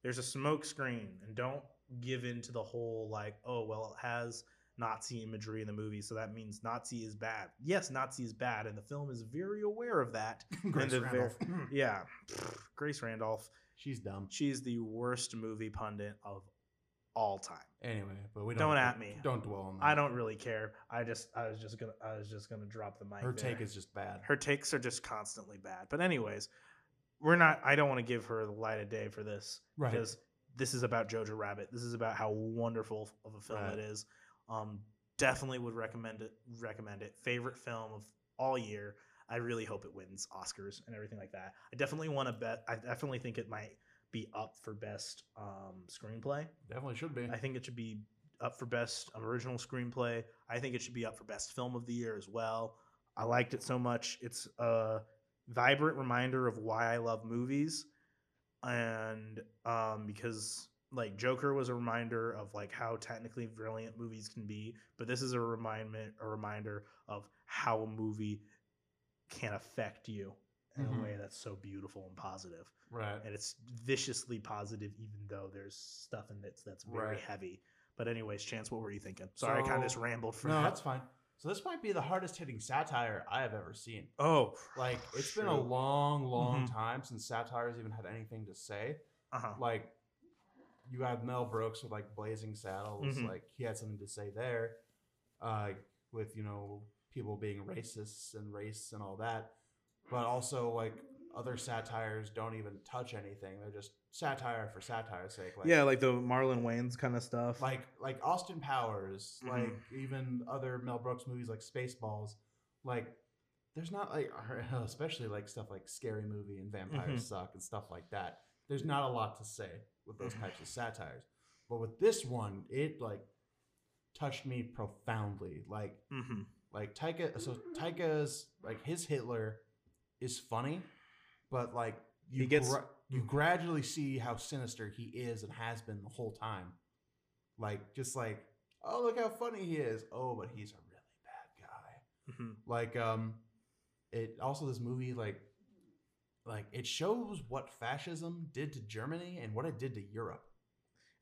[SPEAKER 8] there's a smoke screen. And don't give in to the whole like oh well it has nazi imagery in the movie so that means nazi is bad. Yes nazi is bad and the film is very aware of that.
[SPEAKER 7] Grace Randolph.
[SPEAKER 8] yeah grace randolph.
[SPEAKER 7] She's dumb.
[SPEAKER 8] she's the worst movie pundit of all time
[SPEAKER 7] Anyway, but we don't
[SPEAKER 8] Don't at me.
[SPEAKER 7] Don't dwell on that.
[SPEAKER 8] i don't really care i just i was just gonna i was just gonna drop the mic
[SPEAKER 7] Her
[SPEAKER 8] there.
[SPEAKER 7] take is just bad.
[SPEAKER 8] her takes are just constantly bad but anyways we're not i don't want to give her the light of day for this
[SPEAKER 7] Right.
[SPEAKER 8] because this is about jojo rabbit this is about how wonderful of a film
[SPEAKER 7] Right.
[SPEAKER 8] it is um definitely would recommend it recommend it favorite film of all year i really hope it wins oscars and everything like that i definitely want to bet i definitely think it might be up for best um screenplay
[SPEAKER 7] Definitely should be.
[SPEAKER 8] I think it should be up for best original screenplay. I think it should be up for best film of the year as well. I liked it so much. It's a vibrant reminder of why I love movies, and um, because like Joker was a reminder of like how technically brilliant movies can be, but this is a reminder a reminder of how a movie can affect you in
[SPEAKER 7] Mhm.
[SPEAKER 8] a way that's so beautiful and positive
[SPEAKER 7] right.
[SPEAKER 8] and it's viciously positive even though there's stuff in it that's very
[SPEAKER 7] Right.
[SPEAKER 8] heavy but anyways chance what were you thinking sorry i kind of just rambled for
[SPEAKER 7] No,
[SPEAKER 8] that.
[SPEAKER 7] that's fine. So this might be the hardest hitting satire I have ever seen.
[SPEAKER 8] oh
[SPEAKER 7] Like it's been a long, long
[SPEAKER 8] Mhm.
[SPEAKER 7] time since satires even had anything to say.
[SPEAKER 8] uh-huh
[SPEAKER 7] Like you had Mel Brooks with like Blazing Saddles,
[SPEAKER 8] Mhm.
[SPEAKER 7] like he had something to say there. Uh, with you know people being racists and race and all that, but also like other satires don't even touch anything. They're just satire for satire's sake. Like,
[SPEAKER 8] yeah like the marlon wayans kind of stuff
[SPEAKER 7] like like Austin Powers,
[SPEAKER 8] Mhm.
[SPEAKER 7] like even other Mel Brooks movies like Spaceballs, like there's not like especially like stuff like Scary Movie and Vampires
[SPEAKER 8] Mhm.
[SPEAKER 7] Suck and stuff like that. There's not a lot to say with those types of satires, but with this one, it like touched me profoundly. Like
[SPEAKER 8] hmm
[SPEAKER 7] like Taika, so Taika's like his Hitler is funny, but like you
[SPEAKER 8] He gets-
[SPEAKER 7] gra- you gradually see how sinister he is and has been the whole time. Like just like oh look how funny he is. Oh, but he's a really bad guy.
[SPEAKER 8] hmm
[SPEAKER 7] Like um, it also this movie like like it shows what fascism did to Germany and what it did to Europe.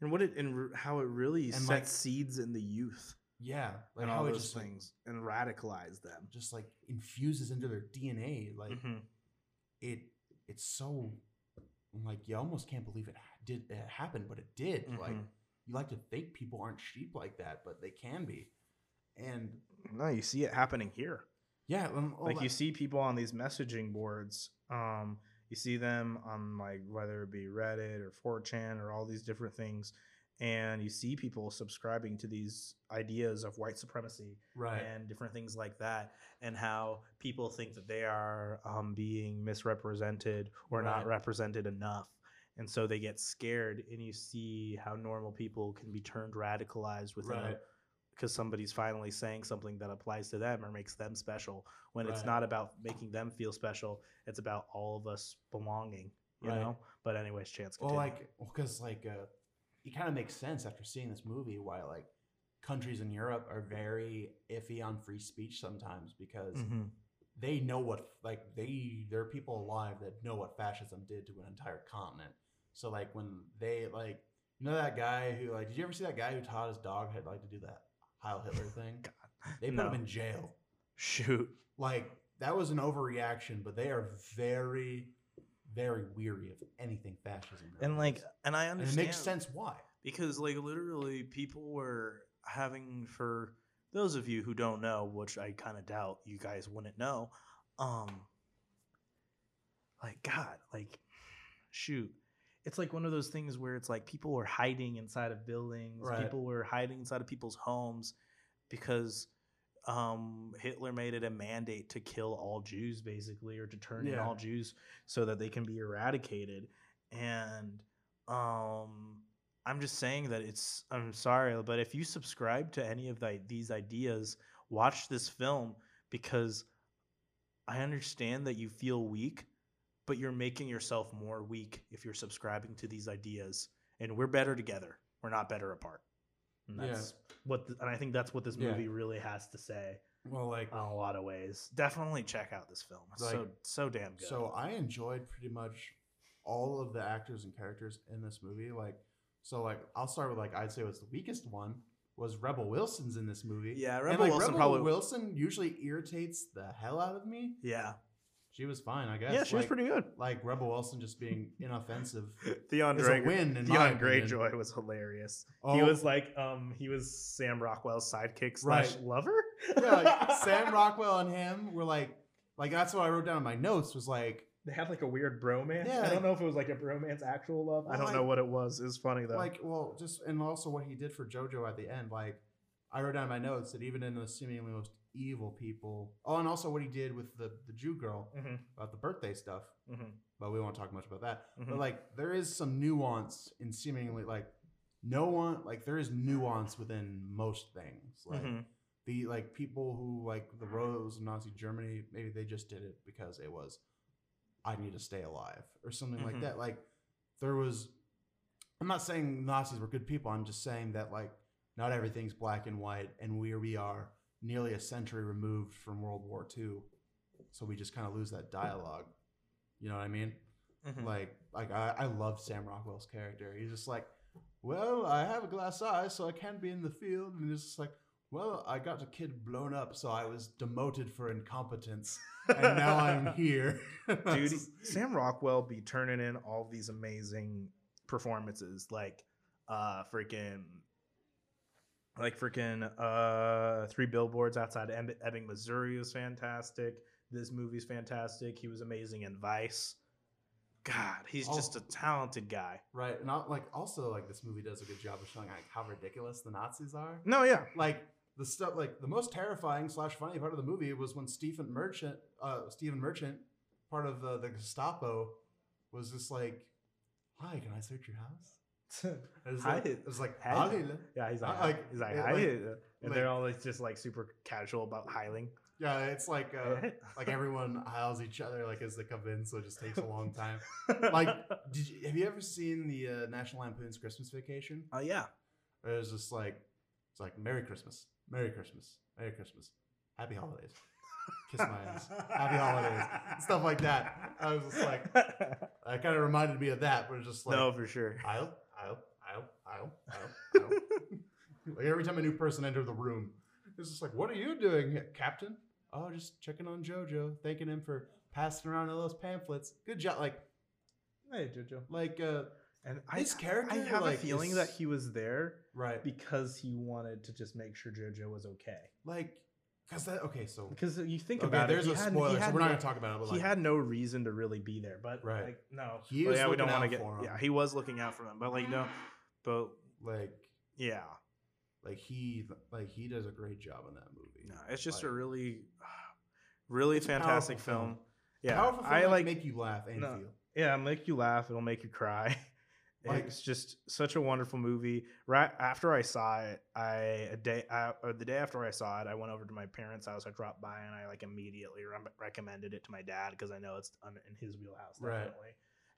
[SPEAKER 8] and what it and how it really
[SPEAKER 7] And,
[SPEAKER 8] sets
[SPEAKER 7] like-
[SPEAKER 8] seeds in the youth
[SPEAKER 7] Yeah, like
[SPEAKER 8] and all those
[SPEAKER 7] just like,
[SPEAKER 8] things and radicalize them
[SPEAKER 7] just like infuses into their DNA. Like
[SPEAKER 8] Mhm.
[SPEAKER 7] it it's so like you almost can't believe it did it happened, but it did. Like
[SPEAKER 8] Mhm.
[SPEAKER 7] you like to think people aren't sheep like that, but they can be. And
[SPEAKER 8] no you see it happening here
[SPEAKER 7] yeah, um,
[SPEAKER 8] like you see people on these messaging boards um you see them on like whether it be reddit or 4chan or all these different things and you see people subscribing to these ideas of white supremacy
[SPEAKER 7] right,
[SPEAKER 8] and different things like that and how people think that they are um, being misrepresented or not represented enough. And so they get scared and you see how normal people can be turned radicalized without
[SPEAKER 7] right,
[SPEAKER 8] because somebody's finally saying something that applies to them or makes them special when it's not about making them feel special it's about all of us belonging you
[SPEAKER 7] Right.
[SPEAKER 8] know? But anyways chance
[SPEAKER 7] Well,
[SPEAKER 8] continue.
[SPEAKER 7] like, because like, uh, it kind of makes sense after seeing this movie why like countries in Europe are very iffy on free speech sometimes because
[SPEAKER 8] Mhm.
[SPEAKER 7] they know what like they there are people alive that know what fascism did to an entire continent. So like when they like you know that guy who like did you ever see that guy who taught his dog to like to do that Heil Hitler thing? They put
[SPEAKER 8] No.
[SPEAKER 7] him in jail.
[SPEAKER 8] shoot
[SPEAKER 7] Like that was an overreaction, but they are very, very weary of anything fascism.
[SPEAKER 8] and like
[SPEAKER 7] nowadays.
[SPEAKER 8] and i
[SPEAKER 7] and
[SPEAKER 8] understand
[SPEAKER 7] it makes sense why.
[SPEAKER 8] because like literally people were having for those of you who don't know which i kind of doubt you guys wouldn't know um like god like shoot it's like one of those things where it's like people were hiding inside of buildings
[SPEAKER 7] Right.
[SPEAKER 8] people were hiding inside of people's homes because um, Hitler made it a mandate to kill all Jews, basically, or to turn in all Jews so that they can be eradicated. And um, I'm just saying that it's. I'm sorry, but if you subscribe to any of the, these ideas, watch this film because I understand that you feel weak, but you're making yourself more weak if you're subscribing to these ideas. And we're better together. We're not better apart. And
[SPEAKER 7] Yeah.
[SPEAKER 8] that's what, the, and I think that's what this
[SPEAKER 7] Yeah.
[SPEAKER 8] movie really has to say
[SPEAKER 7] Well, like
[SPEAKER 8] in a lot of ways. Definitely check out this film. It's so
[SPEAKER 7] Like,
[SPEAKER 8] so damn good.
[SPEAKER 7] So I enjoyed pretty much all of the actors and characters in this movie. Like, so like I'll start with like I'd say was the weakest one was Rebel Wilson's in this movie.
[SPEAKER 8] Yeah,
[SPEAKER 7] And,
[SPEAKER 8] Rebel
[SPEAKER 7] like,
[SPEAKER 8] Wilson
[SPEAKER 7] Rebel
[SPEAKER 8] probably-
[SPEAKER 7] Wilson usually irritates the hell out of me.
[SPEAKER 8] yeah,
[SPEAKER 7] She was fine, I guess.
[SPEAKER 8] yeah, she was
[SPEAKER 7] Like-
[SPEAKER 8] pretty good.
[SPEAKER 7] Like Rebel Wilson just being inoffensive.
[SPEAKER 8] Theon
[SPEAKER 7] is a
[SPEAKER 8] Drake,
[SPEAKER 7] win in
[SPEAKER 8] Theon
[SPEAKER 7] opinion.
[SPEAKER 8] Greyjoy was hilarious. He
[SPEAKER 7] Oh.
[SPEAKER 8] was like, um, he was Sam Rockwell's sidekick slash
[SPEAKER 7] Right.
[SPEAKER 8] lover.
[SPEAKER 7] Yeah, like, Sam Rockwell and him were like, like that's what I wrote down in my notes was like,
[SPEAKER 8] They had like a weird bromance.
[SPEAKER 7] Yeah,
[SPEAKER 8] I don't know if it was like a bromance, actual love. I don't
[SPEAKER 7] like-
[SPEAKER 8] know what it was. It was funny though.
[SPEAKER 7] like well just and also what he did for jojo at the end like i wrote down in my notes that even in the seemingly most evil people oh and also what he did with the the jew girl
[SPEAKER 8] Mhm.
[SPEAKER 7] about the birthday stuff
[SPEAKER 8] Mhm.
[SPEAKER 7] but we won't talk much about that
[SPEAKER 8] Mhm.
[SPEAKER 7] but like there is some nuance in seemingly like no one like there is nuance within most things like
[SPEAKER 8] Mhm.
[SPEAKER 7] the like people who like the rose of nazi germany maybe they just did it because it was i need to stay alive or something like that like there was i'm not saying nazis were good people i'm just saying that like not everything's black and white and where we are nearly a century removed from world war ii so we just kind of lose that dialogue. You know what i mean?
[SPEAKER 8] Mhm.
[SPEAKER 7] like like I, I love sam rockwell's character. He's just like well i have a glass eye so i can't be in the field. And it's just like well i got a kid blown up so i was demoted for incompetence and now i'm here.
[SPEAKER 8] Dude sam rockwell be turning in all these amazing performances like uh freaking like freaking uh three billboards outside Eb- ebbing missouri was fantastic. This movie's fantastic. He was amazing in vice. God he's just a talented guy.
[SPEAKER 7] Right and not like also like this movie does a good job of showing like how ridiculous the nazis are.
[SPEAKER 8] No yeah.
[SPEAKER 7] Like the stuff like the most terrifying slash funny part of the movie was when Stephen Merchant, uh, Stephen Merchant, part of the, the Gestapo, was just like, "Hi, can I search your house?" It? Was
[SPEAKER 8] Hi.
[SPEAKER 7] like, it was like,
[SPEAKER 8] Hi.
[SPEAKER 7] "Hi."
[SPEAKER 8] yeah he's like,
[SPEAKER 7] I- like,
[SPEAKER 8] he's like,
[SPEAKER 7] it,
[SPEAKER 8] "Hi,"
[SPEAKER 7] like-
[SPEAKER 8] and
[SPEAKER 7] like-
[SPEAKER 8] they're all like, just like super casual about hiling
[SPEAKER 7] Yeah, it's like uh, like everyone hiles each other like as they come in, so it just takes a long time. Like, did you, have you ever seen the uh, National Lampoon's Christmas Vacation?
[SPEAKER 8] oh yeah.
[SPEAKER 7] It was just like it's like Merry Christmas, Merry Christmas, Merry Christmas, Happy Holidays, kiss my ass, Happy Holidays, stuff like that. I was just like, it kind of reminded me of that, but it's just like
[SPEAKER 8] no for sure
[SPEAKER 7] aisle, aisle, aisle, aisle, aisle. like every time a new person entered the room, it's just like, what are you doing, Captain? Oh, just checking on JoJo, thanking him for passing around all those pamphlets. Good job, like
[SPEAKER 8] hey jojo
[SPEAKER 7] like uh
[SPEAKER 8] And
[SPEAKER 7] His
[SPEAKER 8] I,
[SPEAKER 7] character,
[SPEAKER 8] I have
[SPEAKER 7] like,
[SPEAKER 8] a feeling
[SPEAKER 7] is-
[SPEAKER 8] that he was there
[SPEAKER 7] right,
[SPEAKER 8] because he wanted to just make sure JoJo was okay.
[SPEAKER 7] like because that okay, so
[SPEAKER 8] Because you think
[SPEAKER 7] okay,
[SPEAKER 8] about
[SPEAKER 7] there's
[SPEAKER 8] it,
[SPEAKER 7] a
[SPEAKER 8] had,
[SPEAKER 7] spoiler, so we're not
[SPEAKER 8] no,
[SPEAKER 7] gonna talk about it. But
[SPEAKER 8] he
[SPEAKER 7] like,
[SPEAKER 8] had no reason to really be there, but
[SPEAKER 7] Right.
[SPEAKER 8] like no,
[SPEAKER 7] He
[SPEAKER 8] yeah, we don't want to get.
[SPEAKER 7] him.
[SPEAKER 8] Yeah, he was looking out for them, but like no, but
[SPEAKER 7] like
[SPEAKER 8] yeah,
[SPEAKER 7] like he like he does a great job in that movie.
[SPEAKER 8] no, it's just a really, really fantastic film.
[SPEAKER 7] film.
[SPEAKER 8] Yeah,
[SPEAKER 7] powerful film
[SPEAKER 8] I like.
[SPEAKER 7] make you laugh and
[SPEAKER 8] No.
[SPEAKER 7] feel.
[SPEAKER 8] Yeah, make you laugh. It'll make you cry.
[SPEAKER 7] Like-
[SPEAKER 8] it's just such a wonderful movie. Right after I saw it, I a day uh, or the day after I saw it, I went over to my parents' house. I dropped by and I like immediately re- recommended it to my dad because I know it's in his wheelhouse
[SPEAKER 7] Right.
[SPEAKER 8] definitely.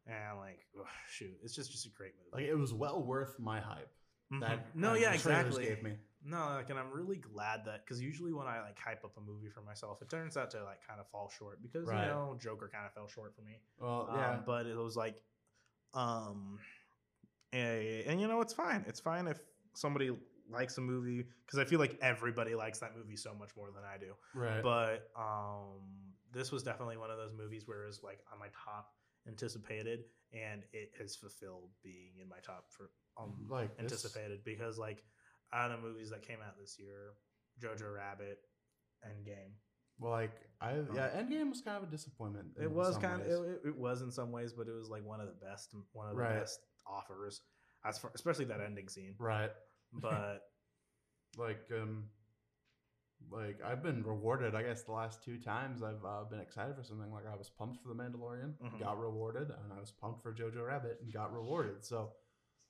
[SPEAKER 8] And like, shoot, it's just just a great movie.
[SPEAKER 7] Like it was well worth my hype.
[SPEAKER 8] Mhm.
[SPEAKER 7] That
[SPEAKER 8] no,
[SPEAKER 7] uh,
[SPEAKER 8] yeah, exactly.
[SPEAKER 7] Gave me.
[SPEAKER 8] No, like, and I'm really glad that because usually when I like hype up a movie for myself, it turns out to like kind of fall short because
[SPEAKER 7] Right.
[SPEAKER 8] you know Joker kind of fell short for me.
[SPEAKER 7] Well,
[SPEAKER 8] Um,
[SPEAKER 7] yeah,
[SPEAKER 8] but it was like, um, and, and you know, it's fine. It's fine if somebody likes a movie because I feel like everybody likes that movie so much more than I do.
[SPEAKER 7] right.
[SPEAKER 8] But um, this was definitely one of those movies where it was like on my top anticipated, and it has fulfilled being in my top for um
[SPEAKER 7] like this-
[SPEAKER 8] anticipated because like out of movies that came out this year, Jojo Rabbit, Endgame.
[SPEAKER 7] Well, like I yeah, Endgame was kind of a disappointment.
[SPEAKER 8] It was kind of it, it was in some ways, but it was like one of the best one of the
[SPEAKER 7] Right.
[SPEAKER 8] best offers as far, especially that ending scene.
[SPEAKER 7] right.
[SPEAKER 8] But
[SPEAKER 7] Like um, like I've been rewarded. I guess the last two times I've uh, been excited for something. Like I was pumped for the Mandalorian,
[SPEAKER 8] Mhm.
[SPEAKER 7] got rewarded, and I was pumped for Jojo Rabbit and got rewarded. So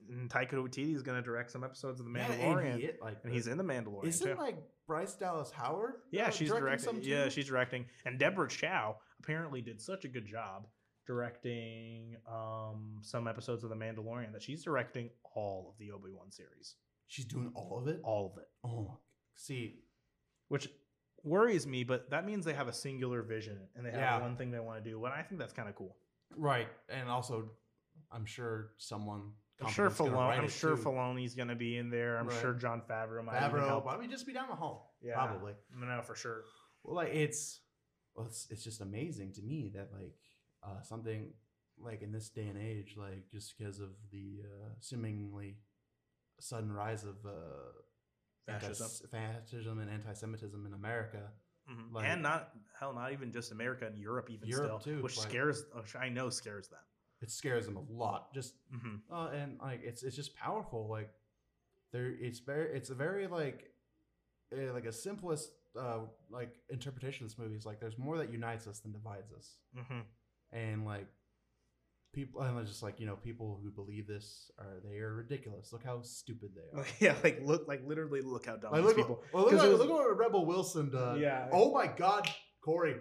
[SPEAKER 8] And Taika Waititi is going to direct some episodes of The
[SPEAKER 7] yeah,
[SPEAKER 8] Mandalorian,
[SPEAKER 7] and, he, like
[SPEAKER 8] and he's in The Mandalorian
[SPEAKER 7] Isn't
[SPEAKER 8] too.
[SPEAKER 7] like Bryce Dallas Howard?
[SPEAKER 8] Yeah,
[SPEAKER 7] uh,
[SPEAKER 8] she's
[SPEAKER 7] directing
[SPEAKER 8] directing.
[SPEAKER 7] some
[SPEAKER 8] Yeah, she's directing. And Deborah Chow apparently did such a good job directing um, some episodes of The Mandalorian that she's directing all of the Obi Wan series,
[SPEAKER 7] she's doing all of it.
[SPEAKER 8] all of it,
[SPEAKER 7] Oh, see,
[SPEAKER 8] which worries me. But that means they have a singular vision and they have
[SPEAKER 7] Yeah.
[SPEAKER 8] one thing they want to do. And I think that's kind of cool.
[SPEAKER 7] right, and also, I'm sure someone.
[SPEAKER 8] I'm sure
[SPEAKER 7] competent's gonna
[SPEAKER 8] Filoni,
[SPEAKER 7] write
[SPEAKER 8] I'm
[SPEAKER 7] it,
[SPEAKER 8] sure
[SPEAKER 7] too.
[SPEAKER 8] Filoni's going to be in there. I'm
[SPEAKER 7] Right.
[SPEAKER 8] sure Jon Favreau might even
[SPEAKER 7] Favreau,
[SPEAKER 8] help.
[SPEAKER 7] probably just be down the hall.
[SPEAKER 8] Yeah.
[SPEAKER 7] probably.
[SPEAKER 8] No, for sure.
[SPEAKER 7] Well, like it's, well, it's it's just amazing to me that like uh, something like in this day and age, like just because of the uh, seemingly sudden rise of uh,
[SPEAKER 8] Fascism.
[SPEAKER 7] fascism and anti-Semitism in America.
[SPEAKER 8] Mhm.
[SPEAKER 7] Like-
[SPEAKER 8] and not hell, not even just America and Europe, even
[SPEAKER 7] Europe,
[SPEAKER 8] still,
[SPEAKER 7] too,
[SPEAKER 8] which
[SPEAKER 7] like-
[SPEAKER 8] scares, which I know scares them.
[SPEAKER 7] It scares them a lot. Just
[SPEAKER 8] hmm
[SPEAKER 7] uh, and like it's it's just powerful. Like there, it's very it's a very like uh, like a simplest uh, like interpretation of this movie is like there's more that unites us than divides us.
[SPEAKER 8] hmm
[SPEAKER 7] and like people and it's just like you know people who believe this are they are ridiculous look how stupid they are
[SPEAKER 8] Yeah, like look, like literally, look how dumb
[SPEAKER 7] like,
[SPEAKER 8] these
[SPEAKER 7] look,
[SPEAKER 8] people.
[SPEAKER 7] well, look,
[SPEAKER 8] it was-
[SPEAKER 7] look what rebel wilson done
[SPEAKER 8] Yeah.
[SPEAKER 7] oh my god corey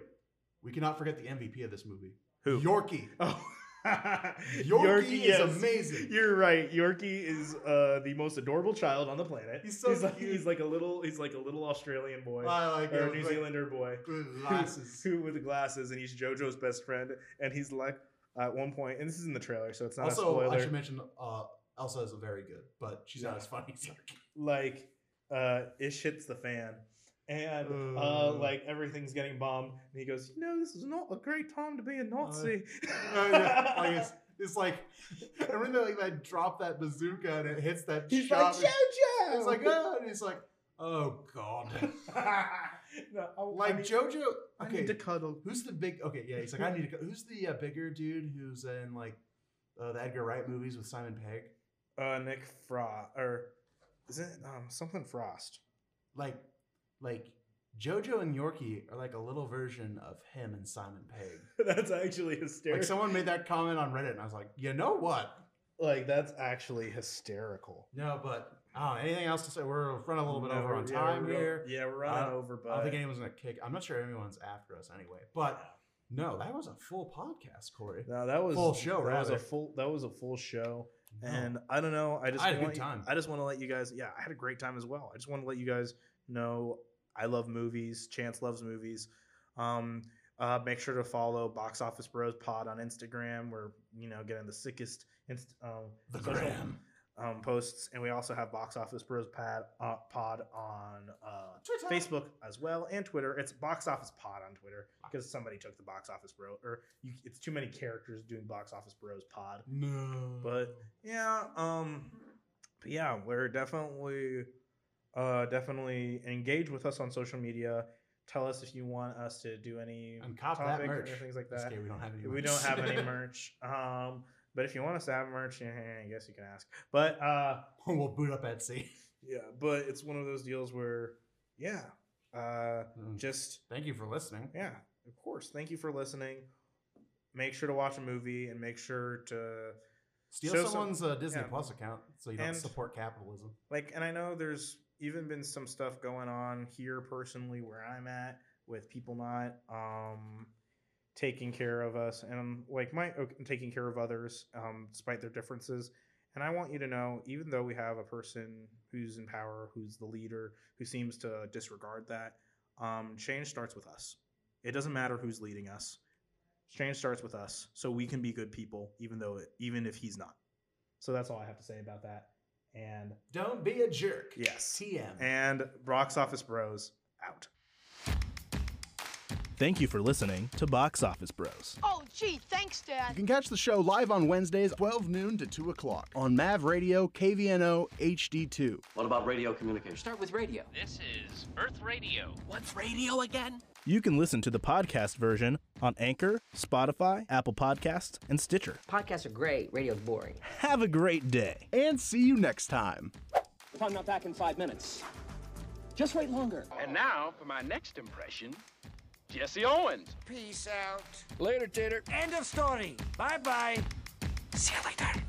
[SPEAKER 7] we cannot forget the mvp of this movie
[SPEAKER 8] Who?
[SPEAKER 7] yorkie
[SPEAKER 8] Oh.
[SPEAKER 7] Yorkie is amazing.
[SPEAKER 8] You're right. Yorkie is uh, the most adorable child on the planet.
[SPEAKER 7] He's so
[SPEAKER 8] like,
[SPEAKER 7] cute.
[SPEAKER 8] he's like a little he's like a little Australian boy
[SPEAKER 7] I like
[SPEAKER 8] or. New
[SPEAKER 7] Like,
[SPEAKER 8] Zealander boy
[SPEAKER 7] with glasses
[SPEAKER 8] who with the glasses and he's JoJo's best friend and he's like at one point and this is in the trailer so it's not a
[SPEAKER 7] also
[SPEAKER 8] spoiler.
[SPEAKER 7] i should mention uh elsa is very good but she's not as funny as Yorkie.
[SPEAKER 8] like uh ish hits the fan and uh
[SPEAKER 7] Uh.
[SPEAKER 8] like everything's getting bombed and he goes you know this is not a great time to be a nazi
[SPEAKER 7] Oh, yeah. like it's, it's like and when they like that drop that bazooka and it hits that
[SPEAKER 8] he's
[SPEAKER 7] shot,
[SPEAKER 8] like jojo
[SPEAKER 7] It's like, oh, and it's like, oh god.
[SPEAKER 8] no, I- I
[SPEAKER 7] like
[SPEAKER 8] need-
[SPEAKER 7] JoJo.
[SPEAKER 8] I
[SPEAKER 7] Okay,
[SPEAKER 8] need to cuddle
[SPEAKER 7] who's the big? Okay, yeah, he's like, I need to. Who's the uh, bigger dude who's in like uh, the Edgar Wright movies with Simon Pegg?
[SPEAKER 8] uh nick frost or is it um something frost
[SPEAKER 7] Like, like JoJo and Yorkie are like a little version of him and Simon Pegg.
[SPEAKER 8] that's actually hysterical
[SPEAKER 7] Like someone made that comment on Reddit, and I was like, you know what?
[SPEAKER 8] like that's actually hysterical
[SPEAKER 7] No, but oh, anything else to say? We're running a little bit
[SPEAKER 8] No,
[SPEAKER 7] over on
[SPEAKER 8] yeah,
[SPEAKER 7] time here.
[SPEAKER 8] yeah we're running
[SPEAKER 7] Uh,
[SPEAKER 8] over but
[SPEAKER 7] I don't think anyone's gonna kick. I'm not sure anyone's after us anyway. But no, that was a full podcast, Corey.
[SPEAKER 8] no that was
[SPEAKER 7] full show,
[SPEAKER 8] that was a full that was a full show
[SPEAKER 7] No.
[SPEAKER 8] and I don't know. I just
[SPEAKER 7] I had a good
[SPEAKER 8] you- I just want to let you guys. Yeah, I had a great time as well. I just want to let you guys know I love movies. Chance loves movies. Um, uh, make sure to follow Box Office Bros Pod on Instagram. We're you know getting the sickest inst- um,
[SPEAKER 7] the
[SPEAKER 8] social,
[SPEAKER 7] gram.
[SPEAKER 8] um, posts, and we also have Box Office Bros Pad, uh, Pod on uh, Facebook as well and Twitter. It's Box Office Pod on Twitter because somebody took the Box Office Bro or you, it's too many characters doing Box Office Bros Pod.
[SPEAKER 7] No.
[SPEAKER 8] But yeah, um, but yeah, we're definitely, uh, definitely engage with us on social media. Tell us if you want us to do any
[SPEAKER 7] and cop
[SPEAKER 8] topic
[SPEAKER 7] merch.
[SPEAKER 8] or things like that.
[SPEAKER 7] we don't have any.
[SPEAKER 8] We
[SPEAKER 7] merch.
[SPEAKER 8] don't have any merch. Um, but if you want us to have merch, yeah, I guess you can ask. But uh,
[SPEAKER 7] we'll boot up Etsy.
[SPEAKER 8] yeah, but it's one of those deals where, yeah, uh,
[SPEAKER 7] Mm.
[SPEAKER 8] just
[SPEAKER 7] Thank you for listening.
[SPEAKER 8] yeah, of course. Thank you for listening. Make sure to watch a movie and make sure to
[SPEAKER 7] Steal
[SPEAKER 8] Show some-
[SPEAKER 7] someone's uh, Disney
[SPEAKER 8] yeah.
[SPEAKER 7] Plus account so you don't support capitalism.
[SPEAKER 8] like and i know there's even been some stuff going on here personally where i'm at with people not um taking care of us and like my ok, taking care of others um despite their differences. And i want you to know even though we have a person who's in power who's the leader who seems to disregard that um change starts with us. It doesn't matter who's leading us. Change starts with us so we can be good people even though even if he's not. So that's all i have to say about that and
[SPEAKER 7] Don't be a jerk.
[SPEAKER 8] Yes.
[SPEAKER 7] TM.
[SPEAKER 8] and Box Office Bros out.
[SPEAKER 1] Thank you for listening to Box Office Bros.
[SPEAKER 9] Oh, gee, thanks, Dad.
[SPEAKER 10] You can catch the show live on Wednesdays, 12 noon to 2 o'clock on Mav Radio, KVNO, HD2.
[SPEAKER 5] What about radio communication?
[SPEAKER 11] Start with radio.
[SPEAKER 3] This is Earth Radio.
[SPEAKER 11] What's radio again?
[SPEAKER 1] You can listen to the podcast version on Anchor, Spotify, Apple Podcasts, and Stitcher.
[SPEAKER 11] Podcasts are great. Radio's boring.
[SPEAKER 1] Have a great day.
[SPEAKER 10] And see you next time.
[SPEAKER 11] If I'm not back in five minutes,
[SPEAKER 12] Just wait longer.
[SPEAKER 11] And now for my next impression, Jesse Owens.
[SPEAKER 13] Peace out.
[SPEAKER 12] Later, Tater.
[SPEAKER 14] End of story. Bye bye. See you later.